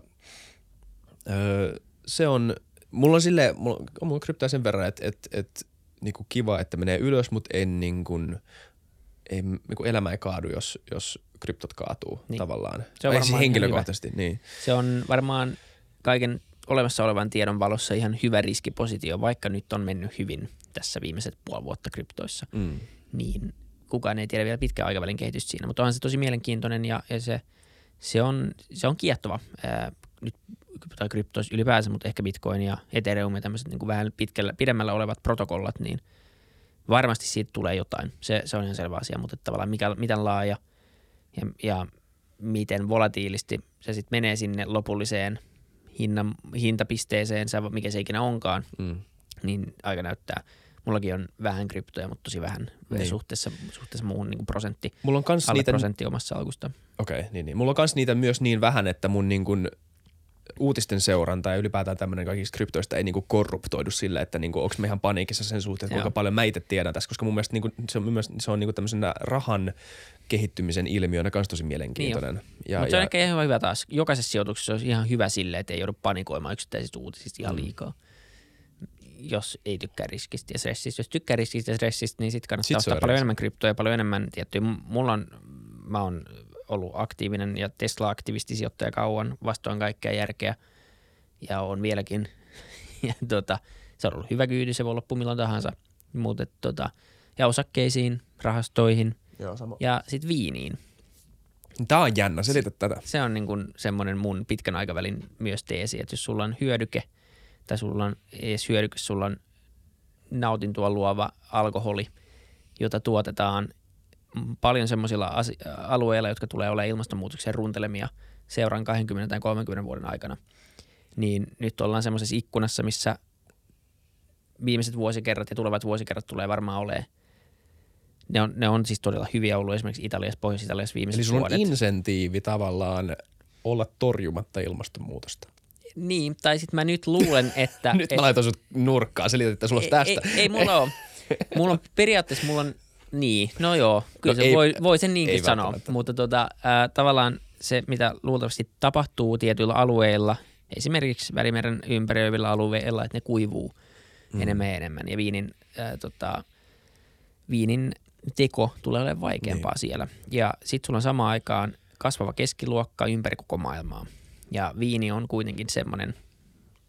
öö, se on, mulla on sille, mulla, mulla kryptää sen verran, että et, et, niinku kiva, että menee ylös, mutta en niinku, ei, niinku elämä ei kaadu, jos, jos kryptot kaatuu niin. tavallaan. Se on varmaan henkilökohtaisesti, niin. Se on varmaan kaiken olemassa olevan tiedon valossa ihan hyvä riskipositio, vaikka nyt on mennyt hyvin tässä viimeiset puoli vuotta kryptoissa. Mm. Niin kukaan ei tiedä vielä pitkän aikavälin kehitystä siinä, mutta on se tosi mielenkiintoinen ja, ja se, se, on, se on kiehtova. Ää, nyt tai kryptois ylipäänsä, mutta ehkä Bitcoin ja Ethereum ja tämmöiset niin kuin vähän pitkällä, pidemmällä olevat protokollat, niin varmasti siitä tulee jotain. Se, se on ihan selvä asia, mutta tavallaan mikä, miten laaja ja, ja miten volatiilisti se sitten menee sinne lopulliseen hinnan, hintapisteeseen, mikä se ikinä onkaan, mm. niin aika näyttää – Mullakin on vähän kryptoja, mutta tosi vähän niin. suhteessa, suhteessa muuhun niin prosentti, Mulla on kans niitä... prosentti omassa alkusta. Okei, okay, niin, niin. Mulla on kans niitä myös niin vähän, että mun niin kuin uutisten seuranta ja ylipäätään tämmöinen kaikista kryptoista ei niinku korruptoidu sille, että niinku, onko me ihan paniikissa sen suhteen, että kuinka paljon mä itse tiedän tässä, koska mun mielestä niinku, se on, myös, se on niinku tämmöisenä rahan kehittymisen ilmiönä kans tosi mielenkiintoinen. Niin ja, Mutta se on ehkä ihan hyvä taas. Jokaisessa sijoituksessa on ihan hyvä sille, että ei joudu panikoimaan yksittäisistä uutisista ihan mm. Jos ei tykkää riskistä ja stressistä. Jos tykkää riskistä ja stressistä, niin sitten kannattaa sit ostaa paljon enemmän kryptoja, paljon enemmän tiettyjä. Mulla on, mä oon ollut aktiivinen ja Tesla-aktivistisijoittaja kauan vastoin kaikkea järkeä ja on vieläkin. [laughs] ja tota, se on ollut hyvä kyydi, se voi loppu milloin tahansa. Mutta tota, ja osakkeisiin, rahastoihin Joo, sama. ja sitten viiniin. Tämä on jännä, selitä tätä. Se on niin kuin semmoinen mun pitkän aikavälin myös teesi, että jos sulla on hyödyke – tai sulla on edes hyödykäs, sulla on nautintua luova alkoholi, jota tuotetaan paljon semmoisilla alueilla, jotka tulee olemaan ilmastonmuutoksen runtelemia seuraan 20 tai 30 vuoden aikana. Niin nyt ollaan semmoisessa ikkunassa, missä viimeiset vuosikerrat ja tulevat vuosikerrat tulee varmaan olemaan ne on, ne on siis todella hyviä ollut esimerkiksi Italiassa, Pohjois-Italiassa viimeiset Eli sulla vuodet. on insentiivi tavallaan olla torjumatta ilmastonmuutosta. Niin, tai sitten mä nyt luulen, [laughs] että... nyt mä laitan sut nurkkaan, että sulla ei, tästä. Ei, ei mulla ole. [laughs] Mulla on periaatteessa, mulla on, niin, no joo, kyllä no se ei, voi, voi sen niinkin sanoa, mutta tota, äh, tavallaan se, mitä luultavasti tapahtuu tietyillä alueilla, esimerkiksi Välimeren ympäröivillä alueilla, että ne kuivuu mm. enemmän ja enemmän. Ja viinin, ää, tota, viinin teko tulee olemaan vaikeampaa niin. siellä. Ja sitten sulla on samaan aikaan kasvava keskiluokka ympäri koko maailmaa. Ja viini on kuitenkin semmoinen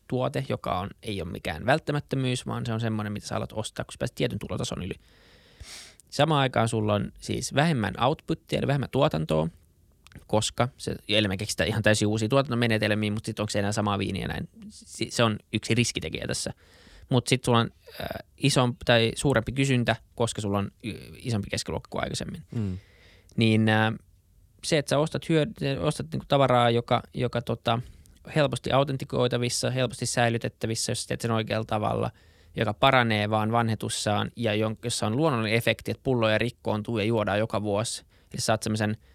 tuote, joka on, ei ole mikään välttämättömyys, vaan se on semmoinen, mitä sä alat ostaa, kun sä pääset tietyn tulotason yli. Samaan aikaan sulla on siis vähemmän outputtia, eli vähemmän tuotantoa, koska se, eli me keksitään ihan täysin uusia tuotantomenetelmiä, mutta sitten onko se enää samaa viiniä näin. Se on yksi riskitekijä tässä. Mutta sitten sulla on äh, isompi tai suurempi kysyntä, koska sulla on isompi keskiluokka kuin aikaisemmin. Mm. Niin äh, se, että sä ostat, hyö- ostat niinku tavaraa, joka, joka tota, helposti autentikoitavissa, helposti säilytettävissä, jos teet sen oikealla tavalla, joka paranee vaan vanhetussaan ja jossa on luonnollinen efekti, että pulloja rikkoontuu ja juodaan joka vuosi. Eli saat semmoisen –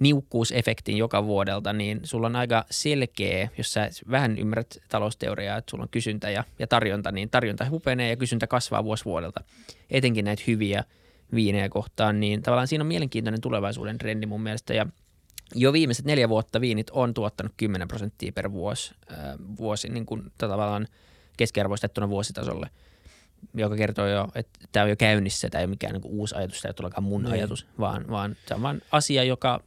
niukkuusefektin joka vuodelta, niin sulla on aika selkeä, jos sä vähän ymmärrät talousteoriaa, että sulla on kysyntä ja, ja tarjonta, niin tarjonta hupenee ja kysyntä kasvaa vuosi vuodelta. Etenkin näitä hyviä viinejä kohtaan, niin tavallaan siinä on mielenkiintoinen tulevaisuuden trendi mun mielestä ja jo viimeiset neljä vuotta viinit on tuottanut 10 prosenttia per vuosi, äh, vuosi niin kuin tavallaan keskiarvoistettuna vuositasolle joka kertoo jo, että tämä on jo käynnissä, tämä ei ole mikään niin uusi ajatus, tämä ei ole mun niin. ajatus, vaan, vaan tämä on vain asia, joka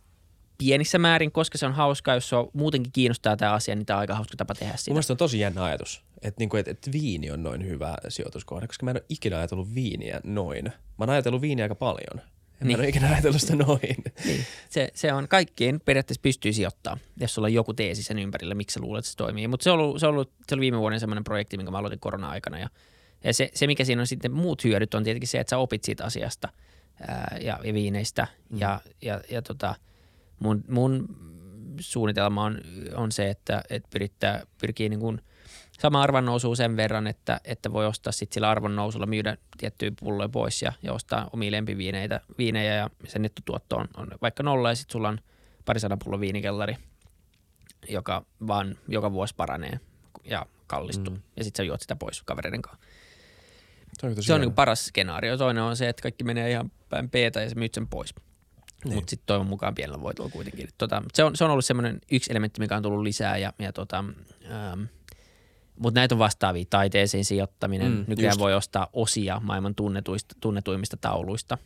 pienissä määrin, koska se on hauskaa, jos se on muutenkin kiinnostaa tämä asia, niin tämä on aika hauska tapa tehdä sitä. Mielestäni on tosi jännä ajatus, että, niinku, että, että viini on noin hyvä sijoituskohde, koska mä en ole ikinä ajatellut viiniä noin. Mä oon ajatellut viiniä aika paljon. En niin. mä ole ikinä ajatellut sitä noin. Niin. Se, se on kaikkien periaatteessa pystyy sijoittamaan, jos sulla on joku teesi sen ympärillä, miksi sä luulet, että se toimii. Mutta se, ollut, se, ollut, se oli viime vuoden semmoinen projekti, minkä mä aloitin korona-aikana. Ja, ja se, se, mikä siinä on sitten muut hyödyt, on tietenkin se, että sä opit siitä asiasta ää, ja, ja viineistä. Mm. Ja, ja, ja tota, mun, mun suunnitelma on, on se, että, että pyrittää, pyrkii niin kuin sama arvonnousu sen verran, että, että voi ostaa sitten sillä arvonnousulla myydä tiettyjä pulloja pois ja, ja ostaa omia lempiviineitä, viinejä ja sen nettotuotto on, on vaikka nolla ja sitten sulla on parisadan pullon viinikellari, joka vaan joka vuosi paranee ja kallistuu. Mm. Ja sitten sä juot sitä pois kavereiden kanssa. Se on, se on niin paras skenaario. Toinen on se, että kaikki menee ihan päin peetä ja sä myyt sen pois. Niin. Mutta sitten toivon mukaan pienellä voitolla kuitenkin. Tota, se, on, se on ollut semmoinen yksi elementti, mikä on tullut lisää. Ja, ja tota, ähm, mutta näitä on vastaavia taiteeseen sijoittaminen. Mm, Nykyään just. voi ostaa osia maailman tunnetuista, tunnetuimmista tauluista.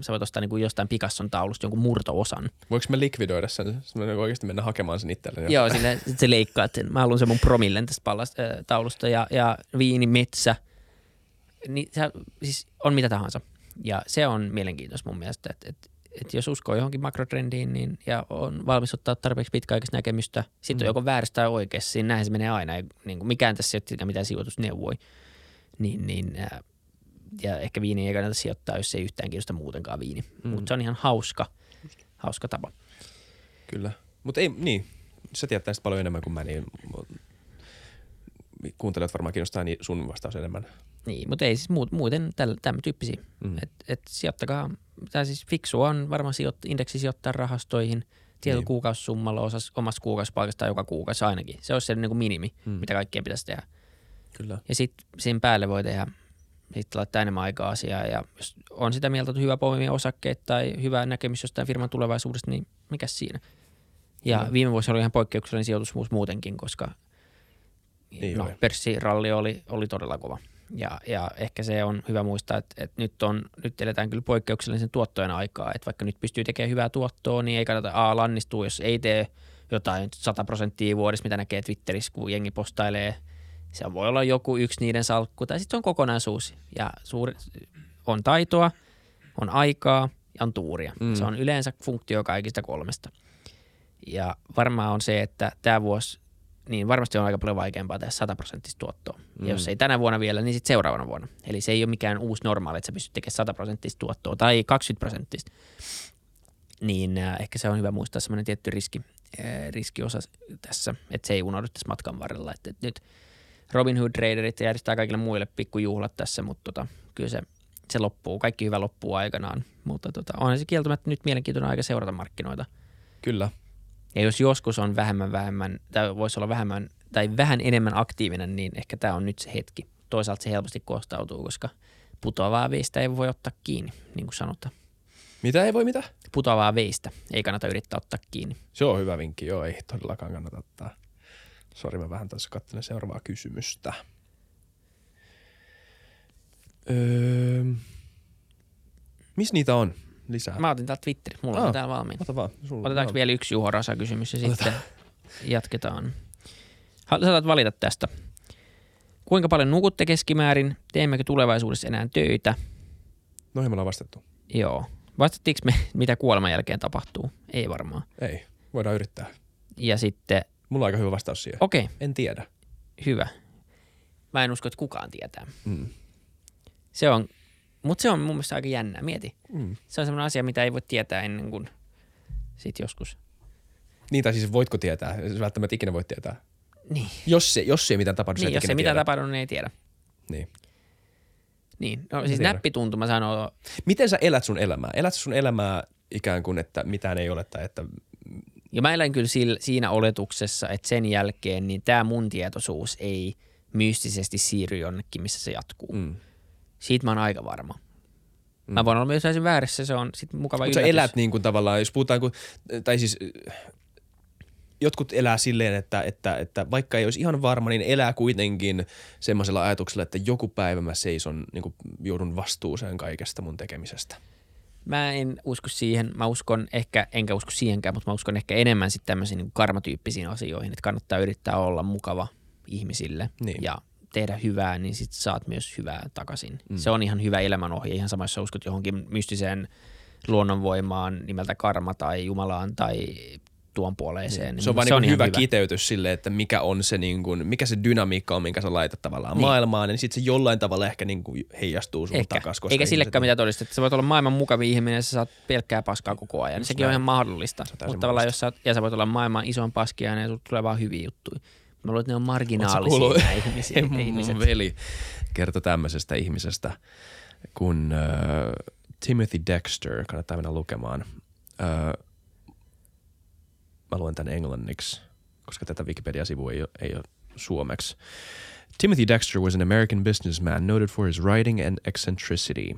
Sä voit ostaa niin kuin jostain Picasson taulusta jonkun murto-osan. Voinko me likvidoida sen? Mä oikeasti mennä hakemaan sen itselleen. Joo, sille, sit se leikkaat sen. Mä haluan sen mun promillen tästä pallasta, äh, taulusta. Ja, ja viini, metsä. Niin, se, siis on mitä tahansa. Ja se on mielenkiintoista mun mielestä, että, että että jos uskoo johonkin makrotrendiin niin, ja on valmis ottaa tarpeeksi pitkäaikaista näkemystä, sitten mm. on joko väärässä tai oikeassa, niin näin se menee aina. Ei, niin kuin mikään tässä ei ole mitään sijoitusneuvoi. Niin, niin, ja ehkä viini ei kannata sijoittaa, jos ei yhtään kiinnosta muutenkaan viini. Mm. Mutta se on ihan hauska, hauska tapa. Kyllä. Mutta ei, niin, sä tiedät tästä paljon enemmän kuin mä, niin kuuntelijat varmaan kiinnostaa niin sun vastaus enemmän. Niin, mutta ei siis muuten tämän tyyppisiä. Mm. Et, et sijoittakaa – tämä siis fiksua on varmaan sijoitt- indeksi sijoittaa rahastoihin tietyllä niin. kuukausisummalla osas, omasta kuukausipalkasta joka kuukausi ainakin. Se olisi se niin kuin minimi, mm. mitä kaikkien pitäisi tehdä. Kyllä. Ja sitten siinä päälle voi tehdä, sitten laittaa enemmän aikaa asiaa ja jos on sitä mieltä, että hyvä poimia osakkeet tai hyvä näkemys jostain firman tulevaisuudesta, niin mikä siinä? Ja Kyllä. viime vuosi oli ihan poikkeuksellinen sijoitus muutenkin, koska niin no, pörssiralli oli, oli todella kova. Ja, ja ehkä se on hyvä muistaa, että, että nyt, on, nyt eletään kyllä poikkeuksellisen tuottojen aikaa, että vaikka nyt pystyy tekemään hyvää tuottoa, niin ei kannata A lannistua, jos ei tee jotain 100 prosenttia vuodessa, mitä näkee Twitterissä, kun jengi postailee. Se voi olla joku yksi niiden salkku, tai sitten on kokonaisuus. Ja suuri, on taitoa, on aikaa ja on tuuria. Mm. Se on yleensä funktio kaikista kolmesta. Ja varmaan on se, että tämä vuosi niin varmasti on aika paljon vaikeampaa tehdä 100 prosenttista tuottoa. Mm. Ja jos ei tänä vuonna vielä, niin sitten seuraavana vuonna. Eli se ei ole mikään uusi normaali, että sä pystyt tekemään 100 prosenttista tuottoa tai 20 prosenttista. Niin äh, ehkä se on hyvä muistaa semmoinen tietty riski, äh, riskiosa tässä, että se ei unohdu tässä matkan varrella. Että, että nyt Robin Hood Traderit järjestää kaikille muille pikkujuhlat tässä, mutta tota, kyllä se, se loppuu. Kaikki hyvä loppuu aikanaan. Mutta tota, on se kieltämättä nyt mielenkiintoinen aika seurata markkinoita. Kyllä. Ja jos joskus on vähemmän vähemmän, tai voisi olla vähemmän tai vähän enemmän aktiivinen, niin ehkä tämä on nyt se hetki. Toisaalta se helposti kostautuu, koska putoavaa veistä ei voi ottaa kiinni, niin kuin sanotaan. Mitä ei voi mitä? Putoavaa veistä ei kannata yrittää ottaa kiinni. Se on hyvä vinkki, joo, ei todellakaan kannata ottaa. Sori, mä vähän tässä katselen seuraavaa kysymystä. Öö, missä niitä on lisää? Mä otin täältä Twitterin, mulla on Aa, täällä valmiina. Ota vaan. Sulla Otetaanko on- vielä yksi Juho Rasa kysymys ja sitten jatketaan. Saatat valita tästä. Kuinka paljon nukutte keskimäärin? Teemmekö tulevaisuudessa enää töitä? Noihin me ollaan vastattu. Joo. Vastattiinko me, [laughs] mitä kuoleman jälkeen tapahtuu? Ei varmaan. Ei, voidaan yrittää. Ja sitten, Mulla on aika hyvä vastaus siihen. okei, okay, En tiedä. hyvä. Mä en usko, että kukaan tietää. Mm. Se on, mutta se on mun mielestä aika jännä. Mieti. Mm. Se on semmoinen asia, mitä ei voi tietää ennen kuin sit joskus. Niin, tai siis voitko tietää? Sä välttämättä ikinä voit tietää. Niin, Jos, se, jos ei mitään tapahdu, niin jos ei mitään tapahdu, niin ei tiedä. Niin. Niin, no siis tiedä. näppituntuma sanoo, Miten sä elät sun elämää? Elät sun elämää ikään kuin, että mitään ei ole tai että ja mä elän kyllä sillä, siinä oletuksessa, että sen jälkeen niin tämä mun tietoisuus ei mystisesti siirry jonnekin, missä se jatkuu. mm. Siitä mä oon aika varma. Mä voin olla myös täysin väärässä, se on sitten mukava Mutta sä elät niin kuin tavallaan, jos puhutaan, kun, tai siis jotkut elää silleen, että, että, että vaikka ei olisi ihan varma, niin elää kuitenkin semmoisella ajatuksella, että joku päivä mä seison, niin kuin joudun vastuuseen kaikesta mun tekemisestä. Mä en usko siihen. Mä uskon ehkä, enkä usko siihenkään, mutta mä uskon ehkä enemmän sitten tämmöisiin niin karmatyyppisiin asioihin, että kannattaa yrittää olla mukava ihmisille Niin. ja tehdä hyvää, niin sit saat myös hyvää takaisin. Mm. Se on ihan hyvä elämänohje, ihan sama jos sä uskot johonkin mystiseen luonnonvoimaan nimeltä karma tai Jumalaan tai tuon puoleiseen. Se on niin vaan niin ihan hyvä, hyvä kiteytys sille, että mikä on se, niin kuin, mikä se dynamiikka on, minkä sä laitat tavallaan Niin. niin. maailmaan, niin sitten se jollain tavalla ehkä niin kuin heijastuu sun Ehkä. takas. koska Eikä sillekään mitään todistetta. Sä voit olla maailman mukavin ihminen ja sä saat pelkkää paskaa koko ajan. Sekin on ihan mahdollista. Mutta tavallaan jos sä, ja sä voit olla maailman isoin paskiainen ja sulla tulee vaan hyviä juttuja. Mä luulen, että ne on marginaalisia kuullut? ihmisiä, [laughs] mun, ihmiset. veli kertoi tämmöisestä ihmisestä, kun äh, Timothy Dexter, kannattaa mennä lukemaan. Äh, mä luen tämän englanniksi, koska tätä Wikipedia-sivua ei ole, ei ole suomeksi. Timothy Dexter was an American businessman noted for his writing and eccentricity.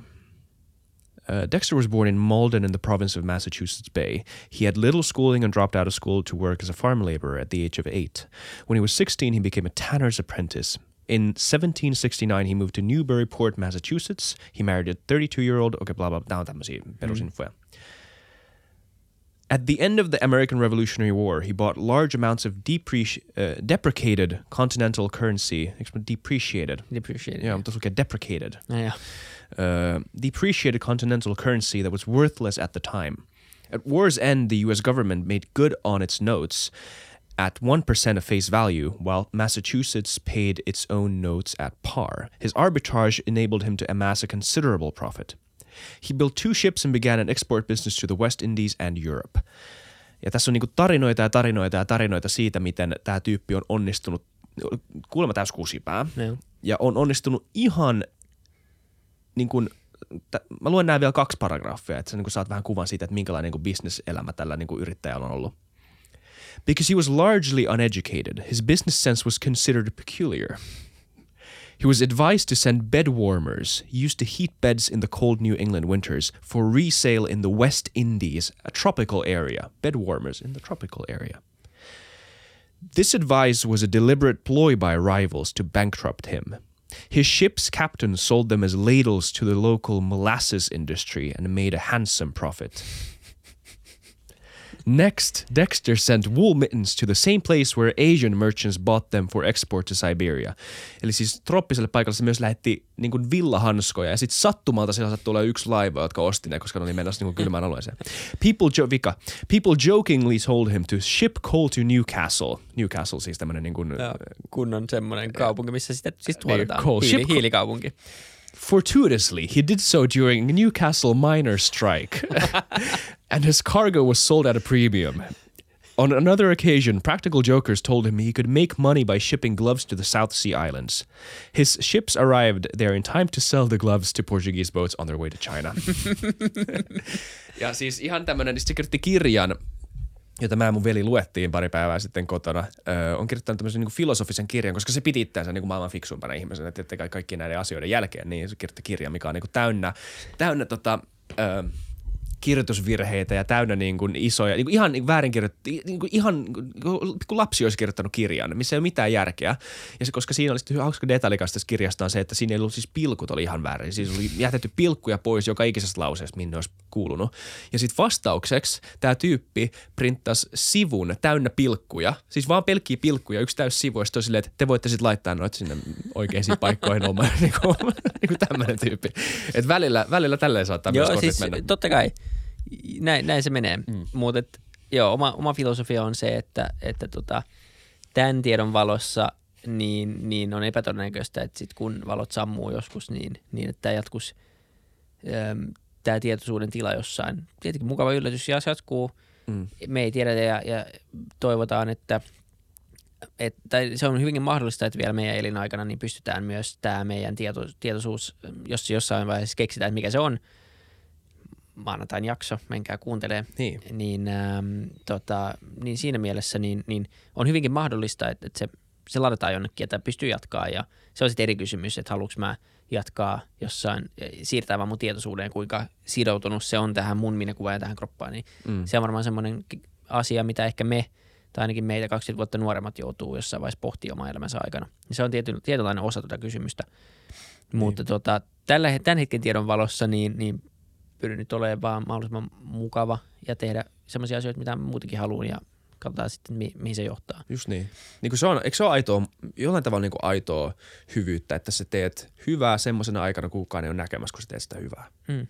Uh, Dexter was born in Malden in the province of Massachusetts Bay. He had little schooling and dropped out of school to work as a farm laborer at the age of eight. When he was 16, he became a tanner's apprentice. In 1769, he moved to Newburyport, Massachusetts. He married a 32 year old. Okay, blah, blah, blah. Nämä on tämmöisiä perusinfoja. At the end of the American Revolutionary War, he bought large amounts of depreci- uh, deprecated continental currency. Depreciated? Depreciated. Joo, mutta lukee deprecated. No, joo. Uh, depreciated continental currency that was worthless at the time. At war's end, the US government made good on its notes at 1% of face value, while Massachusetts paid its own notes at par. His arbitrage enabled him to amass a considerable profit. He built two ships and began an export business to the West Indies and Europe. Ja tässä on niinku tarinoita ja tarinoita ja tarinoita siitä, miten tämä tyyppi on onnistunut, kuulemma täys kusipää, Joo. ja on onnistunut ihan niin kuin, mä luen nämä vielä kaksi paragraafia, että sä niin saat vähän kuvan siitä, että minkälainen niin bisneselämä tällä niin yrittäjällä on ollut. Because he was largely uneducated, his business sense was considered peculiar. He was advised to send bed warmers used to heat beds in the cold New England winters for resale in the West Indies, a tropical area. Bed warmers in the tropical area. This advice was a deliberate ploy by rivals to bankrupt him. His ship's captain sold them as ladles to the local molasses industry and made a handsome profit. Next, Dexter sent wool mittens to the same place where Asian merchants bought them for export to Siberia. Eli siis trooppiselle paikalle se myös lähetti niin kuin villahanskoja ja sitten sattumalta siellä sattui olla yksi laiva, jotka osti ne, koska ne oli menossa niin kylmään alueeseen. People, jo- vika. People jokingly told him to ship coal to Newcastle. Newcastle siis tämmöinen niin kuin, Kunnon semmoinen kaupunki, missä sitä siis tuotetaan. cool. Hiili, Ship- hiilikaupunki. Fortuitously, he did so during Newcastle miners' strike, [laughs] and his cargo was sold at a premium. On another occasion, practical jokers told him he could make money by shipping gloves to the South Sea Islands. His ships arrived there in time to sell the gloves to Portuguese boats on their way to China. [laughs] ja siis ihan tämmönen, se kirjoitti kirjan, jota mä ja mun veli luettiin pari päivää sitten kotona, öö, on kirjoittanut tämmöisen niin filosofisen kirjan, koska se piti itseänsä niin kuin maailman fiksumpana ihmisenä, että kaikki näiden asioiden jälkeen, niin se kirjoitti kirjan, mikä on niin kuin täynnä, täynnä tota, öö, kirjoitusvirheitä ja täynnä niin kuin isoja, niin kuin ihan niin väärin kirjoittu, niin kuin ihan niin kuin lapsi olisi kirjoittanut kirjan, missä ei ole mitään järkeä. Ja se, koska siinä oli sitten hauska detaljikasta tässä kirjasta on se, että siinä ei ollut siis pilkut oli ihan väärin. Siis oli jätetty pilkkuja pois joka ikisessä lauseessa, minne olisi kuulunut. Ja sitten vastaukseksi tämä tyyppi printtasi sivun täynnä pilkkuja, siis vaan pelkkiä pilkkuja, yksi täys sivu, ja silleen, että te voitte sitten laittaa noita sinne oikeisiin paikkoihin [laughs] omaan, niin kuin, niin kuin tämmöinen tyyppi. Et välillä, välillä tälleen saattaa Joo, myös siis mennä. totta kai. Näin, näin se menee. Mm. Mutta joo, oma, oma filosofia on se, että, että tota, tämän tiedon valossa niin, niin on epätodennäköistä, että sit kun valot sammuu joskus, niin, niin että tämä jatkuisi tämä tietoisuuden tila jossain. Tietenkin mukava yllätys ja se jatkuu. Mm. Me ei tiedetä ja, ja toivotaan, että et, tai se on hyvinkin mahdollista, että vielä meidän elinaikana niin pystytään myös tämä meidän tieto, tietoisuus, jos jossain vaiheessa keksitään, että mikä se on, maanantain jakso, menkää kuuntelee, Niin. niin, ähm, tota, niin siinä mielessä niin, niin on hyvinkin mahdollista, että, että se, se ladataan jonnekin, että pystyy jatkaa ja se on sitten eri kysymys, että haluanko mä jatkaa jossain, siirtää vaan mun tietoisuuden, kuinka sidoutunut se on tähän mun minäkuvaan ja tähän kroppaan, niin mm. se on varmaan semmoinen asia, mitä ehkä me tai ainakin meitä 20 vuotta nuoremmat joutuu jossain vaiheessa pohtia oman elämänsä aikana. Ja se on tiety, tietynlainen osa tuota kysymystä. Niin. Mutta tota, tällä, tämän hetken tiedon valossa niin, niin pyrin nyt olemaan vaan mahdollisimman mukava ja tehdä sellaisia asioita, mitä muutenkin haluan ja katsotaan sitten, mi- mihin se johtaa. Just niin. niin kuin se on, eikö se ole aitoa, jollain tavalla niin kuin aitoa hyvyyttä, että sä teet hyvää semmoisena aikana, kun kukaan ei ole näkemässä, kun sä teet sitä hyvää. Mm.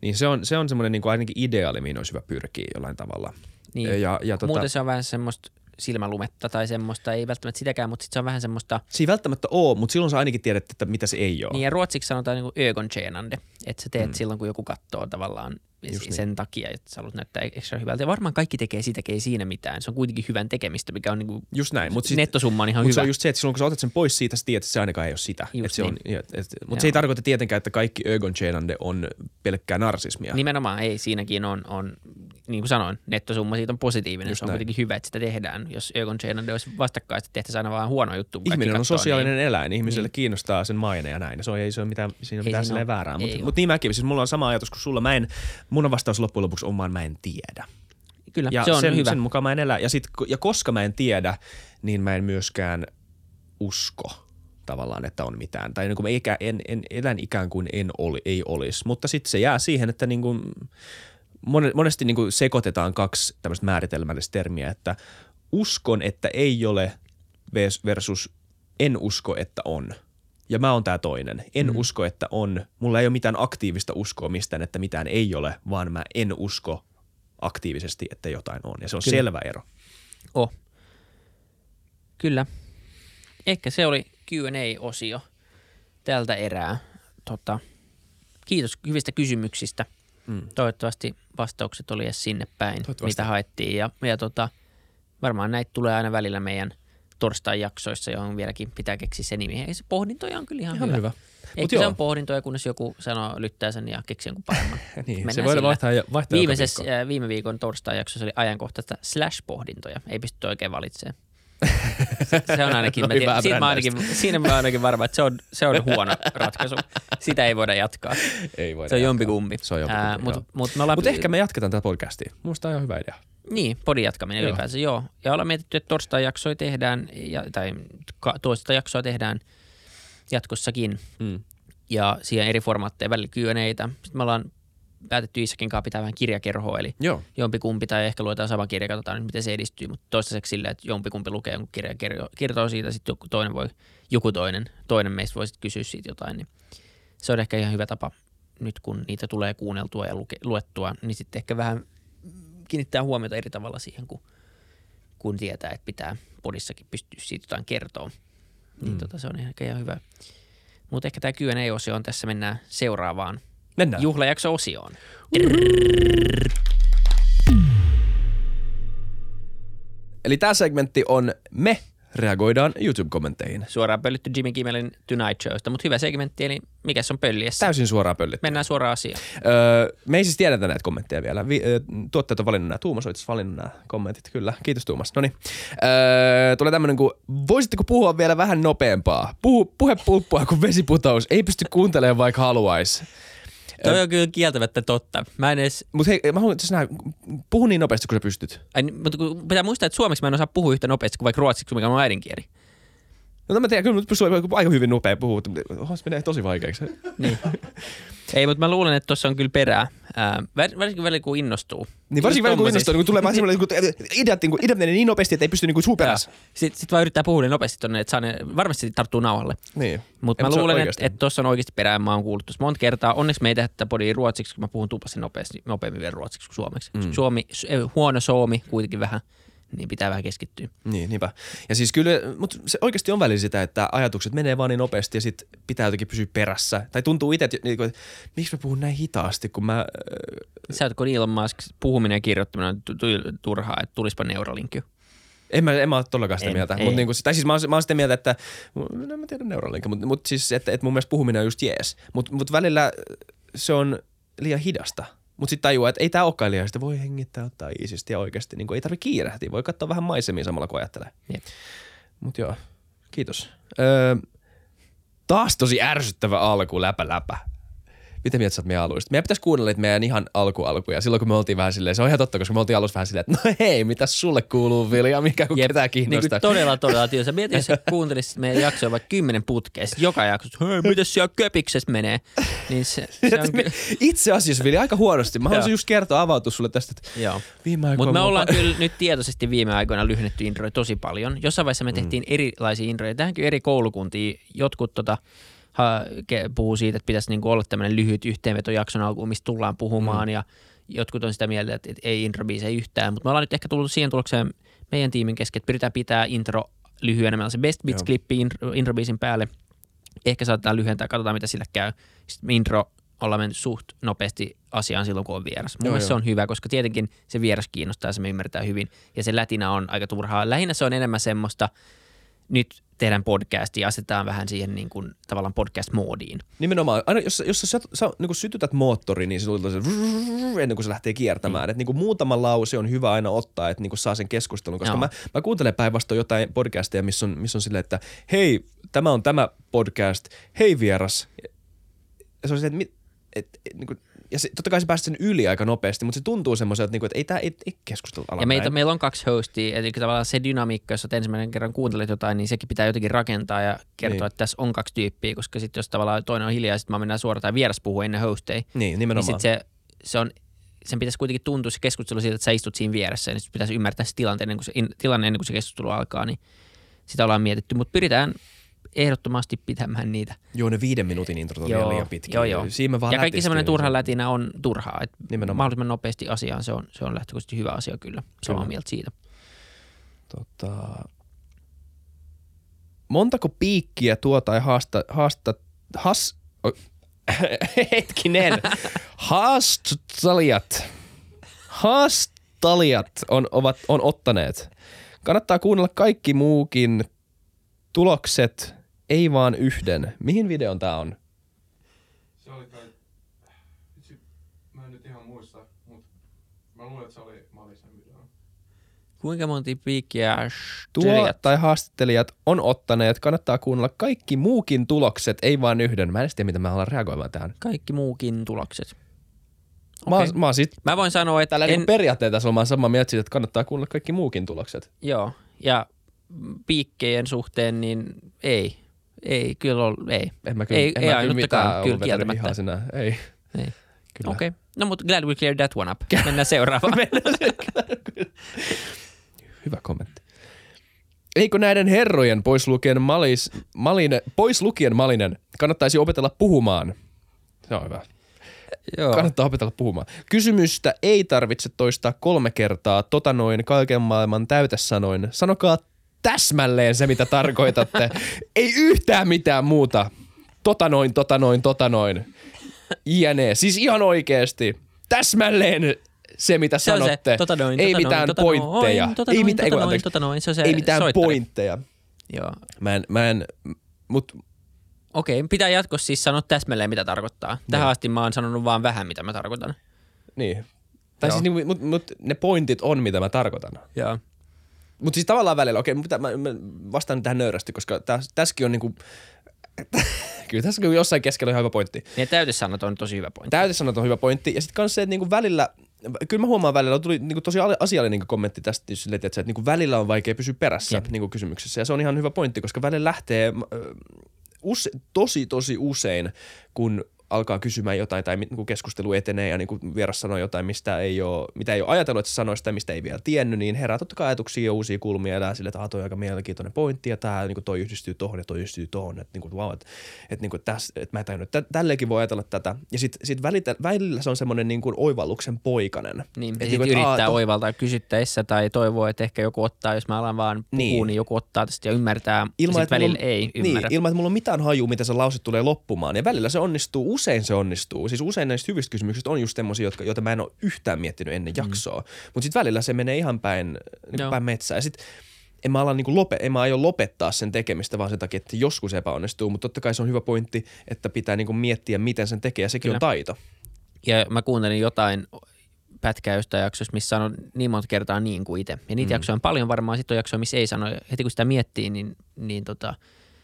Niin se on, se on semmoinen niin kuin ainakin ideaali, mihin olisi hyvä pyrkiä jollain tavalla. Niin. Ja, ja tota, Muuten se on vähän semmoista silmälumetta tai semmoista, ei välttämättä sitäkään, mutta sit se on vähän semmoista... Se ei välttämättä ole, mutta silloin sä ainakin tiedät, että mitä se ei ole. Niin ja ruotsiksi sanotaan niin kuin ögontjänande, että sä teet mm. silloin, kun joku katsoo tavallaan Just sen niin. takia, että sä haluat näyttää ekstra hyvältä. Ja varmaan kaikki tekee siitä, ei siinä mitään. Se on kuitenkin hyvän tekemistä, mikä on niin kuin just näin. Mut sit, nettosumma on ihan mut hyvä. se on just se, että silloin kun sä otat sen pois siitä, sä tiedät, että se ainakaan ei ole sitä. Just se niin. on, et, et, mutta se ei tarkoita tietenkään, että kaikki ögontjänande on pelkkää narsismia. Nimenomaan ei. Siinäkin on, on niin kuin sanoin, nettosumma siitä on positiivinen. Just se on näin. kuitenkin hyvä, että sitä tehdään. Jos ögontjänande olisi vastakkaista, tehtäisiin aina vaan huono juttu. Ihminen on sosiaalinen niin, eläin. Ihmiselle niin. kiinnostaa sen maine ja näin. Se on, ei se ole mitään, siinä ei mitään siinä väärää. Mutta mut niin mäkin, siis mulla on sama ajatus kuin sulla. Mä en, mun on vastaus loppujen lopuksi omaan mä en tiedä. Kyllä, ja se on sen, hyvä. sen mukaan mä en elä. Ja, sit, ja koska mä en tiedä, niin mä en myöskään usko tavallaan, että on mitään. Tai niin kuin mä en, en, elän ikään kuin en oli, ei olisi. Mutta sitten se jää siihen, että niin kuin, monesti niin kuin sekoitetaan kaksi tämmöistä määritelmällistä termiä, että uskon, että ei ole versus en usko, että on. Ja mä oon tää toinen. En mm. usko, että on. Mulla ei ole mitään aktiivista uskoa mistään, että mitään ei ole, vaan mä en usko aktiivisesti, että jotain on. Ja se on Kyllä. selvä ero. Oh. Kyllä. Ehkä se oli Q&A-osio tältä erää. Tota, kiitos hyvistä kysymyksistä. Mm. Toivottavasti vastaukset oli edes sinne päin, mitä haettiin. Ja, ja tota, varmaan näitä tulee aina välillä meidän torstai-jaksoissa, johon vieläkin pitää keksiä se nimi. Ei se pohdintoja on kyllä ihan, ihan hyvä. hyvä. Eikö se on pohdintoja, kunnes joku sanoo, lyttää sen ja keksii jonkun paremman. [laughs] niin, se voi vaihtaa, vaihtaa Viimeisessä, viikko. viime viikon torstai-jaksossa oli ajankohtaista slash-pohdintoja. Ei pysty oikein valitsemaan. Se on ainakin, mä tiedän, siinä, mä ainakin, siinä mä ainakin varma, että se on, se on huono ratkaisu. Sitä ei voida jatkaa. Ei voida se on jompikumpi. Se on jompikumpi, äh, Mutta mut ollaan... mut ehkä me jatketaan tätä podcastia. Musta on ihan hyvä idea. Niin, podin jatkaminen joo. ylipäänsä, joo. Ja ollaan mietitty, että torstai-jaksoja tehdään, ja, tai toista jaksoa tehdään jatkossakin. Mm. Ja siihen eri formaatteja, välillä Q&Aitä. Sitten me ollaan päätetty Isakin kanssa pitää vähän kirjakerhoa, eli Joo. jompikumpi tai ehkä luetaan sama kirja, katsotaan nyt miten se edistyy, mutta toistaiseksi silleen, että jompikumpi lukee jonkun kirjan, kertoo siitä, sitten joku toinen voi, joku toinen, toinen meistä voi sitten kysyä siitä jotain, niin se on ehkä ihan hyvä tapa nyt kun niitä tulee kuunneltua ja luke, luettua, niin sitten ehkä vähän kiinnittää huomiota eri tavalla siihen, kun, kun tietää, että pitää podissakin pystyä siitä jotain kertoa. Niin mm. tota, se on ehkä ihan hyvä. Mutta ehkä tämä Q&A-osio on tässä, mennään seuraavaan Mennään. juhlajakso-osioon. Eli tämä segmentti on me reagoidaan YouTube-kommentteihin. Suoraan pöllytty Jimmy Kimmelin Tonight Showsta, mutta hyvä segmentti, eli mikä se on pölliessä? Täysin suoraan pöllytty. Mennään suoraan asiaan. Öö, me ei siis tiedetä näitä kommentteja vielä. Vi, ö, tuotteet on valinnut nämä. Tuumas on itse valinnut nämä kommentit, kyllä. Kiitos Tuumas. No niin. Öö, tulee tämmöinen kuin, voisitteko puhua vielä vähän nopeampaa? Puhu, puhe pulppua kuin vesiputous. Ei pysty kuuntelemaan vaikka haluaisi. Toi on kyllä kieltämättä totta. Mä en edes... Mutta hei, mä haluan tässä nähdä, puhu niin nopeasti kuin sä pystyt. Ai, mutta kun pitää muistaa, että suomeksi mä en osaa puhua yhtä nopeasti kuin vaikka ruotsiksi, mikä on mun äidinkieli. No mä tiedän, kyllä mut pystyy aika hyvin nopea puhua, mutta se menee tosi vaikeaksi. Niin. [laughs] Ei, mutta mä luulen, että tuossa on kyllä perää. Ää, varsinkin välillä, kun innostuu. Niin varsinkin välillä, kun innostuu, niin kun tulee vähän semmoinen, kun ideat, niin ideat menee niin nopeasti, että ei pysty niin suuperässä. Sitten sit vaan yrittää puhua niin nopeasti tonne, että saa ne, varmasti tarttuu nauhalle. Niin. Mutta mä luulen, että et tuossa on oikeasti perää, mä oon kuullut tuossa monta kertaa. Onneksi me ei tehdä tätä podia ruotsiksi, kun mä puhun tupasti nopeasti, nopeammin vielä ruotsiksi kuin suomeksi. Mm. Suomi, huono suomi kuitenkin vähän niin pitää vähän keskittyä. Niin, niinpä. Ja siis kyllä, mutta se oikeasti on välillä sitä, että ajatukset menee vaan niin nopeasti ja sitten pitää jotenkin pysyä perässä. Tai tuntuu itse, että, niin että miksi mä puhun näin hitaasti, kun mä... Äh... Sä oot, kun Elon Musk, puhuminen ja kirjoittaminen on turhaa, että tulispa Neuralinkki. En mä, en mä ole todellakaan sitä en, mieltä. Mut niinku, tai siis mä oon, mä oon sitä mieltä, että, no mä tiedän Neuralinkki, mutta mut siis, että, että mun mielestä puhuminen on just jees. Mutta mut välillä se on liian hidasta. Mutta sitten tajuaa, että ei tämä olekaan liian, voi hengittää, ottaa iisisti ja oikeasti niin ei tarvitse kiirehtiä. Voi katsoa vähän maisemia samalla kun ajattelee. Mutta joo, kiitos. Öö, taas tosi ärsyttävä alku, läpä läpä. Mitä mieltä sä oot meidän aluista? Meidän pitäisi kuunnella meidän ihan alku alkuja. Silloin kun me oltiin vähän silleen, se on ihan totta, koska me oltiin alussa vähän silleen, että no hei, mitä sulle kuuluu Vilja, mikä kun ketään niin kiinnostaa. Niin todella, todella. Jos mietin, jos kuuntelisit meidän jaksoa vaikka kymmenen putkeista, joka jaksossa, hei, mitä siellä köpiksessä menee. Niin se, se on. Itse asiassa Vilja, aika huonosti. Mä haluaisin just kertoa, avautua sulle tästä, että Joo. viime aikoina... Mutta me ollaan kyllä nyt tietoisesti viime aikoina lyhennetty introja tosi paljon. Jossain vaiheessa me mm. tehtiin mm. erilaisia introja. Tähänkin eri koulukuntia. Jotkut tota, puhuu siitä, että pitäisi niin kuin olla tämmöinen lyhyt yhteenveto jakson alkuun, mistä tullaan puhumaan mm. ja jotkut on sitä mieltä, että ei introbiise yhtään, mutta me ollaan nyt ehkä tullut siihen tulokseen meidän tiimin kesken, että pyritään pitää intro lyhyenä. Meillä on se Best Bits-klippi intro, introbiisin päälle. Ehkä saatetaan lyhentää, katsotaan mitä sillä käy. Sitten intro ollaan mennyt suht nopeasti asiaan silloin, kun on vieras. Mun mielestä se on hyvä, koska tietenkin se vieras kiinnostaa ja se me ymmärretään hyvin. Ja se lätinä on aika turhaa. Lähinnä se on enemmän semmoista – nyt tehdään podcastia ja asetetaan vähän siihen niin kuin, tavallaan podcast-moodiin. Nimenomaan. Aina jos, jos sä, sä niin kuin sytytät moottori, niin se tulee se ennen kuin se lähtee kiertämään. Mm. Et, niin kuin muutama lause on hyvä aina ottaa, että niin kuin saa sen keskustelun. Koska mä, mä kuuntelen päinvastoin jotain podcasteja, missä on, missä on silleen, että hei, tämä on tämä podcast, hei vieras. Ja se on silleen, että et, et, niin kuin, ja se, totta kai se päästä sen yli aika nopeasti, mutta se tuntuu semmoiselta, että, niinku, että ei tämä ei, ei keskustella ala Ja meitä, meillä on kaksi hostia, eli tavallaan se dynamiikka, jos olet ensimmäinen kerran kuuntelet jotain, niin sekin pitää jotenkin rakentaa ja kertoa, niin. että tässä on kaksi tyyppiä, koska sitten jos tavallaan toinen on hiljaa ja sitten mä mennään suoraan tai vieras puhua ennen hosteja, niin, nimenomaan. niin sitten se, se on sen pitäisi kuitenkin tuntua se keskustelu siitä, että sä istut siinä vieressä, niin pitäisi ymmärtää se tilanne ennen kuin se, tilanne ennen kuin se keskustelu alkaa, niin sitä ollaan mietitty, mutta pyritään ehdottomasti pitämään niitä. Joo, ne viiden minuutin introt on liian pitkiä. Joo, joo. Siinä vaan ja kaikki semmoinen turha lätinä on turhaa. Et mahdollisimman nopeasti asiaan se on, se on lähtökohtaisesti hyvä asia kyllä. Samaa mieltä siitä. Tota... Montako piikkiä tuo tai haasta, haasta, has, [laughs] hetkinen, haastalijat, haastalijat on, ovat, on ottaneet. Kannattaa kuunnella kaikki muukin tulokset ei vaan yhden. Mihin videon tää on? Se oli kai... Itse, mä en nyt ihan muista, mutta mä luulen, että se oli Malisen video. Kuinka monta piikkiä Tuo tai haastattelijat on ottaneet. Kannattaa kuunnella kaikki muukin tulokset, ei vaan yhden. Mä en tiedä, mitä mä haluan reagoimaan tähän. Kaikki muukin tulokset. Okay. Mä, mä, sit, mä voin sanoa, että... Tällä en... periaatteessa mä samaa mieltä siitä, että kannattaa kuunnella kaikki muukin tulokset. Joo, ja piikkejen suhteen, niin ei. Ei, kyllä ole, ei. En mä kyllä, ei, en ei mä kyllä mitään kyllä kieltämättä. Ei. ei. Okei. Okay. No mutta glad we cleared that one up. [laughs] Mennään seuraavaan. Hyvä kommentti. Eikö näiden herrojen pois lukien, malis, maline, pois lukien malinen kannattaisi opetella puhumaan? Se on hyvä. Joo. Kannattaa opetella puhumaan. Kysymystä ei tarvitse toistaa kolme kertaa, tota noin kaiken maailman täytesanoin. Sanokaa täsmälleen se, mitä tarkoitatte. Ei yhtään mitään muuta. Tota noin, tota noin, tota noin. Jne. Siis ihan oikeesti. Täsmälleen se, mitä se sanotte. Se, tota noin, ei tota mitään noin, tota pointteja. Noin, tota ei, noin, tota noin, tota noin, se on se ei mitään soittari. pointteja. Joo. Mä en, mä en, mut Okei, pitää jatkossa siis sanoa täsmälleen, mitä tarkoittaa. Tähän no. asti mä oon sanonut vaan vähän, mitä mä tarkoitan. Niin. Tai siis, niin, mut, mut ne pointit on, mitä mä tarkoitan. Joo. Mutta siis tavallaan välillä, okei, okay, mä, mä vastaan tähän nöyrästi, koska täs, tässäkin on niinku [laughs] kyllä tässä kyllä jossain keskellä on ihan hyvä pointti. Ne täytesanat on tosi hyvä pointti. Täytesanat on hyvä pointti. Ja sitten myös se, että niinku välillä, kyllä mä huomaan välillä, tuli niinku tosi asiallinen niinku kommentti tästä, silleen, että, että niinku välillä on vaikea pysyä perässä Jep. niinku kysymyksessä. Ja se on ihan hyvä pointti, koska välillä lähtee äh, use, tosi tosi usein, kun alkaa kysymään jotain tai niin keskustelu etenee ja niin kuin vieras sanoo jotain, mistä ei ole, mitä ei ole ajatellut, että se sanoisi tai mistä ei vielä tiennyt, niin herää totta kai ajatuksia ja uusia kulmia ja sille, että ah, toi on aika mielenkiintoinen pointti ja tämä niin kuin toi yhdistyy tohon ja toi yhdistyy tohon, että, niin kuin, wow, että, että, niin kuin täs, että mä en tajunnut, että tälleenkin voi ajatella tätä. Ja sitten sit välitä, välillä se on semmoinen niin kuin oivalluksen poikanen. Niin, että, aa, yrittää to- oivaltaa kysyttäessä tai toivoo, että ehkä joku ottaa, jos mä alan vaan puhua, Niin. niin, niin joku ottaa tästä ja ymmärtää, Ilman, ja että mulla välillä on- ei ymmärrä. Niin, ilman, että mulla on mitään hajua, miten se lause tulee loppumaan. Ja välillä se onnistuu, usein se onnistuu. Siis usein näistä hyvistä kysymyksistä on just semmoisia, jotka, joita mä en ole yhtään miettinyt ennen jaksoa. Mutta sitten välillä se menee ihan päin, niin päin metsään. Ja sitten en mä, ala niinku lope, en mä aio lopettaa sen tekemistä vaan sen takia, että joskus epäonnistuu. Mutta totta kai se on hyvä pointti, että pitää niinku miettiä, miten sen tekee. Ja sekin Kyllä. on taito. Ja mä kuuntelin jotain pätkää jostain jaksosta, missä sanon niin monta kertaa niin kuin itse. Ja niitä Mm. mm. jaksoja on paljon varmaan, sitten on jaksoja, missä ei sano. Heti kun sitä miettii, niin, niin tota,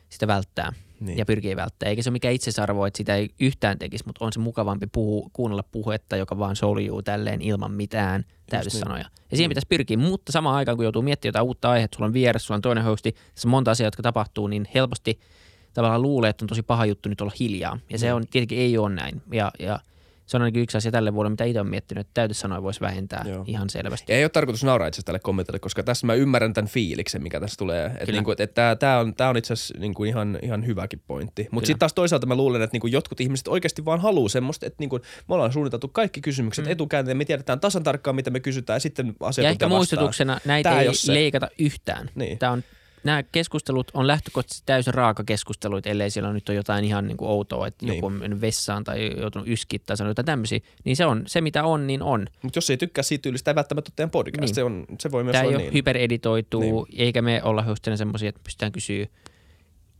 sitä välttää Niin. niin. ja pyrkii välttää. Eikä se ole mikään itsesarvo, että sitä ei yhtään tekisi, mutta on se mukavampi puhu, kuunnella puhetta, joka vaan soljuu tälleen ilman mitään täytesanoja. Ja siihen pitäisi pyrkiä, mutta samaan aikaan kun joutuu miettimään jotain uutta aihetta, sulla on vieressä, sulla on toinen hosti, tässä on monta asiaa, jotka tapahtuu, niin helposti tavallaan luulee, että on tosi paha juttu nyt olla hiljaa. Ja se on tietenkin ei ole näin. Ja, ja se on ainakin yksi asia tälle vuodelle, mitä itse olen miettinyt, että täytesanoja voisi vähentää Joo. Ihan selvästi. Ja ei ole tarkoitus nauraa itse tälle kommentille, koska tässä mä ymmärrän tämän fiiliksen, mikä tässä tulee. Että niinku, et, et tää, tää on, tää on itse asiassa niinku ihan, ihan hyväkin pointti. Mutta sitten taas toisaalta mä luulen, että niinku jotkut ihmiset oikeasti vaan haluaa semmoista, että niinku me ollaan suunniteltu kaikki kysymykset mm. etukäteen, me tiedetään tasan tarkkaan, mitä me kysytään, ja sitten asiat Ja ehkä muistutuksena näitä ei se. leikata yhtään. Niin. Tämä on, nämä keskustelut on lähtökohtaisesti täysin raakakeskusteluita, ellei siellä nyt ole jotain ihan niin kuin outoa, että Niin. joku on mennyt vessaan tai joutunut yskit tai sanonut jotain tämmöisiä. Niin se on se, mitä on, niin on. Mutta jos ei tykkää siitä tyylistä, ei välttämättä ole teidän podcast. Niin. Se, on, se voi myös Tämä ei olla ole niin. hypereditoitu, Niin. eikä me olla hostena semmoisia, että pystytään kysyä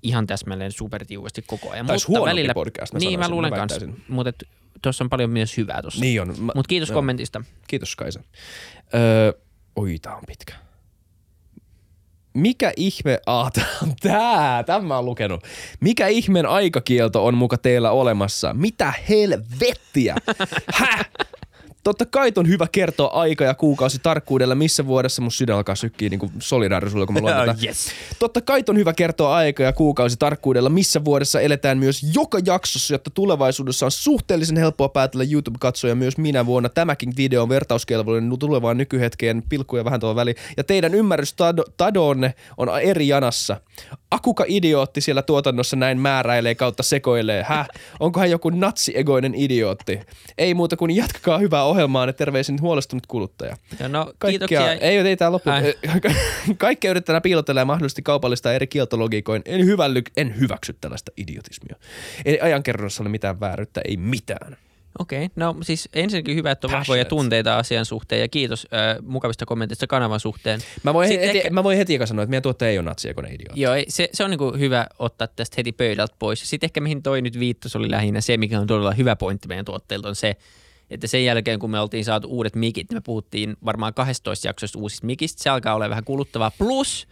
ihan täsmälleen supertiuesti koko ajan. Tai mutta välillä, podcast, mä Niin, mä sanoisin, luulen mä kanssa. Mutta tuossa on paljon myös hyvää tuossa. Niin on. Mä, Mutta kiitos joo. kommentista. Kiitos Kaisa. Öö, oi, tää on pitkä. Mikä ihme, [laughs] ah, tää on tää, tämän mä oon lukenut. Mikä ihmeen aikakielto on muka teillä olemassa? Mitä helvettiä? [laughs] Häh? Totta kai on hyvä kertoa aika ja kuukausi tarkkuudella, missä vuodessa mun sydän alkaa sykkiä niin solidaarisuudella, kun mä luen [laughs] tätä. yes. Totta kai on hyvä kertoa aika ja kuukausi tarkkuudella, missä vuodessa eletään myös joka jaksossa, jotta tulevaisuudessa on suhteellisen helppoa päätellä YouTube-katsoja myös minä vuonna. Tämäkin video on vertauskelvollinen tulevaan nykyhetkeen pilkkuja vähän tuo väli. Ja teidän ymmärrys tado- tadoonne on eri janassa. Akuka idiootti siellä tuotannossa näin määräilee kautta sekoilee. Häh? Onkohan joku natsiegoinen idiootti? Ei muuta kuin jatkakaa hyvää ohjelmaa ja terveisin huolestunut kuluttaja. Ja no, Kaikkea, kiitoksia. ei, ei tää loppu. Ai. [laughs] Kaikkea yritetään piilotella ja mahdollisesti kaupallista eri kieltologiikoin. En, hyvälly, en hyväksy tällaista idiotismia. Ei ajankerronnassa ole mitään vääryyttä, ei mitään. Okei, okay. no siis ensinnäkin hyvä, että on vahvoja Passionate. tunteita asian suhteen ja kiitos äh, mukavista kommenteista kanavan suhteen. Mä voin, Sitten heti, ehkä- mä voin heti eka sanoa, että meidän tuottaja ei ole idiootti. Joo, ei, se, se on niinku hyvä ottaa tästä heti pöydältä pois. Sitten ehkä mihin toi nyt viittasi oli lähinnä se, mikä on todella hyvä pointti meidän tuotteilta, on se, että sen jälkeen kun me oltiin saatu uudet mikit, niin me puhuttiin varmaan 12 jaksoista uusista mikistä. Se alkaa olla vähän kuluttavaa. Plus,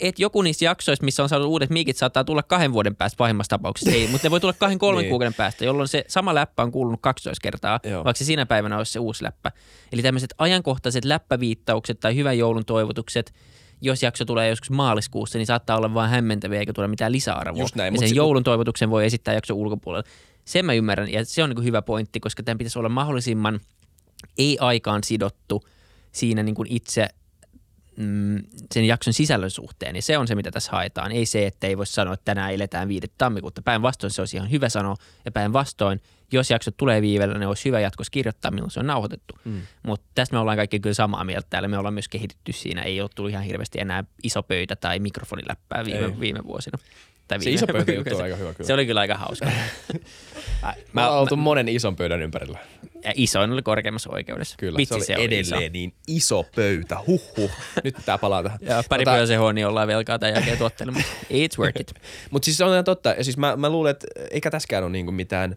että joku niistä jaksoista, missä on saatu uudet mikit, saattaa tulla kahden vuoden päästä pahimmassa tapauksessa. Ei, mutta ne voi tulla kahden [laughs] kolmen Niin. kuukauden päästä, jolloin se sama läppä on kuulunut 12 kertaa, Joo. Vaikka se siinä päivänä olisi se uusi läppä. Eli tämmöiset ajankohtaiset läppäviittaukset tai hyvän joulun toivotukset, jos jakso tulee joskus maaliskuussa, niin saattaa olla vain hämmentäviä eikä tule mitään lisäarvoa. Just näin, ja sen si- joulun toivotuksen voi esittää jakson ulkopuolella. Sen mä ymmärrän, ja se on niin hyvä pointti, koska tämän pitäisi olla mahdollisimman ei-aikaan sidottu siinä niin kuin itse mm, sen jakson sisällön suhteen. Ja se on se, mitä tässä haetaan. Ei se, että ei voi sanoa, että tänään eletään 5. tammikuuta. Päinvastoin se olisi ihan hyvä sanoa. Ja päinvastoin, jos jaksot tulee viivellä, niin olisi hyvä jatkossa kirjoittaa, milloin se on nauhoitettu. Mm. Mutta tästä me ollaan kaikki kyllä samaa mieltä täällä. Me ollaan myös kehitetty siinä. Ei ole tullut ihan hirveästi enää iso pöytä tai mikrofoniläppää Ei. viime, viime vuosina. Tai Se iso pöytä juttu on [laughs] aika hyvä kyllä. Se oli kyllä aika hauska. [laughs] Mä oon oltu monen ison pöydän ympärillä. Ja isoin oli korkeimmassa oikeudessa. Kyllä, Vitsi, se oli iso. edelleen niin iso pöytä. Huhhuh. Nyt tää palaa tähän. [laughs] Ja pari Tota- tota... niin ollaan velkaa tämän jälkeen tuotteelle, mutta it's worth it. [laughs] Mutta siis se on ihan totta. Ja siis mä, mä luulen, että eikä tässäkään ole niinku mitään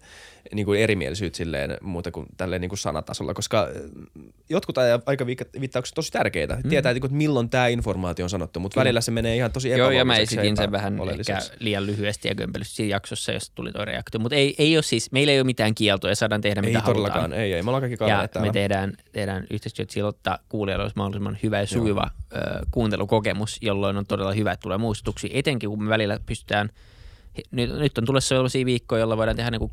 niinku erimielisyyttä silleen muuta kuin tälleen niinku sanatasolla, koska äh, jotkut aja- aikaviittaukset tosi tärkeitä. Mm. Tietää, että milloin tämä informaatio on sanottu, mutta välillä se menee ihan tosi Joo, ja mä esitin sen vähän ehkä liian lyhyesti ja kömpelysti siinä jaksossa, jos tuli tuo reaktio. Mutta ei, ei ole siis, meillä ei ole mitään kieltoja, saadaan tehdä Ei mitä todellakaan, halutaan. Ei, ei. Me ollaan kaikki Ja kavereita me täällä. tehdään, tehdään yhteistyötä sillä, että kuulijoilla olisi mahdollisimman hyvä ja sujuva ö, kuuntelukokemus, jolloin on todella hyvä, että tulee muistutuksia. Etenkin kun me välillä pystytään, nyt, nyt on tulossa sellaisia viikkoja, joilla voidaan tehdä niin kuin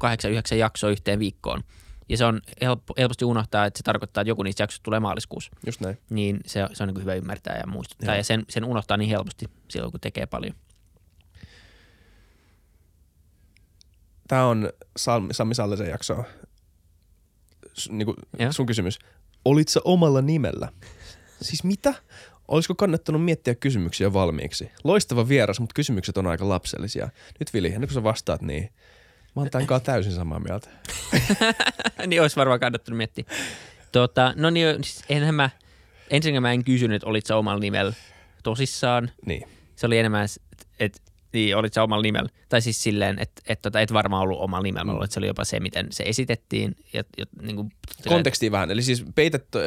8-9 jaksoa yhteen viikkoon. Ja se on helppo, helposti unohtaa, että se tarkoittaa, että joku niistä jaksoista tulee maaliskuussa. Just näin. Niin se, se on niin hyvä ymmärtää ja muistuttaa. Joo. Ja sen, sen unohtaa niin helposti silloin, kun tekee paljon. Tämä on Sami, Sami Sallisen jakso. Niinku, Joo. sun kysymys. Olit sä omalla nimellä? Siis mitä? Olisiko kannattanut miettiä kysymyksiä valmiiksi? Loistava vieras, mutta kysymykset on aika lapsellisia. Nyt Vili, ennen kuin sä vastaat, niin mä oon tämän kanssa täysin samaa mieltä. [laughs] niin olisi varmaan kannattanut miettiä. Tota, no niin, siis enhän mä, ensinnäkin mä en kysynyt, että olit sä omalla nimellä tosissaan. Niin. Se oli enemmän, että et, niin, olit sä omalla nimellä. Tai siis silleen, että et, tota, et varmaan ollut omalla nimellä, mm. että se oli jopa se, miten se esitettiin. Ja, ja, niin kuin, Kontekstia vähän. Eli siis peitet, ö,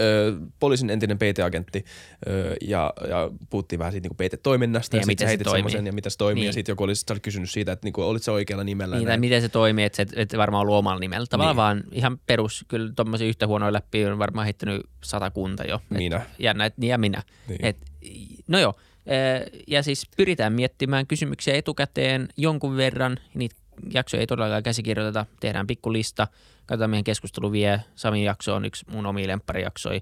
poliisin entinen peiteagentti ö, ja, ja puhuttiin vähän siitä niinku peitetoiminnasta Niin, ja, ja sit miten se toimii. ja miten se toimii. Niin. Ja sitten joku oli, sä olit kysynyt siitä, että niinku, olit sä oikealla nimellä. ja Niin, tai miten se toimii, että se et, et varmaan ollut omalla nimellä. Tavallaan Niin. vaan ihan perus, kyllä tommosia yhtä huonoja läpi on varmaan heittänyt satakunta jo. Et, Minä. Jännä, et, niin ja minä. Niin. Et, no joo, ja siis pyritään miettimään kysymyksiä etukäteen jonkun verran. Niitä jaksoja ei todellakaan käsikirjoiteta, tehdään pikku lista, katsotaan mihin keskustelu vie. Samin jakso on yksi mun omia lempparijaksoi.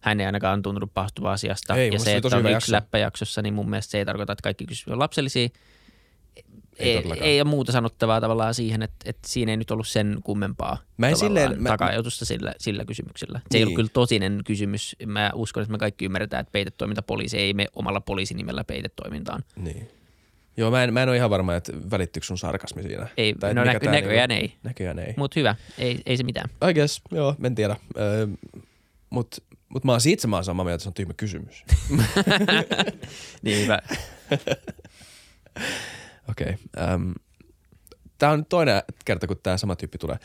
Hän ei ainakaan tuntunut pahastuva asiasta. Ei, ja se, että on yksi jakso. läppäjaksossa, niin mun mielestä se ei tarkoita, että kaikki kysymykset on lapsellisia. Ei Ei, ei ole muuta sanottavaa tavallaan siihen, että, että siinä ei nyt ollut sen kummempaa Mä en silleen- mä- takajoutusta sillä, sillä kysymyksellä. Se ei Niin. ollut kyllä tosinen kysymys. Mä uskon, että me kaikki ymmärretään, että peitetoiminta poliisi ei me omalla poliisinimellä peitetoimintaan. Niin. Joo, mä en, mä en ole ihan varma, että välittyykö sun sarkasmi siinä. Ei, Tai no näkö, tää näköjään niinku- ei, Näköjään ei. mutta hyvä, ei, ei se mitään. I guess, joo, en tiedä. Öö, Mutta mut mä oon siitä mä oon samaa mieltä, että se on tyhmä kysymys. [laughs] Niin hyvä. [laughs] Okei. Okay. Um, tämä on toinen kerta, kun tämä sama tyyppi tulee.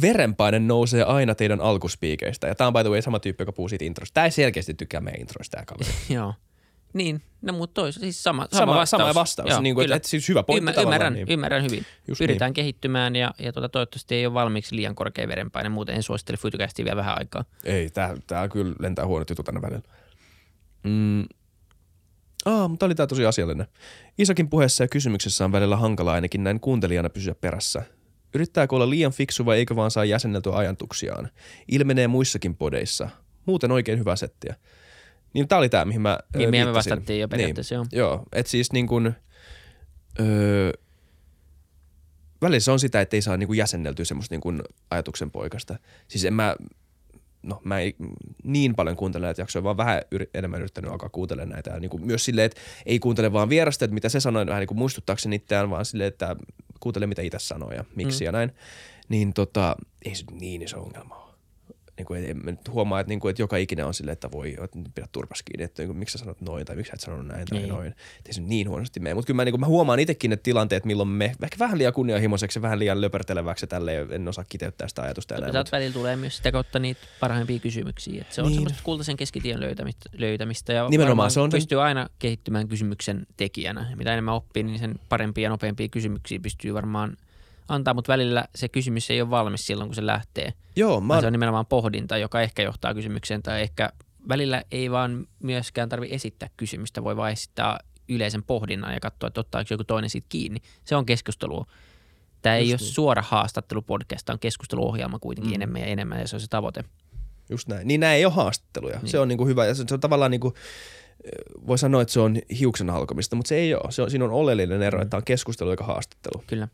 Verenpaine nousee aina teidän alkuspiikeistä. Ja tämä on by the way sama tyyppi, joka puhuu siitä introsta. Tämä ei selkeästi tykkää meidän introista, tämä kaveri. [laughs] Joo. Niin, no mutta tois, siis sama, sama, Sama, vastaus. sama vastaus. Joo, niin kuin, että, siis hyvä pointti Ymmär, ymmärrän, niin. ymmärrän hyvin. Just Pyritään kehittymään ja, ja tuota, toivottavasti ei ole valmiiksi liian korkea verenpaine. Muuten en suosittele Futucastia vielä vähän aikaa. Ei, tää, tää kyllä lentää huonot jutut tänne välillä. Mm. Aa, mutta oli tää tosi asiallinen. Isokin puheessa ja kysymyksessä on välillä hankala ainakin näin kuuntelijana pysyä perässä. Yrittääkö olla liian fiksu vai eikö vaan saa jäsenneltyä ajantuksiaan? Ilmenee muissakin podeissa. Muuten oikein hyvä settiä. Niin tää oli tää, mihin mä Niin, mihin me viittasin. vastattiin jo periaatteessa, joo. Joo, et siis niin kuin, öö, välillä se on sitä, että ei saa niin kuin jäsenneltyä semmoista niin kuin ajatuksen poikasta. Siis en mä, no mä ei niin paljon kuuntele näitä jaksoja, vaan vähän yri, enemmän yrittänyt alkaa kuuntelemaan näitä. Ja niin kuin myös silleen, että ei kuuntele vaan vierasta, että mitä se sanoi, vähän niin kuin muistuttaakseni itseään, vaan silleen, että kuuntele mitä itse sanoo ja miksi mm. ja näin. Niin tota, ei se niin iso ongelma ole. Niin kuin, en mä nyt huomaa, että, niin kuin, että joka ikinen on silleen, että voi, että pidä turpas kiinni, että niin kuin, miksi sä sanot noin tai miksi sä et sanonut näin tai Niin. noin. Että ei se niin huonosti mene. Mutta kyllä mä, niin kuin, mä huomaan itsekin ne tilanteet, milloin me ehkä vähän liian kunnianhimoiseksi ja vähän liian löperteleväksi ja tälleen en osaa kiteyttää sitä ajatusta enää. Toisaalta välillä tulee myös sitä kautta niitä parhaimpia kysymyksiä. Että se on Niin. semmoista kultaisen keskitien löytämistä, löytämistä ja Nimenomaan, se on pystyy aina kehittymään kysymyksen tekijänä. Ja mitä enemmän oppii, niin sen parempia ja nopeampia kysymyksiä pystyy varmaan antaa, mutta välillä se kysymys ei ole valmis silloin, kun se lähtee. Joo, mä Vaan se on nimenomaan pohdinta, joka ehkä johtaa kysymykseen tai ehkä välillä ei vaan myöskään tarvi esittää kysymystä, voi vaan esittää yleisen pohdinnan ja katsoa, että ottaako joku toinen siitä kiinni. Se on keskustelua. Tämä ei Just ole niin. suora haastattelupodcast, tämä on keskusteluohjelma kuitenkin Mm. mm. enemmän ja enemmän ja se on se tavoite. just näin. Niin nämä ei ole haastatteluja. Niin. Niin. Se on niin kuin hyvä ja se, se on tavallaan niin kuin, voi sanoa, että se on hiuksen halkomista, mutta se ei ole. Se on, siinä on oleellinen ero, Mm. että tämä on keskustelu eikä haastattelu. Kyllä.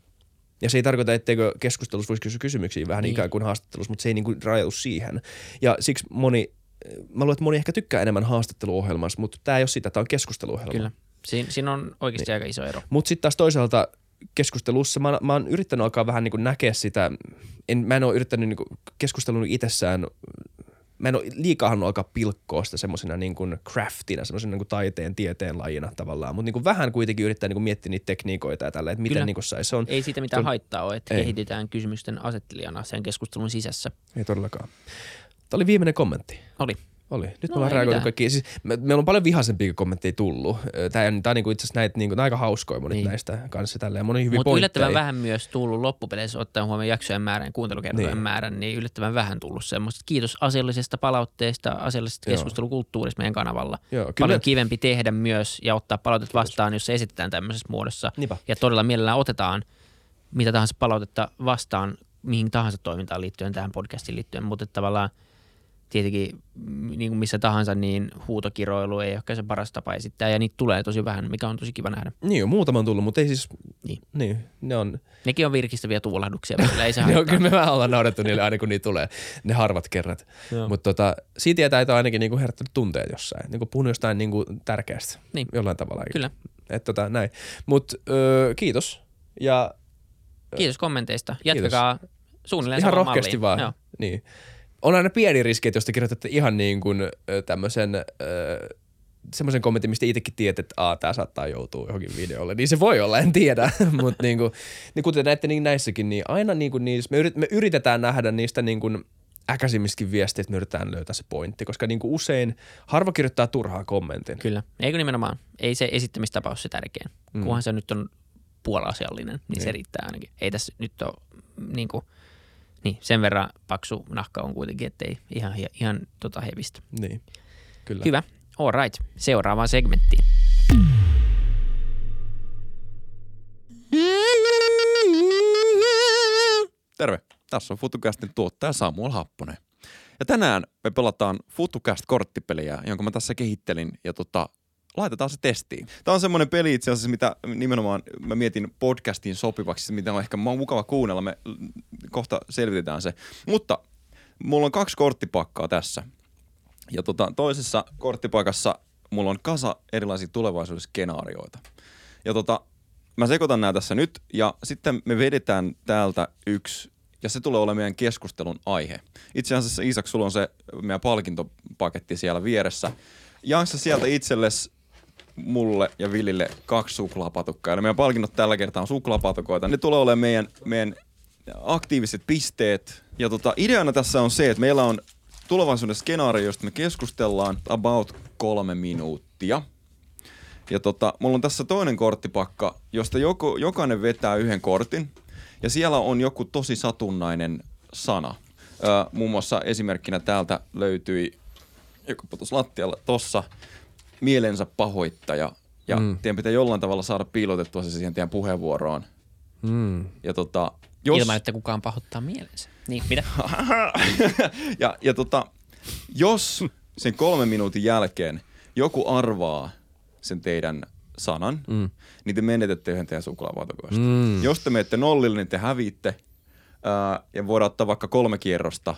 Ja se ei tarkoita, etteikö keskustelussa voisi kysyä kysymyksiä vähän niin. Ikään kuin haastattelussa, mutta se ei niin kuin rajoitu siihen. Ja siksi moni, mä luulen, että moni ehkä tykkää enemmän haastatteluohjelmasta, mutta tämä ei ole sitä, tämä on keskusteluohjelma. Kyllä. Siin, siinä on oikeasti Niin. aika iso ero. Mutta sitten taas toisaalta keskustelussa mä, mä oon yrittänyt alkaa vähän niin kuin näkeä sitä, en, mä en ole yrittänyt niin kuin keskustelun itsessään, mä en ole liikaa halunnut alkaa pilkkoa sitä semmoisena niin kuin craftina, semmoisena niin kuin taiteen, tieteen lajina tavallaan, mutta niin kuin vähän kuitenkin yrittää niin kuin miettiä niitä tekniikoita ja tällä, että miten Kyllä. niin kuin saisi. Se on, Ei siitä mitään Tod- haittaa ole, että Ei. kehitetään kysymysten asettelijana sen keskustelun sisässä. ei todellakaan. Tämä oli viimeinen kommentti. Oli. Oli. Nyt No, me ollaan reagoitu kaikkiin. Siis, me, meillä on paljon vihaisempia kommentteja tullut. Tämä on, tää on niinku itse asiassa näitä, niinku, aika hauskoja monet Niin. näistä kanssa tälleen. Moni hyvin Mutta yllättävän vähän myös tullut loppupeleissä ottaen huomioon jaksojen määrän, kuuntelukertojen Niin. määrän, niin yllättävän vähän tullut semmoista. Kiitos asiallisesta palautteesta, asiallisesta Joo. keskustelukulttuurista meidän kanavalla. Joo, kyllä Paljon kivempi tehdä myös ja ottaa palautet vastaan, jos se esitetään tämmöisessä muodossa. Niinpä. Ja todella mielellään otetaan mitä tahansa palautetta vastaan mihin tahansa toimintaan liittyen, tähän podcastiin liittyen, mutta tavallaan tietenkin mm, niin kuin missä tahansa, niin huutokiroilu ei ehkä se paras tapa esittää, ja niitä tulee tosi vähän, mikä on tosi kiva nähdä. Niin on muutama on tullut, mutta ei siis, Niin. niin, ne on, Nekin on virkistäviä tuulahduksia, välillä, ei se [laughs] haittaa. kyllä me vähän ollaan naurettu niille aina kun niitä tulee, ne harvat kerrat. Joo. Mutta tota, siitä tietää, että on ainakin niinku herättänyt tunteet jossain, niinku puhunut jostain niinku tärkeästä Niin. jollain tavalla. Kyllä. Että tota, näin. Mutta öö, kiitos ja Kiitos kommenteista. Jatkakaa suunnilleen ihan rohkeasti malliin. vaan. Joo. Niin. On aina pieni riski, että jos te kirjoitatte ihan niin kuin tämmöisen semmoisen kommentin, mistä itsekin tiedät, että Aa, tää saattaa joutua johonkin videolle, niin se voi olla, en tiedä. [laughs] Mutta niin kuin, niin kuten näette niin näissäkin, niin aina niin kuin niissä, me, yrit, me yritetään nähdä niistä niin kuin äkäisimmistäkin viesteistä, me yritetään löytää se pointti, koska niin kuin usein harva kirjoittaa turhaa kommentin. Kyllä. Eikö nimenomaan? Ei se esittämistapaus se tärkein. Mm. Kunhan se nyt on puoliasiallinen, niin, se Niin. riittää ainakin. Ei tässä nyt ole niin kuin, niin, sen verran paksu nahka on kuitenkin, ettei ihan, ihan tota hevistä. Niin, kyllä. Hyvä. All right. Seuraavaan segmenttiin. Terve, tässä on FutuCastin tuottaja Samuel Happonen. Ja tänään me pelataan FutuCast-korttipeliä, jonka mä tässä kehittelin ja tota, laitetaan se testiin. Tämä on semmoinen peli itse asiassa, mitä nimenomaan mä mietin podcastiin sopivaksi, mitä on ehkä mukava kuunnella, me kohta selvitetään se. Mutta mulla on kaksi korttipakkaa tässä. Ja tota, toisessa korttipaikassa mulla on kasa erilaisia tulevaisuuden skenaarioita. Ja tota, mä sekoitan nämä tässä nyt ja sitten me vedetään täältä yksi ja se tulee olemaan meidän keskustelun aihe. Itse asiassa Iisak, sulla on se meidän palkintopaketti siellä vieressä. Janksa sieltä itsellesi mulle ja Vilille kaksi suklaapatukkaa. Ja meidän palkinnot tällä kertaa on suklaapatukoita. Ne tulee olemaan meidän, meidän aktiiviset pisteet. Ja tota, ideana tässä on se, että meillä on tulevaisuuden skenaario, josta me keskustellaan about kolme minuuttia. Ja tota, mulla on tässä toinen korttipakka, josta joko, jokainen vetää yhden kortin. Ja siellä on joku tosi satunnainen sana. Öö, muun muassa esimerkkinä täältä löytyi, joka putosi lattialla tossa, mielensä pahoittaja. Ja mm. teidän pitää jollain tavalla saada piilotettua se siihen teidän puheenvuoroon. Mm. Ja tota, jos... Ilman, että kukaan pahoittaa mielensä. Niin, mitä? [laughs] ja, ja tota, jos sen kolmen minuutin jälkeen joku arvaa sen teidän sanan, mm. niin te menetätte yhden teidän suklaapatukoista. Mm. Jos te menette nollille, niin te häviitte. Ää, ja voidaan ottaa vaikka kolme kierrosta.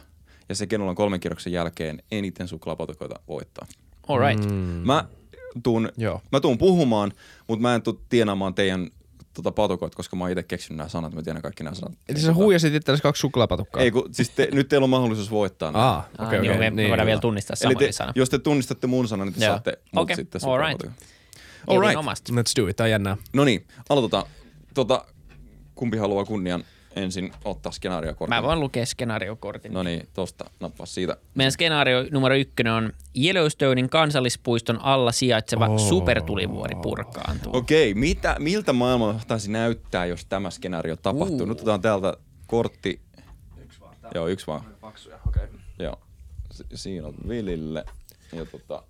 Ja se, kenellä on kolmen kierroksen jälkeen eniten suklaapatukoita voittaa. All right. Mm. Mä tuun, Joo. mä tuun puhumaan, mutta mä en tuu tienaamaan teidän tota, patukoita, koska mä oon itse keksinyt nämä sanat. Mä tiedän kaikki nämä sanat. Eli sä huijasit itsellesi kaksi suklaapatukkaa? Ei, kun, siis te, nyt teillä on mahdollisuus voittaa. Aa, Ah, okei, niin, okei. me, me voidaan vielä tunnistaa Eli samoja te, sana. jos te tunnistatte mun sanan, niin te Joo. saatte mut Okei, sitten all right. All right. Let's do it, tää on jännää. No niin, aloitetaan. Tota, kumpi haluaa kunnian ensin ottaa skenaariokortin? Mä voin lukea skenaariokortin. No niin, tosta nappaa siitä. Meidän skenaario numero ykkönen on Yellowstonein kansallispuiston alla sijaitseva oh. supertulivuori purkaantuu. Okei, mitä, miltä maailma taisi näyttää, jos tämä skenaario tapahtuu? Uh. Nyt otetaan täältä kortti. Yksi vaan. Joo, yksi vaan. Paksuja, okei. Okay. Joo. Si- siinä on Vilille. Ja tota,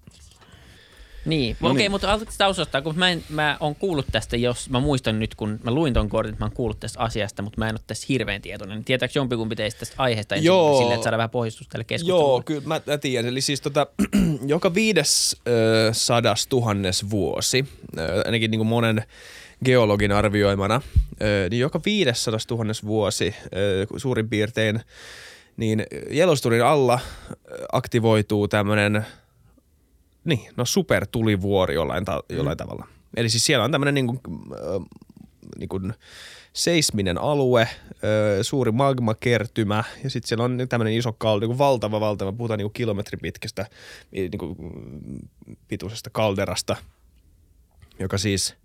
Niin, No okei, niin. mutta aloitetaan taustastaa, kun mä, en, mä oon kuullut tästä, jos mä muistan nyt, kun mä luin ton kortin, että mä oon kuullut tästä asiasta, mutta mä en ole tästä hirveän tietoinen. Tietääkö jompikumpi teistä tästä aiheesta ensin, Joo. silleen, että saadaan vähän pohjustusta tälle keskustelulle? Joo, kyllä mä, mä tiedän. Eli siis tota, [clears throat] joka viides ö, sadas tuhannes vuosi, ö, ainakin niin kuin monen geologin arvioimana, ö, niin joka viidessadas tuhannes vuosi ö, suurin piirtein, niin Yellowstonein alla aktivoituu tämmöinen niin, no supertulivuori jollain, ta- jollain tavalla. Eli siis siellä on tämmöinen niin kuin, ö, niin kuin seisminen alue, ö, suuri magmakertymä ja sitten siellä on tämmöinen iso kalde, niin kuin valtava, valtava, puhutaan niin kuin kilometrin pitkästä niin kuin mm, pituisesta kalderasta, joka siis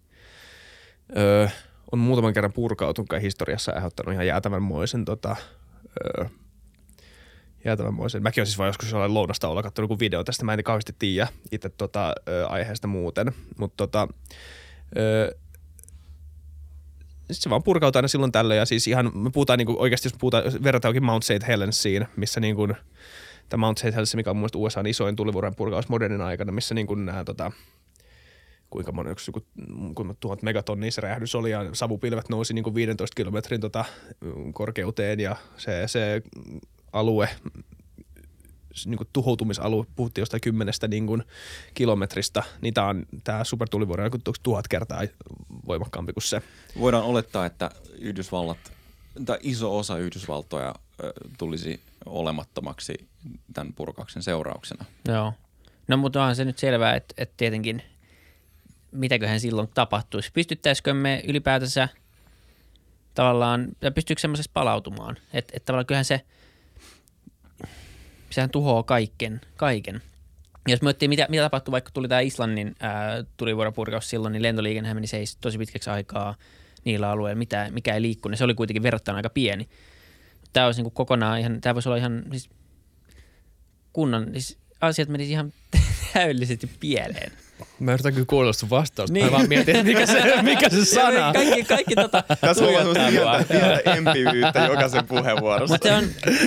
ö, on muutaman kerran purkautunut historiassa aiheuttanut ihan jäätävänmoisen tota, ö, jäätävänmoisen. Mäkin olen siis vaan joskus sellainen lounastauolla katsonut joku video tästä. Mä en kauheasti tiedä itse tota, ö, aiheesta muuten. Mutta tota, ö, se vaan purkautuu aina silloin tällöin. Ja siis ihan, me puhutaan niinku, oikeasti, jos puhutaan, verrataan Mount St. Helensiin, missä niinku, tämä Mount St. Helens, mikä on mun USAn isoin tulivuoren purkaus modernin aikana, missä niinku nämä tota, kuinka monen, yksi, kuinka tuhat megatonnia se räjähdys oli ja savupilvet nousi niin kuin 15 kilometrin tota, korkeuteen ja se, se alue, niin kuin tuhoutumisalue, puhuttiin jostain kymmenestä niin kuin kilometristä, niin tämä on tämä supertulivuori on tuhat kertaa voimakkaampi kuin se. Voidaan olettaa, että Yhdysvallat, tai iso osa Yhdysvaltoja tulisi olemattomaksi tämän purkauksen seurauksena. Joo. No mutta onhan se nyt selvää, että, että tietenkin mitäköhän silloin tapahtuisi. Pystyttäisikö me ylipäätänsä tavallaan, pystyykö semmoisesta palautumaan? Että et tavallaan kyllähän se, sehän tuhoaa kaiken, kaiken. Jos miettii, mitä, mitä tapahtui, vaikka tuli tämä Islannin ää, tulivuoropurkaus silloin, niin lentoliikennehän meni seis tosi pitkäksi aikaa niillä alueilla, mitä, mikä ei liikkunut. Se oli kuitenkin verrattain aika pieni. Tämä olisi niin kuin kokonaan ihan, tämä voisi olla ihan siis kunnon, siis asiat menisi ihan [laughs] täydellisesti pieleen. Mä yritän kyllä kuulla sun vastausta. Niin. Mä vaan mietin, että mikä se, [laughs] mikä se sana. Kaikki, kaikki tota, Tässä on mua. pientä, pientä empivyyttä jokaisen puheenvuorossa. Mutta se on,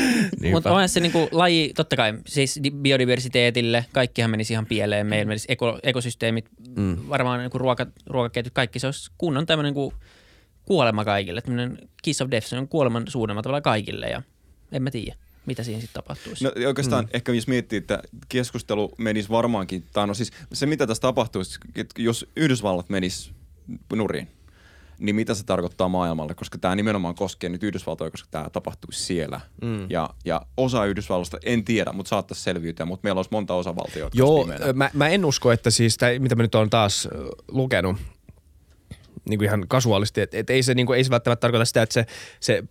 [laughs] mutta onhan se niinku laji, totta kai siis di- biodiversiteetille, kaikkihan menisi ihan pieleen, meillä menisi eko, ekosysteemit, mm. varmaan niinku ruoka, ruokaketjut, kaikki se olisi kunnon tämmöinen niinku kuolema kaikille, tämmöinen kiss of death, se on kuoleman suunnitelma tavallaan kaikille ja en mä tiedä, mitä siinä sitten tapahtuisi. No oikeastaan mm. ehkä jos miettii, että keskustelu menisi varmaankin, tai no siis se mitä tässä tapahtuisi, että jos Yhdysvallat menisi nurin, niin mitä se tarkoittaa maailmalle, koska tämä nimenomaan koskee nyt Yhdysvaltoja, koska tämä tapahtuisi siellä. Mm. Ja, ja osa Yhdysvalloista, en tiedä, mutta saattaisi selviytyä, mutta meillä olisi monta osavaltiota, Joo, mä, mä en usko, että siis, tää, mitä mä nyt oon taas lukenut, niin kuin ihan kasuaalisti, että et ei, se, niin kuin, ei se välttämättä tarkoita sitä, että se, se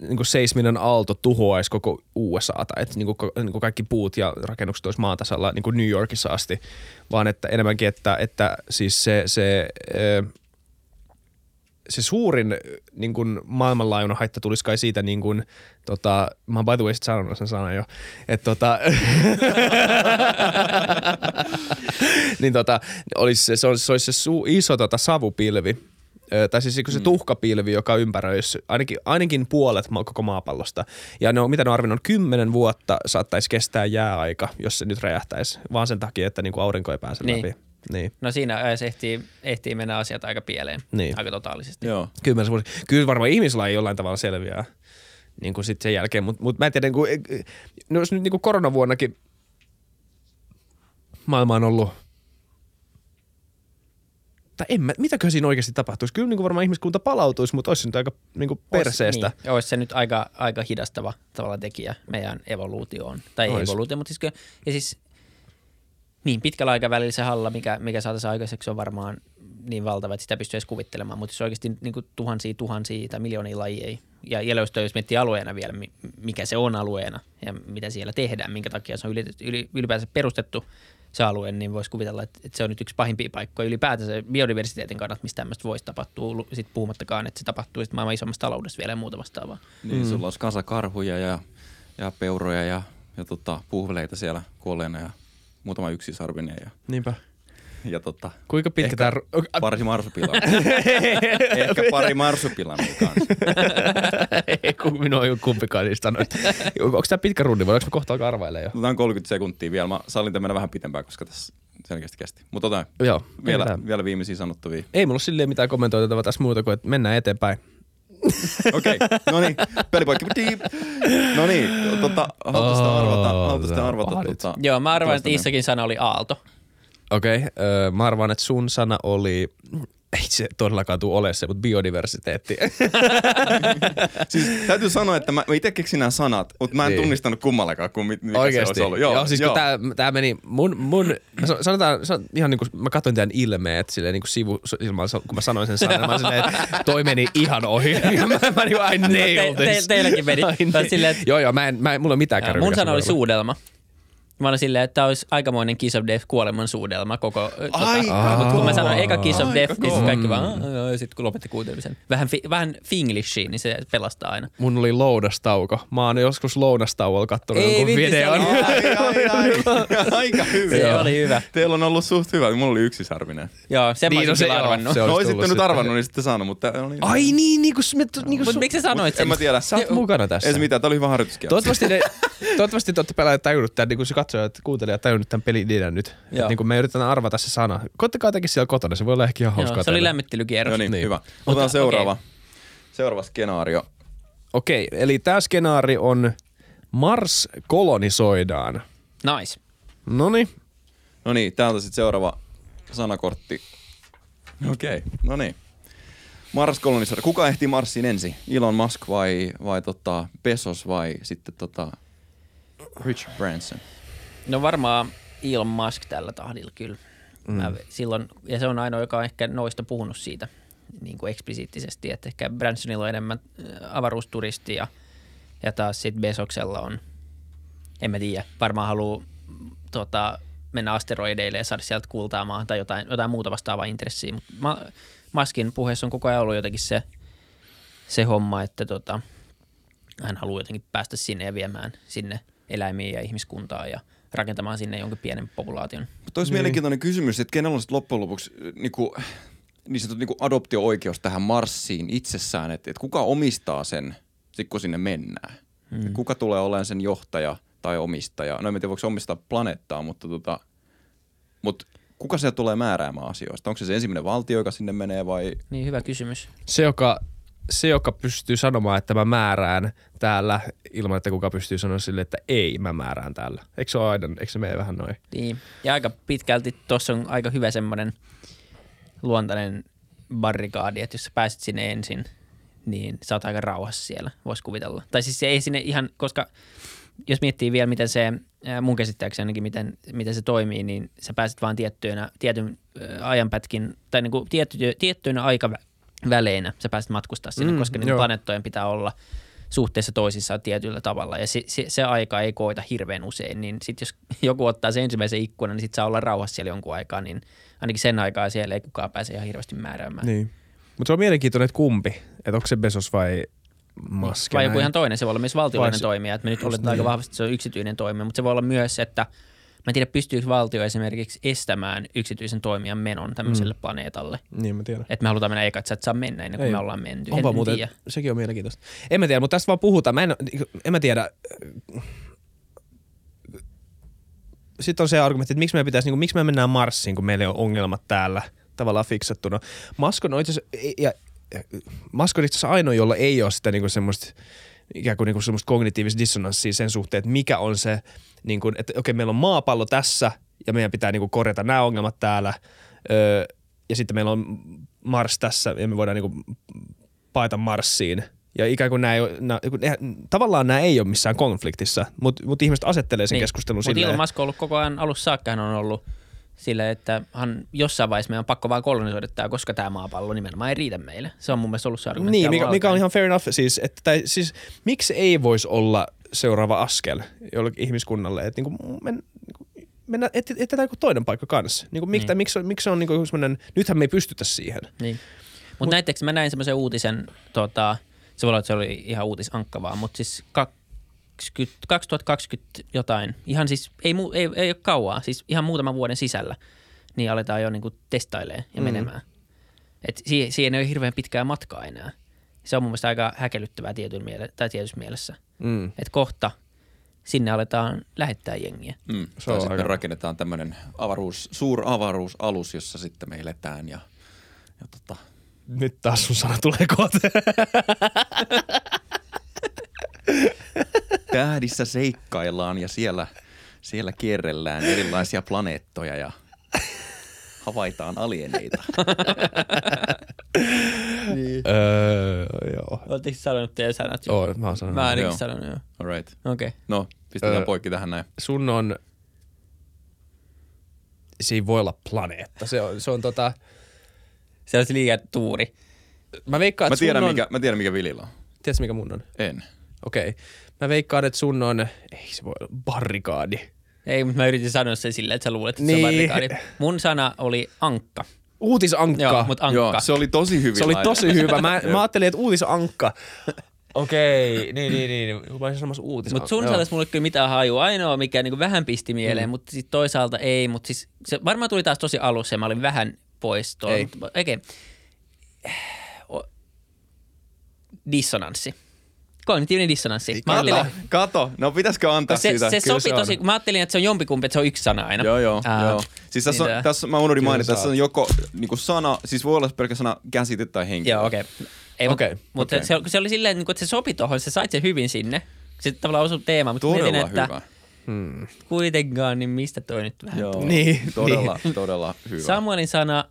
niin kuin seisminen aalto tuhoaisi koko USAta, että niin kuin, niin kuin kaikki puut ja rakennukset olisi maatasalla niin kuin New Yorkissa asti, vaan että enemmänkin, että, että siis se, se se suurin niin kuin maailmanlaajuinen haitta tulisi kai siitä niin kuin, tota, mä oon by the way sanonut sen sanan jo, että tota, [laughs] niin tota, olisi se, se, olisi, se, su, iso tota, savupilvi, tai siis se tuhkapilvi, joka ympäröisi ainakin, ainakin puolet koko maapallosta. Ja ne on, mitä ne on arvioinut, kymmenen vuotta saattaisi kestää jääaika, jos se nyt räjähtäisi, vaan sen takia, että niin kuin aurinko ei pääse Niin. läpi. Niin. No siinä ajassa ehtii, ehtii mennä asiat aika pieleen, Niin. aika totaalisesti. Joo. Kymmenes vuosi. Kyllä varmaan ihmislaji jollain tavalla selviää niin kuin sit sen jälkeen, mutta mut mä en tiedä, niin kuin, no jos nyt niin kuin koronavuonnakin maailma on ollut tai en mä, mitäköhän siinä oikeasti tapahtuisi? Kyllä niin kuin varmaan ihmiskunta palautuisi, mutta olisi se nyt aika niin kuin perseestä. Ois, niin, olisi se nyt aika, aika hidastava tavalla tekijä meidän evoluutioon. Tai Ois. evoluutio, mutta siis, kyllä- ja siis niin pitkällä aikavälillä se halla, mikä, mikä saataisiin aikaiseksi, on varmaan niin valtava, että sitä pystyy edes kuvittelemaan. Mutta jos oikeasti niin kuin tuhansia, tuhansia tai miljoonia lajia ei. Ja Yellowstone, jos miettii alueena vielä, mi- mikä se on alueena ja mitä siellä tehdään, minkä takia se on yli, yli, ylipäänsä perustettu se alue, niin voisi kuvitella, että, että se on nyt yksi pahimpia paikkoja ylipäätänsä biodiversiteetin kannalta, mistä tämmöistä voisi tapahtua. Sitten puhumattakaan, että se tapahtuu sitten maailman isommassa taloudessa vielä ja muuta vastaavaa. Niin, mm. sulla olisi kasa karhuja ja, ja peuroja ja, ja tota, puhveleita siellä kuolleena ja muutama yksisarvinen ja, Niinpä. Ja tota, Kuinka pitkä Ehkä- tämä... pari marsupilan. [laughs] Ehkä pari marsupilamia kanssa. Ei, kun minua ei kumpikaan niistä sanonut. Onko tämä pitkä rundi, voidaanko me kohta alkaa arvailemaan jo? Otetaan 30 sekuntia vielä. Mä sallin tämän mennä vähän pitempään, koska tässä selkeästi kesti. Mutta otetaan Joo. vielä, mitään. vielä viimeisiä sanottavia. Ei mulla ole silleen mitään kommentoitavaa tässä muuta kuin, että mennään eteenpäin. Okei, no niin, pelipoikki. No niin, tota, haluatte sitä arvata, tää on arvata. Tota, Joo, mä arvan, että toistainen. Issakin sana oli aalto. Okei, okay, öö, mä arvaan, että sun sana oli, ei se todellakaan tule ole se, mutta biodiversiteetti. [laughs] Siis täytyy sanoa, että mä, mä itse keksin nämä sanat, mutta mä en Niin. tunnistanut kummallakaan, kun mit, mikä Oikeesti. se olisi ollut. Joo, joo siis kun tää, tää meni mun, mun sanotaan, san, ihan niinku, mä katsoin tämän ilmeet silleen niinku sivu, silmällä, kun mä sanoin sen sanan, mä olin silleen, että toi meni ihan ohi. [laughs] Ja mä, mä niinku, I nailed Te- te- this. teilläkin meni. Silleen, että- joo, joo, mä en, mä mulla ei ole mitään Ja kärryä. mun sana oli suudelma. Mä olin silleen, että tämä olisi aikamoinen Kiss of Death kuolemansuudelma koko... Aika Mutta kun mä sanoin eka Kiss of Death, niin kova. sit kaikki vaan, "Aa, joo", ja sitten kun lopetti kuuntelemisen. Vähän, fi, vähän Finglishiin, niin se pelastaa aina. Mun oli lounastauko. Mä oon joskus lounastauolla kattonut Ei jonkun vitsi, se videon. oli- Ai, ai, ai. Aika hyvä. Se oli hyvä. Teillä on ollut suht hyvä. Mulla oli yksisarvinen. Joo, sen Niin, no mä se olisin kyllä joo, arvannut. se No, olisi olisitte nyt sitten. arvannut, niin sitten saanut, mutta... Oli... Ai niin, niin kuin, me, niin kuin Mutta miksi sä sanoit sen? En mä tiedä. Sä oot mukana tässä. Ei se mitään, tää oli hyvä harjoituskielto. Toivottavasti, ne, toivottavasti te olette pelaajat tajunnut tämän, niin kuin se katsojat, kuuntelijat tajunnut tämän pelin idean nyt. Joo. Et niin kuin me yritetään arvata se sana. Koittakaa jotenkin siellä kotona, se voi olla ehkä ihan hauskaa. Joo, se oli lämmittelykierros. No niin, Niin. hyvä. Mutta, Otetaan seuraava. okei. Seuraava skenaario. Okei, eli tämä skenaari on Mars kolonisoidaan. Nice. Noni, No niin, täältä sitten seuraava sanakortti. Okei, no niin. Mars kolonisoida. Kuka ehtii Marsiin ensin? Elon Musk vai, vai tota Bezos vai sitten tota Richard Branson? No varmaan Elon Musk tällä tahdilla kyllä. Mm. Mä silloin, ja se on ainoa, joka on ehkä noista puhunut siitä niin kuin eksplisiittisesti, että ehkä Bransonilla on enemmän äh, avaruusturisti ja, ja taas sitten Besoksella on, en mä tiedä, varmaan haluaa tota, mennä asteroideille ja saada sieltä kultaamaan tai jotain, jotain muuta vastaavaa intressiä. Mutta Ma, Maskin puheessa on koko ajan ollut jotenkin se, se homma, että tota, hän haluaa jotenkin päästä sinne ja viemään sinne eläimiä ja ihmiskuntaa ja rakentamaan sinne jonkin pienen populaation. Mutta olisi niin. mielenkiintoinen kysymys, että kenellä on sitten loppujen lopuksi niinku, niin sanottu niinku adoptio-oikeus tähän Marsiin itsessään, että, että kuka omistaa sen, sit kun sinne mennään? Hmm. Kuka tulee olemaan sen johtaja tai omistaja? No en tiedä, voiko se omistaa planeettaa, mutta tota, mut kuka se tulee määräämään asioista? Onko se se ensimmäinen valtio, joka sinne menee vai Niin hyvä kysymys. se joka, se joka pystyy sanomaan, että mä määrään täällä ilman, että kuka pystyy sanoa sille, että ei, mä määrään täällä. Eikö se ole aina, eikö se mene vähän noin? Niin. Ja aika pitkälti tuossa on aika hyvä semmoinen luontainen barrikaadi, että jos sä pääsit sinne ensin, niin sä oot aika rauhassa siellä, voisi kuvitella. Tai siis se ei sinne ihan, koska jos miettii vielä, miten se, mun käsittääkseni ainakin, miten, miten se toimii, niin sä pääset vaan tiettyinä, tietyn ajanpätkin, tai niin kuin tietty, tiettyinä aikaväleinä sä pääset matkustaa sinne, Mm, koska niin joo. planeettojen pitää olla suhteessa toisissaan tietyllä tavalla. Ja se, se, se aika ei koita hirveän usein, niin sitten jos [laughs] joku ottaa sen ensimmäisen ikkunan, niin sitten saa olla rauhassa siellä jonkun aikaa, niin ainakin sen aikaa siellä ei kukaan pääse ihan hirveästi määräämään. Niin. Mutta se on mielenkiintoinen, että kumpi. Että onko se Bezos vai Musk. Vai joku ihan toinen, se voi olla myös valtiollinen Vai toimija, että me nyt just oletaan aika niin. vahvasti, että se on yksityinen toimija, mutta se voi olla myös, että mä en tiedä, pystyykö valtio esimerkiksi estämään yksityisen toimijan menon tämmöiselle mm. planeetalle. Niin, mä tiedän. Että me halutaan mennä eka, että sä et saa mennä ennen kuin Ei. me ollaan menty. Onpa en, muuten, tiedä. sekin on mielenkiintoista. En mä tiedä, mutta tästä vaan puhutaan. Mä en, en mä tiedä. Sitten on se argumentti, että miksi me pitäisi, niin kuin, miksi me mennään Marsiin, kun meillä on ongelmat täällä tavallaan fiksattuna. Musk on itse asiassa, ja, ja, Musk on itse asiassa ainoa, jolla ei ole sitä niin kuin semmoista ikään kuin, niin kuin semmoista kognitiivista dissonanssia sen suhteen, että mikä on se, niin kuin, että okei, meillä on maapallo tässä ja meidän pitää niin kuin korjata nämä ongelmat täällä. Öö, ja sitten meillä on Mars tässä ja me voidaan niin kuin paeta Marsiin. Ja ikään kuin nämä ei ole, nämä, eihän- tavallaan nämä ei ole missään konfliktissa, mutta mut ihmiset asettelee sen niin. keskustelun Mutta silleen. Elon Musk on ollut koko ajan alussa saakka, hän on ollut silleen, että hän jossain vaiheessa meidän on pakko vaan kolonisoida tämä, koska tämä maapallo nimenomaan ei riitä meille. Se on mun mielestä ollut se argumentti. Niin, mikä, mikä on ihan fair enough. Siis, että, tai, siis, miksi ei voisi olla seuraava askel jollekin ihmiskunnalle, että niin kuin, men, niin mennä, et, etsitään joku toinen paikka kanssa. Niin kuin, miksi, Niin. tai, miksi, miksi on niin kuin semmoinen, nythän me ei pystytä siihen. Niin. Mutta Mut, näittekö, mä näin semmoisen uutisen, tota, se voi olla, että se oli ihan uutisankka vaan, mutta siis 20, 2020 jotain, ihan siis ei, mu, ei, ei ole kauaa, siis ihan muutaman vuoden sisällä, niin aletaan jo niinku testailemaan ja Mm. menemään. Et siihen, siihen ei ole hirveän pitkää matkaa enää. Se on mun mielestä aika häkellyttävää tietyn miele- tai tietyssä mielessä. Mm. Että kohta sinne aletaan lähettää jengiä. Mm. Se on sitten aika- rakennetaan tämmöinen avaruus, suur avaruusalus, jossa sitten me eletään ja, ja tota, Nyt taas sun sana tulee kohta. [laughs] tähdissä seikkaillaan ja siellä, siellä kierrellään erilaisia planeettoja ja havaitaan alieneita. [laughs] öö, joo. Oletteko sanonut teidän sanat? jo? Oo, mä oon sanonut. Mä ainakin Joo. sanonut, joo. All right. Okei. Okay. No, pistetään Öö. poikki tähän näin. Sun on, se ei voi olla planeetta. Se on, se on tota, Se olisi liian tuuri. mä veikkaan, Mä tiedän, on, mikä, mä tiedän, mikä Vilillä on. tiedätkö mikä mun on? En. Okei. Mä veikkaan, että sun on, ei se voi olla, barrikaadi. Ei, mutta mä yritin sanoa sen silleen, että sä luulet, että se Niin. on barrikaadi. Mun sana oli ankka. Uutisankka. Joo, mutta ankka. Joo, se oli tosi hyvin Se oli tosi hyvä. Mä, [laughs] mä ajattelin, että uutisankka. Okei, niin, niin, niin. Mä olisin sanomassa uutisankka. Mutta sun sanoisi mulle kyllä mitään hajua. Ainoa, mikä niinku vähän pisti mieleen, mm. mutta sitten toisaalta ei. Mutta siis se varmaan tuli taas tosi alussa ja mä olin vähän pois tuolla. Ei. Mutta Oikein. [sighs] O- Dissonanssi. Kognitiivinen dissonanssi. Mä Kato, ajattelin, kato. No pitäisikö antaa se, siitä? se Kyllä sopi se tosi, mä ajattelin, että se on jompikumpi, että se on yksi sana aina. Joo, joo, Ää, joo. Siis tässä, niin on, tässä mä unohdin mainita, sä tässä on joko niinku sana, siis voi olla pelkkä sana käsite tai henkilö. Joo, okei. Okay. Ei, Okei, okay, mutta okei. se, se, oli silleen, niin kuin, että se sopi tuohon, se sait sen hyvin sinne. Se tavallaan osui teemaan, mutta Todella mietin, että hyvä. Hmm. kuitenkaan, niin mistä toi nyt vähän Joo, Niin, todella, todella hyvä. Samuelin sana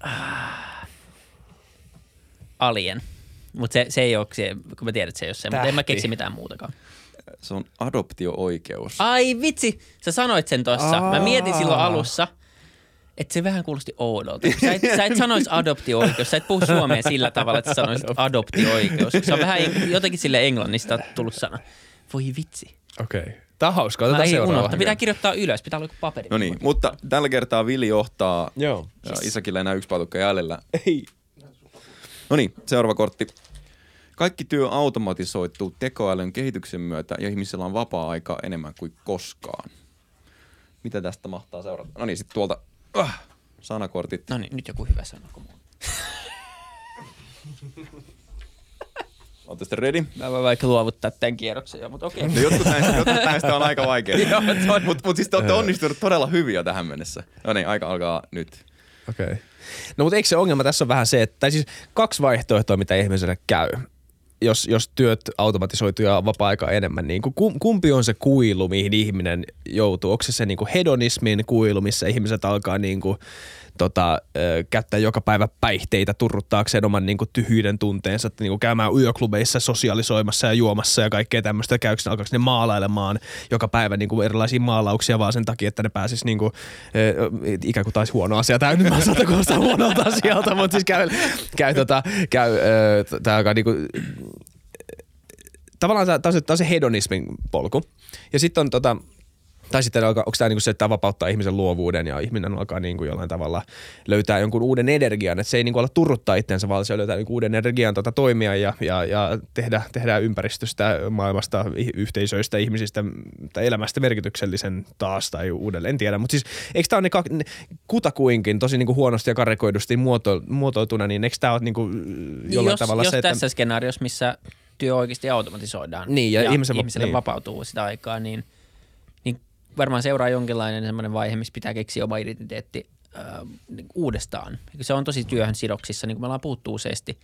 ah, alien. Mutta se, se ei ole se, kun mä tiedän, että se ei ole se, mutta en mä keksi mitään muutakaan. Se on adoptio-oikeus. Ai vitsi, sä sanoit sen tossa. Mä mietin silloin alussa, että se vähän kuulosti oudolta. Sä et, sä et [laughs] sanois adoptio-oikeus, sä et puhu suomea sillä tavalla, että sä sanoisit adoptio-oikeus. Se on vähän jotenkin sille englannista tullut sana. Voi vitsi. Okei. Tää on hauskaa. Mä Otetaan ei seuraava. unohtaa. Pitää kirjoittaa ylös. Pitää olla joku paperi. No niin, mutta tällä kertaa Vili johtaa. Joo. Ja Isakilla enää yksi patukka jäljellä. Ei. No niin, seuraava kortti. Kaikki työ automatisoituu tekoälyn kehityksen myötä ja ihmisillä on vapaa-aikaa enemmän kuin koskaan. Mitä tästä mahtaa seurata? No niin, sitten tuolta äh, sanakortit. No niin, nyt joku hyvä sana kuin mun. [laughs] Olette sitten ready? Mä voin vaikka luovuttaa tämän kierroksen jo, mutta okei. No jotkut näistä, jotkut näistä on aika vaikeita. [laughs] Mutta mut siis te olette onnistuneet todella hyviä tähän mennessä. No niin, aika alkaa nyt. Okei. Okay. No mutta eikö se ongelma tässä on vähän se, että tai siis kaksi vaihtoehtoa, mitä ihmiselle käy, jos, jos työt automatisoituu ja vapaa-aika enemmän, niin kuin, kumpi on se kuilu, mihin ihminen joutuu? Onko se se niin kuin hedonismin kuilu, missä ihmiset alkaa niin kuin, tota, käyttää joka päivä päihteitä turruttaakseen oman niin kuin, tyhjyyden tunteensa, että niin kuin käymään yöklubeissa sosialisoimassa ja juomassa ja kaikkea tämmöistä, käykö ne, alkaako ne maalailemaan joka päivä niin kuin erilaisia maalauksia vaan sen takia, että ne pääsis niin kuin, ö, ikään kuin taisi huono asia. Tämä nyt mä saatan kuulostaa huonolta asialta, mutta siis käy, käy, tota, käy ö, tää alkaa niin kuin, tavallaan tämä on se hedonismin polku. Ja sitten on tota, tai sitten alkaa, onko tämä niinku se, että tämä vapauttaa ihmisen luovuuden ja ihminen alkaa niinku jollain tavalla löytää jonkun uuden energian. Että se ei niinku ala turruttaa itseensä, vaan se löytää niinku uuden energian tota toimia ja, ja, ja tehdä, tehdä ympäristöstä, maailmasta, yhteisöistä, ihmisistä tai elämästä merkityksellisen taas tai uudelleen. En tiedä, mutta siis eikö tämä ole ne, kak- ne kutakuinkin tosi niinku huonosti ja karikoidusti muoto, muotoiltuna, niin eikö tämä ole niinku jollain jos, tavalla jos se, tässä että... skenaariossa, missä työ oikeasti automatisoidaan Niin, ja ja ihmisen va- ihmiselle niin. vapautuu sitä aikaa, niin, niin varmaan seuraa jonkinlainen semmoinen vaihe, missä pitää keksiä oma identiteetti äh, niin uudestaan. Se on tosi työhön sidoksissa, niin kuin me ollaan puhuttu useasti.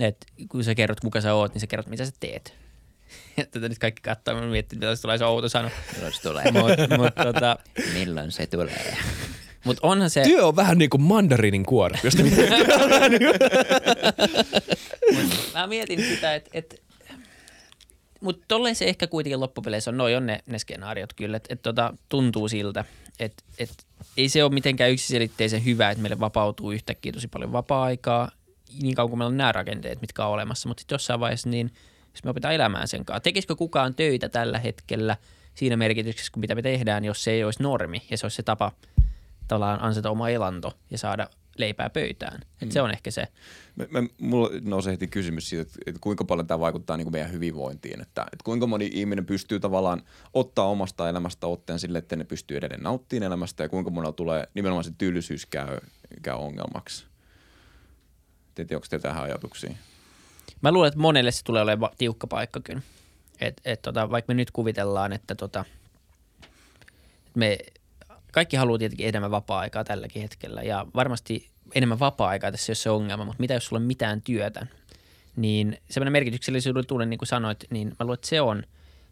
Et kun sä kerrot, kuka sä oot, niin sä kerrot, mitä sä teet. [laughs] Ja tätä nyt kaikki katsoo, mä miettii, mitä tässä tulee se outo sano. Milloin se tulee? Mut, mut, tota, [laughs] Milloin se tulee? [laughs] mut onhan se, Työ on vähän niin kuin mandariinin kuori, jos te mä mietin sitä, että et, mutta tolleen se ehkä kuitenkin loppupeleissä on, noi on ne, ne skenaariot kyllä, että et tota, tuntuu siltä, että et, ei se ole mitenkään yksiselitteisen hyvä, että meille vapautuu yhtäkkiä tosi paljon vapaa-aikaa, niin kauan kuin meillä on nämä rakenteet, mitkä on olemassa, mutta sitten jossain vaiheessa niin, jos me opitaan elämään sen kanssa, tekisikö kukaan töitä tällä hetkellä siinä merkityksessä, kun mitä me tehdään, jos se ei olisi normi ja se olisi se tapa tavallaan ansaita oma elanto ja saada leipää pöytään. Et se on ehkä se. Me, me, mulla nousee heti kysymys siitä, että, että kuinka paljon tämä vaikuttaa niin kuin meidän hyvinvointiin. Että, että kuinka moni ihminen pystyy tavallaan ottaa omasta elämästä otteen sille, että ne pystyy edelleen nauttimaan elämästä ja kuinka monella tulee nimenomaan se tylsyys käy, käy ongelmaksi. Tiedätte, onko teillä tähän ajatuksia? Mä luulen, että monelle se tulee olemaan tiukka paikka kyllä. Et, et tota, vaikka me nyt kuvitellaan, että tota, me kaikki haluaa tietenkin enemmän vapaa-aikaa tälläkin hetkellä ja varmasti enemmän vapaa-aikaa tässä ei ole se ongelma, mutta mitä jos sulla on mitään työtä, niin semmoinen merkityksellisyyden tunne, niin kuin sanoit, niin mä luulen, että se on,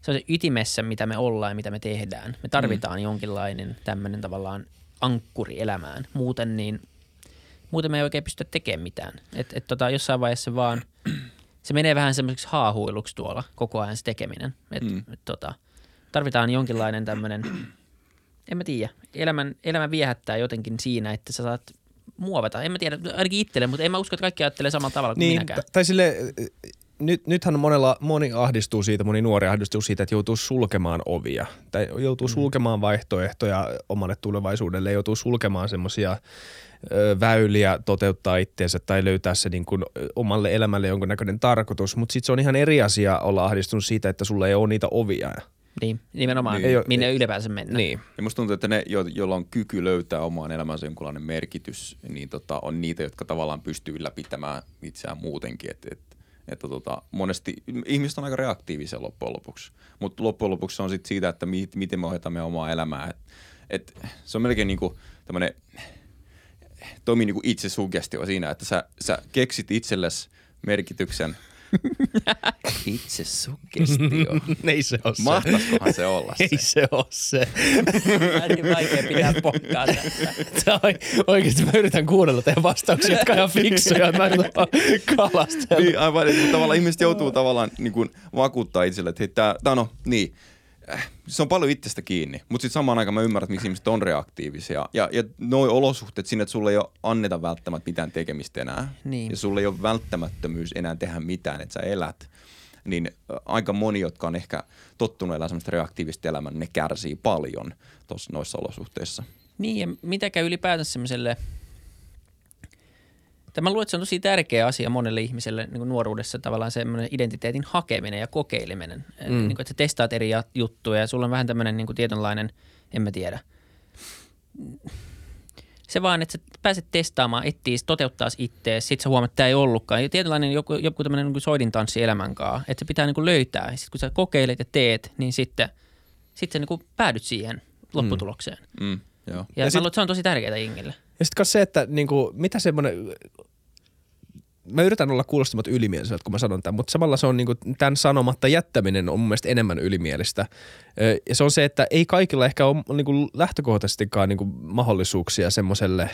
se on se ytimessä, mitä me ollaan ja mitä me tehdään. Me tarvitaan mm. jonkinlainen tämmöinen tavallaan ankkuri elämään. Muuten niin muuten me ei oikein pystytä tekemään mitään. Et, et tota, jossain vaiheessa vaan, se menee vähän semmoiseksi haahuiluksi tuolla koko ajan se tekeminen. Et, Mm. mm. et, tota, tarvitaan jonkinlainen tämmöinen, en mä tiedä, elämän, elämä viehättää jotenkin siinä, että sä saat muovata. En mä tiedä, ainakin itselle, mutta en mä usko, että kaikki ajattelee samalla tavalla kuin Niin, minäkään. tai sille, nyt, nythän monella, moni ahdistuu siitä, moni nuori ahdistuu siitä, että joutuu sulkemaan ovia. Tai joutuu mm. sulkemaan vaihtoehtoja omalle tulevaisuudelle, joutuu sulkemaan semmoisia väyliä toteuttaa itseensä tai löytää se niin kuin omalle elämälle jonkunnäköinen tarkoitus. Mutta sitten se on ihan eri asia olla ahdistunut siitä, että sulla ei ole niitä ovia. Niin, nimenomaan, Niin. Minne ylipäänsä mennä. Niin. Ja musta tuntuu, että ne, jo, joilla on kyky löytää omaan elämänsä jonkunlainen merkitys, niin tota, on niitä, jotka tavallaan pystyy ylläpitämään itseään muutenkin. Et, et, että tota, monesti ihmiset on aika reaktiivisia loppujen lopuksi, mutta loppujen lopuksi se on sit siitä, että mi, miten me ohjataan meidän omaa elämää. Et, et, se on melkein niinku tämmöinen, toimii niinku itse suggestio siinä, että sä, sä keksit itsellesi merkityksen. [laughs] Itse suggestio. [laughs] ei se ole se. Mahtaisikohan se olla se? [laughs] Ei se ole se. Vähän niin vaikea pitää pokkaa oikeasti mä yritän kuunnella teidän vastauksia, jotka on ihan fiksuja, että mä yritän vaan kalastella. Niin, aivan, että tavallaan ihmiset joutuu tavallaan niin kuin vakuuttaa itselle, että hei, tää, tää no, niin, se on paljon itsestä kiinni, mutta sitten samaan aikaan mä ymmärrän, miksi ihmiset on reaktiivisia. Ja, ja noi olosuhteet sinne, että sulle ei ole anneta välttämättä mitään tekemistä enää. Niin. Ja sulle ei ole välttämättömyys enää tehdä mitään, että sä elät. Niin äh, aika moni, jotka on ehkä tottunut elämään semmoista reaktiivista elämää, ne kärsii paljon tossa, noissa olosuhteissa. Niin, ja mitä käy ylipäätänsä semmoiselle, Tämä luulen, että se on tosi tärkeä asia monelle ihmiselle niin kuin nuoruudessa tavallaan semmoinen identiteetin hakeminen ja kokeileminen. Mm. Niin kuin, että sä testaat eri juttuja ja sulla on vähän tämmöinen niin kuin tietynlainen, en mä tiedä. Se vaan, että sä pääset testaamaan, etsii, toteuttaa ittees, sit sä huomaat, että tämä ei ollutkaan. Ja tietynlainen joku, joku tämmöinen niin soidintanssi elämän kanssa, että se pitää niin kuin löytää. Ja sit kun sä kokeilet ja teet, niin sitten, sitten sä niin kuin päädyt siihen lopputulokseen. Mm, joo. Ja, Ja sit- mä luulen, että se on tosi tärkeää jengille. Ja sitten se, että niinku, mitä semmoinen, mä yritän olla kuulostamatta ylimieliseltä, kun mä sanon tämän, mutta samalla se on niinku, tämän sanomatta jättäminen on mun mielestä enemmän ylimielistä. Ja se on se, että ei kaikilla ehkä ole niinku lähtökohtaisestikaan niinku mahdollisuuksia semmoiselle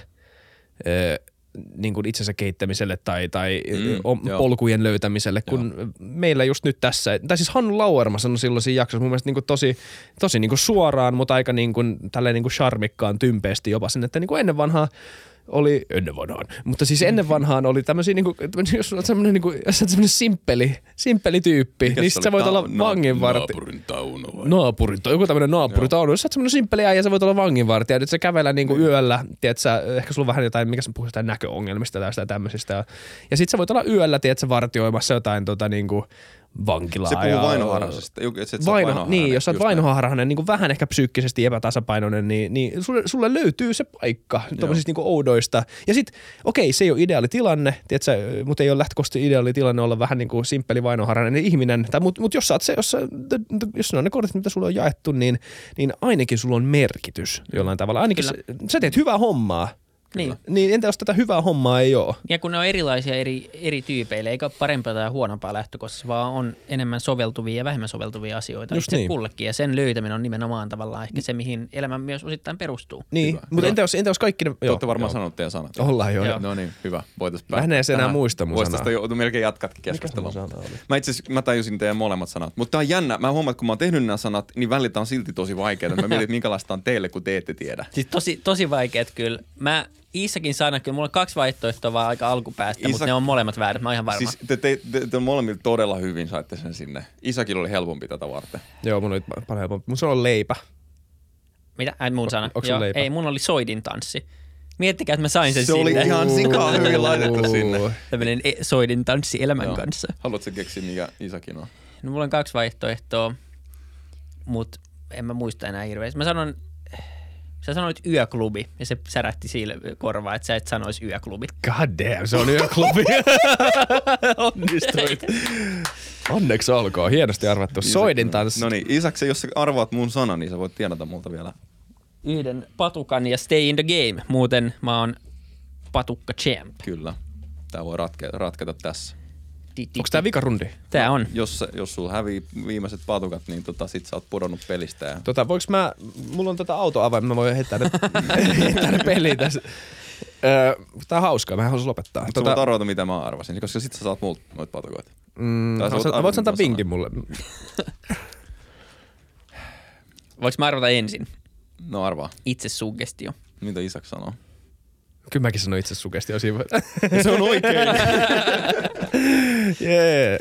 niin kuin itsensä kehittämiselle tai, tai Mm, joo. polkujen löytämiselle, kun joo. meillä just nyt tässä, tai siis Hannu Lauerma sanoi silloin siinä jaksossa mun mielestä niin kuin tosi, tosi niin kuin suoraan, mutta aika niin kuin, tälleen niin kuin charmikkaan tympeästi jopa sen, että niin kuin ennen vanhaa oli, ennen vanhaan, mutta siis ennen vanhaan oli tämmöisiä, niin kuin, jos olet semmoinen, niin kuin, jos olet semmoinen simppeli, simppeli tyyppi, Mikäs niin sit sä voit Ta- olla na- vanginvarti. Naapurin Tauno vai? Naapuri, tai joku tämmöinen naapuri, tai on, jos sä oot semmoinen simppeli äijä, sä voit olla vanginvartija, nyt sä kävellä niinku yöllä, tiedät sä, ehkä sulla on vähän jotain, mikä sä jotain näköongelmista tai tämmöisistä, ja, ja sit sä voit olla yöllä, tiedät sä, vartioimassa jotain tota niinku vankilaa. Se puhuu ja- vainoharhaisesta. Vaino, niin, jos sä oot vainoharhainen, niin kuin vähän ehkä psyykkisesti epätasapainoinen, niin, niin sulle, sulle löytyy se paikka tuommoisista niin oudoista. Ja sit, okei, se ei ole ideaali tilanne, tiedätkö, mutta ei ole lähtökohtaisesti ideaali tilanne olla vähän niin kuin simppeli vainoharhainen ihminen. Tai, mutta mut jos sä oot se, jos, sä, jos ne on ne kortit, mitä sulle on jaettu, niin, niin ainakin sulla on merkitys jollain tavalla. Ainakin sä, sä teet hyvää hommaa. Niin. Niin entä jos tätä hyvää hommaa ei ole? Ja kun ne on erilaisia eri, eri tyypeille, eikä ole parempaa tai huonompaa lähtökohtaisesti, vaan on enemmän soveltuvia ja vähemmän soveltuvia asioita Just itse niin. kullekin. Ja sen löytäminen on nimenomaan tavallaan ehkä se, mihin elämä myös osittain perustuu. Niin, Hyvä. mutta entä jos, entä jos kaikki ne... Te olette varmaan sanonut teidän sanat. Ollaan jo. Joo. No niin, hyvä. Voitais Mä en edes enää muista mun sanaa. jo, melkein jatkatkin keskustelua. Mä itse asiassa, mä tajusin teidän molemmat sanat. Mutta tää on jännä. Mä huomaan, että kun mä oon tehnyt nämä sanat, niin välillä on silti tosi vaikeaa. Mä mietin, että minkälaista on teille, kun te ette tiedä. Siis tosi, tosi vaikeat kyllä. Mä Iisakin sana, kyllä mulla on kaksi vaihtoehtoa vaan aika alkupäästä, Iisak- mutta ne on molemmat väärät, mä oon ihan varma. Siis te, te, te, te molemmilla todella hyvin saitte sen sinne. Isakilla oli helpompi tätä varten. Joo, mun oli paljon helpompi. Mun sanoi leipä. Mitä? Ai mun sana. onks sun leipä? ei, mun oli soidin tanssi. Miettikää, että mä sain sen Se oli sinne. ihan [laughs] sikaa hyvin laitettu sinne. Tämmöinen e- soidin tanssi elämän Joo. kanssa. Haluatko keksiä, mikä Isakin on? No mulla on kaksi vaihtoehtoa, mutta en mä muista enää hirveästi. Mä sanon, sä sanoit yöklubi ja se särähti sille korvaan, että sä et sanoisi yöklubi. God damn, se on yöklubi. [laughs] Onnistuit. Onneksi olkoon, hienosti arvattu. Soidin tanssi. No niin, Isak, jos sä arvaat mun sanan, niin sä voit tienata multa vielä. Yhden patukan ja stay in the game. Muuten mä oon patukka champ. Kyllä. Tää voi ratke, ratketa tässä. Onko tää vikarundi? Tää on. Jos, se- jos sulla hävii viimeiset patukat, niin tota, sit sä oot pudonnut pelistä. Ja... Tota, voiks mä, mulla on tota autoavain, mä voin heittää ne, [laughs] heittää ne peliin tässä. Öö, tää on hauskaa, mä haluaisin lopettaa. Mutta tota... arvata, mitä mä arvasin, koska sit sä saat multa noita patukoita. mm, sä voit antaa vinkin mulle. [laughs] Voinko mä arvata ensin? No arvaa. Itse suggestio. Mitä Isak sanoo? Kyllä mäkin sanoin itse sugestio siinä. Se on oikein. [laughs] yeah.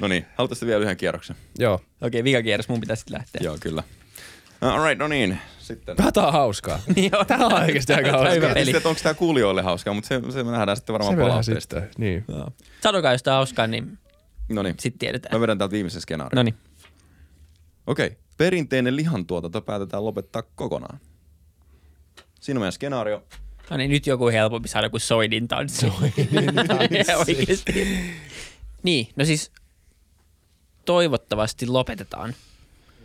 No niin, haluaisitte vielä yhden kierroksen? Joo. Okei, vikakierros mun pitäisi lähteä. Joo, kyllä. All right, no niin. Sitten. Tää on hauskaa. [laughs] Joo. Tää on oikeasti [laughs] aika hauskaa. hyvä peli. Sitten, että onko tämä kuulijoille hauskaa, mutta se, se me nähdään sitten varmaan palautteesta. sitten. Niin. Sanokaa, jos tää on hauskaa, niin No niin, sitten tiedetään. mä vedän täältä viimeisen skenaario. No niin. Okei, okay. perinteinen lihantuotanto päätetään lopettaa kokonaan. Siinä on meidän skenaario. No niin, nyt joku helpompi saada kuin soidin tanssi. [laughs] Oikeesti. Niin, no siis toivottavasti lopetetaan.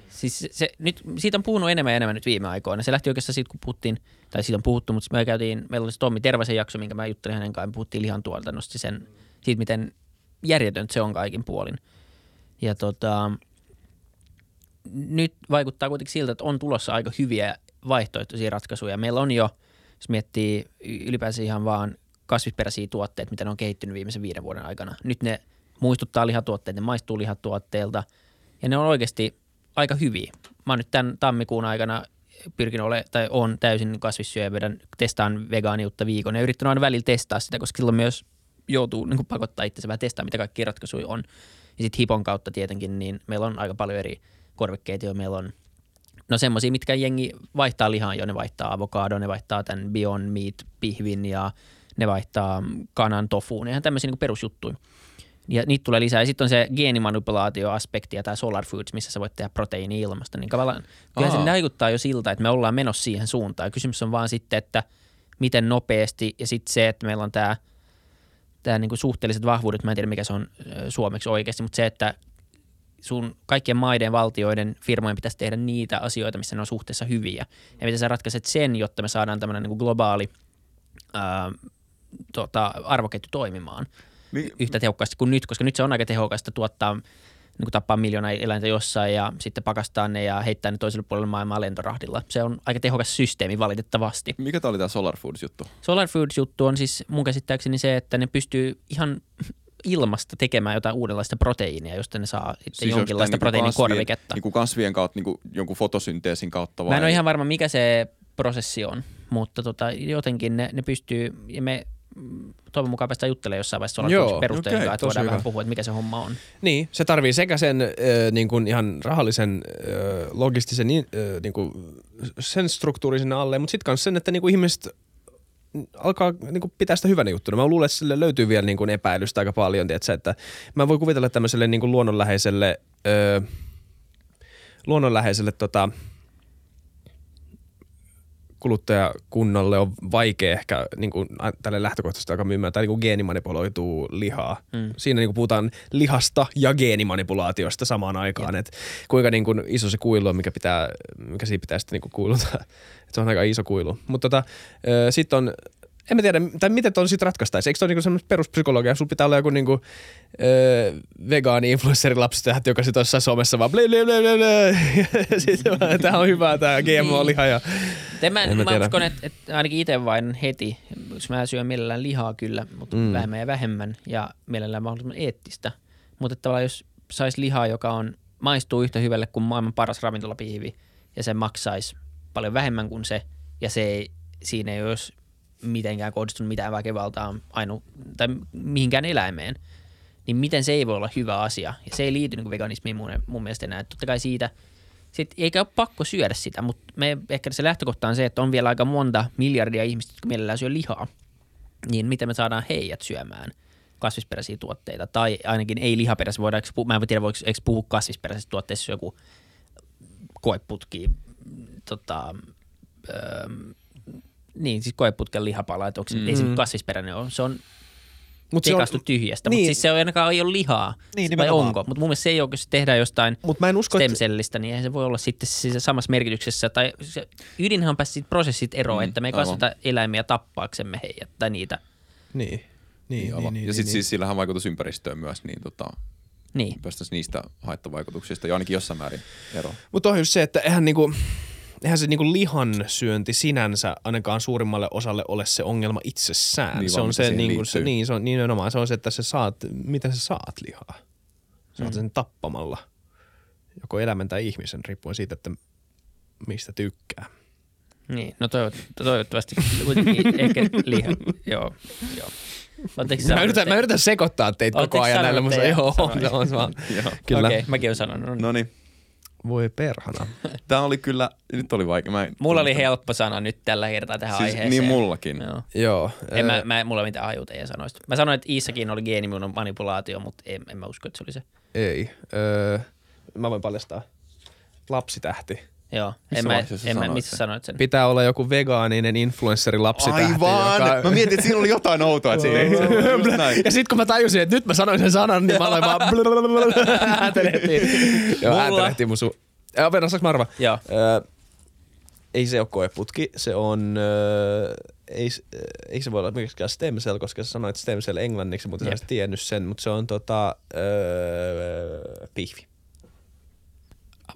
Siis se, nyt, siitä on puhunut enemmän ja enemmän nyt viime aikoina. Se lähti oikeastaan siitä, kun puhuttiin, tai siitä on puhuttu, mutta me käytiin, meillä oli se Tommi Tervasen jakso, minkä mä juttelin hänen kanssaan, puhuttiin lihantuotannosta, sen, siitä miten järjetöntä se on kaikin puolin. Ja tota, nyt vaikuttaa kuitenkin siltä, että on tulossa aika hyviä vaihtoehtoisia ratkaisuja. Meillä on jo, jos miettii ylipäänsä ihan vaan kasvisperäisiä tuotteita, mitä ne on kehittynyt viimeisen viiden vuoden aikana. Nyt ne muistuttaa lihatuotteita, ne maistuu lihatuotteilta ja ne on oikeasti aika hyviä. Mä oon nyt tämän tammikuun aikana pyrkinyt ole, tai on täysin kasvissyöjä, vedän, testaan vegaaniutta viikon ja yrittänyt aina välillä testaa sitä, koska silloin myös joutuu niin pakottaa itsensä vähän testaa, mitä kaikki ratkaisuja on. Ja sitten Hipon kautta tietenkin, niin meillä on aika paljon eri korvikkeita, jo meillä on No semmoisia, mitkä jengi vaihtaa lihaa jo, ne vaihtaa avokado, ne vaihtaa tämän Beyond Meat pihvin ja ne vaihtaa kanan tofuun, ihan tämmöisiä niin perusjuttuja. Ja niitä tulee lisää. Ja sitten on se geenimanipulaatioaspekti ja tämä Solar Foods, missä sä voit tehdä proteiini ilmasta. Niin tavallaan, kyllä se Aa. vaikuttaa jo siltä, että me ollaan menossa siihen suuntaan. Ja kysymys on vaan sitten, että miten nopeasti ja sitten se, että meillä on tämä tämä niinku suhteelliset vahvuudet, mä en tiedä mikä se on suomeksi oikeasti, mutta se, että sun kaikkien maiden, valtioiden, firmojen pitäisi tehdä niitä asioita, missä ne on suhteessa hyviä. Ja miten sä ratkaiset sen, jotta me saadaan tämmöinen niin globaali ää, tota, arvoketju toimimaan Mi- yhtä tehokkaasti kuin nyt, koska nyt se on aika tehokasta tuottaa, niin kuin tappaa miljoona eläintä jossain ja sitten pakastaa ne ja heittää ne toiselle puolelle maailmaa lentorahdilla. Se on aika tehokas systeemi valitettavasti. Mikä tää oli tää Solar Foods juttu? Solar Foods-juttu on siis mun käsittääkseni se, että ne pystyy ihan ilmasta tekemään jotain uudenlaista proteiinia, josta ne saa sitten siis jonkinlaista niinku proteiinikorviketta. Niinku kasvien kautta, niinku jonkun fotosynteesin kautta vai? Mä en ole ihan varma, mikä se prosessi on, mutta tota, jotenkin ne, ne pystyy, ja me toivon mukaan päästään juttelemaan jossain vaiheessa Joo, perusteella, okay, että voidaan hyvä. vähän puhua, että mikä se homma on. Niin, se tarvii sekä sen äh, niin kuin ihan rahallisen, äh, logistisen, äh, niin kuin sen struktuurin sinne alle, mutta sitten myös sen, että niin kuin ihmiset alkaa niin kuin pitää sitä hyvänä juttuna. Mä luulen, että sille löytyy vielä niin kuin epäilystä aika paljon, tiedätkö, että mä voin kuvitella tämmöiselle niin kuin luonnonläheiselle, äh, luonnonläheiselle tota, kuluttajakunnalle on vaikea ehkä niin kuin, tälle lähtökohtaisesti alkaa myymään tai niin kuin geenimanipuloituu lihaa. Mm. Siinä niin kuin puhutaan lihasta ja geenimanipulaatiosta samaan aikaan, että kuinka niin kuin iso se kuilu on, mikä, pitää, mikä siinä pitää sitten niin kuin kuiluta. [laughs] Et se on aika iso kuilu. Mutta tota, sitten on, en mä tiedä, tai miten tuon sitten ratkaistaisi. Eikö se ole niinku semmoista peruspsykologia? Sulla pitää olla joku niinku, öö, vegaani-influenssari lapsitähti, joka sitten jossain somessa vaan ble, ble, ble, ble, ble. Ja [laughs] sitten vaan, tää on hyvää tää GMO-liha. Ja, En mä, En mä mä uskon, että, että ainakin itse vain heti, jos mä syön mielellään lihaa kyllä, mutta Mm. mm. vähemmän ja vähemmän ja mielellään mahdollisimman eettistä. Mutta että tavallaan jos saisi lihaa, joka on, maistuu yhtä hyvälle kuin maailman paras ravintolapihvi ja se maksaisi paljon vähemmän kuin se ja se ei, siinä ei olisi mitenkään kohdistunut mitään väkivaltaa ainu, tai mihinkään eläimeen, niin miten se ei voi olla hyvä asia. Ja se ei liity niin veganismiin mun, mun mielestä enää. Totta kai siitä, sit, eikä ole pakko syödä sitä, mutta me, ehkä se lähtökohta on se, että on vielä aika monta miljardia ihmistä, jotka mielellään syö lihaa. Niin miten me saadaan heidät syömään kasvisperäisiä tuotteita, tai ainakin ei lihaperäisiä. Voidaanko, mä en tiedä, voiko eikö puhua kasvisperäisistä tuotteista, joku koeputki, tota, öö, niin siis koeputken lihapala, että onko se, mm. ei se nyt kasvisperäinen ole, se on Mut se on- tyhjästä, niin. mutta siis se on ainakaan ei ole lihaa, Niin, vai nimenomaan. onko, mutta mun mielestä se ei ole, se tehdään jostain Mut mä en usko, että... stemcellistä, niin eihän se voi olla sitten siis samassa merkityksessä, tai se, ydinhän on siitä prosessit eroon, Mm, että me ei aivan. kasvata eläimiä tappaaksemme heidät, tai niitä, Niin. Niin, Aivan. niin, niin, ja sitten niin, siis sillähän vaikutus ympäristöön myös, niin tota, niin. päästäisiin niistä haittavaikutuksista jo ainakin jossain määrin eroon. Mutta on just se, että eihän, niinku, eihän se niinku lihan syönti sinänsä ainakaan suurimmalle osalle ole se ongelma itsessään. Niin, se on mitä se, niinku, se, niin, se on nimenomaan se on se, että sä saat, miten sä saat lihaa. Saat Mm. sen tappamalla. Joko eläimen tai ihmisen, riippuen siitä, että mistä tykkää. Niin, no toivot, toivottavasti [laughs] ehkä liha, joo, joo. Mä yritän, mä yritän sekoittaa teitä koko ajan näillä, mutta joo, se vaan- Joo. kyllä. Okei, mäkin olen sanonut. No niin. Voi perhana. [laughs] Tää oli kyllä, nyt oli vaikea. Mä en Mulla oli helppo sana nyt tällä kertaa tähän Siis aiheeseen. niin mullakin. Joo. Joo. En mä, ö, mä, mulla ei mitään haju teidän sanoista. Mä sanoin, että Iissakin oli geenimuunnon manipulaatio, mutta en, en mä usko, että se oli se. Ei. Öö, mä voin paljastaa. Lapsitähti. Joo. Missä en mä, sä en mä, sanoit missä sen? sanoit sen? Pitää olla joku vegaaninen influenssari lapsitähti. Aivan! Joka... Mä mietin, että siinä oli jotain outoa, että siinä [laughs] näin. Ja sit kun mä tajusin, että nyt mä sanoin sen sanan, niin mä aloin vaan [laughs] äätelehtiin. Joo, äätelehtiin mun su... Joo, Venä, saanko mä arvaa? Joo. Öö, ei se ole koeputki, se on, öö, ei, ei se voi olla miksikään stem cell, koska sä sanoit stem cell englanniksi, mutta sä Jep. olisit tiennyt sen, mutta se on tota, öö, pihvi.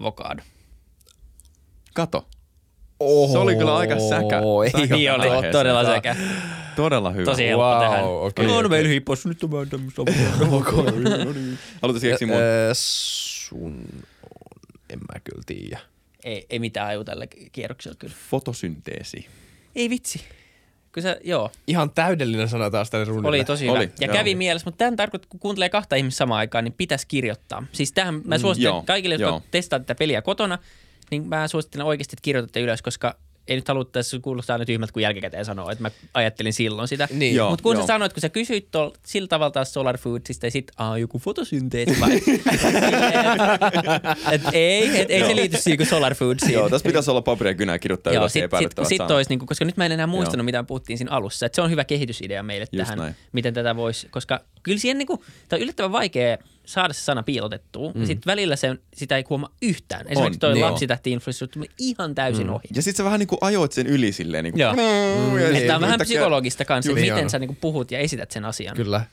Avokado. Kato. Oho, Se oli kyllä aika säkä. Ei Säkä Niin oli, aiheeseen. todella sekä. Todella hyvä. Tosi helppo Wow, tähän. okei, no, okei. meillä hippos, nyt on vaan tämmöistä avokadoa. [laughs] Haluaisit keksiä mun? Öö, sun on, en mä kyllä tiedä. ei, ei mitään haju tällä kierroksella kyllä. Fotosynteesi. Ei vitsi. Kun sä, joo, Ihan täydellinen sana taas tälle runnille. oli tosi Oli, hyvä. Ja joo. kävi mielessä, mutta tämän tarkoittaa, kun kuuntelee kahta ihmistä samaan aikaan, niin pitäisi kirjoittaa. Siis tähän mä suosittelen joo, kaikille, jotka joo. testaa tätä peliä kotona, niin mä suosittelen oikeasti, että kirjoitatte ylös, koska ei nyt halua tässä kuulostaa aina tyhmältä, kun jälkikäteen sanoo, että mä ajattelin silloin sitä. Niin. Mutta kun joo. sä sanoit, kun sä kysyit tol, sillä tavalla taas Solar Foodsista ja sit, aa, joku fotosynteesi vai? [laughs] et, et, ei, et, ei se liity siihen kuin Solar Foodsiin. Joo, tässä pitäisi olla paperia kynää kirjoittaa Joo, ylös sit, sit, sit olisi, niin kuin, koska nyt mä en enää muistanut, Joo. mitä puhuttiin siinä alussa. Että se on hyvä kehitysidea meille Just tähän, näin. miten tätä voisi, koska kyllä siihen niin kuin, tämä on yllättävän vaikea saada se sana piilotettua. Mm. Ja sitten välillä se, sitä ei huomaa yhtään. Esimerkiksi toi niin. lapsitähti influenssut tuli ihan täysin mm. ohi. Ja sit sä vähän niinku ajoit sen yli silleen niinku. Joo. Mm, Tämä on vähän psykologista kanssa, miten niin sä niinku puhut ja esität sen asian. Kyllä.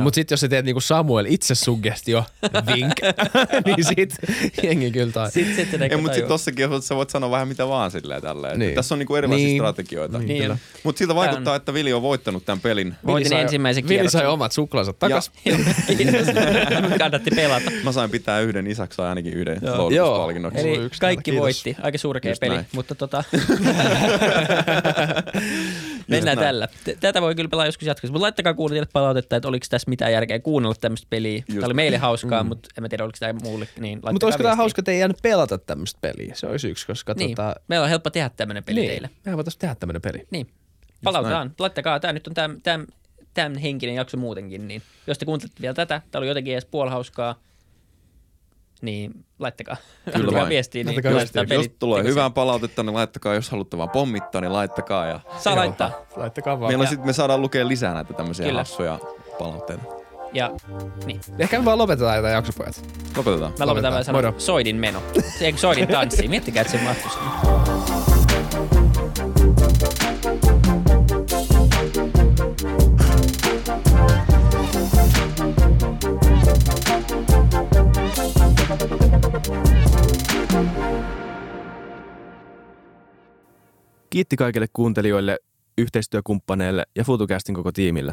Mutta sitten jos sä teet niinku Samuel itse suggestio, [laughs] vink, [laughs] niin sit jengi kyllä tai. Sitten sit tekee mutta sitten tossakin sä voit sanoa vähän mitä vaan silleen tälleen. Niin. Niin. Tässä on niinku erilaisia Niin. strategioita. Niin, Niin. Mutta siltä on- vaikuttaa, että Vili on voittanut tämän pelin. Voitin sai- ensimmäisen Vili sai omat suklaansa takas. [laughs] Kiitos. Kannatti pelata. Mä sain pitää yhden isäksi sai ainakin yhden on Eli yksi kaikki kiitos. voitti. Aika surkea Just peli, näin. mutta tota... Mennään tällä. Tätä voi kyllä pelaa joskus jatkossa, mutta laittakaa kuulijille palautetta, että oliko tässä mitään järkeä kuunnella tämmöistä peliä. Tämä oli meille hauskaa, mm. mutta en mä tiedä, oliko tämä muulle. Niin Mutta olisiko tämä hauska, että ei jäänyt pelata tämmöistä peliä? Se olisi yksi, koska Niin. tota... Meillä on helppo tehdä tämmöinen peli niin, teille. mehän voitaisiin tehdä tämmöinen peli. Niin. Palautetaan. Laittakaa. Tämä nyt on tämän, tämän, tämän henkinen jakso muutenkin. Niin jos te kuuntelette vielä tätä, tämä oli jotenkin edes puolihauskaa, niin laittakaa. laittakaa vain. viestiä. Niin Laittakaa viestiä. Jos pelit tulee hyvää palautetta, niin laittakaa. Jos haluatte vaan pommittaa, niin laittakaa. Ja Saa laittaa. Laittakaa vaan. Meillä Ja- sit, me saadaan lukea lisää näitä tämmöisiä Kyllä. hassuja palautteita. Ja niin. Ehkä me vaan lopetetaan tätä jaksopojat. Lopetetaan. Mä lopetan sanoa Moro. soidin meno. Se eikö soidin tanssi? Miettikää, että se mahtuisi. Kiitti kaikille kuuntelijoille, yhteistyökumppaneille ja FutuCastin koko tiimille.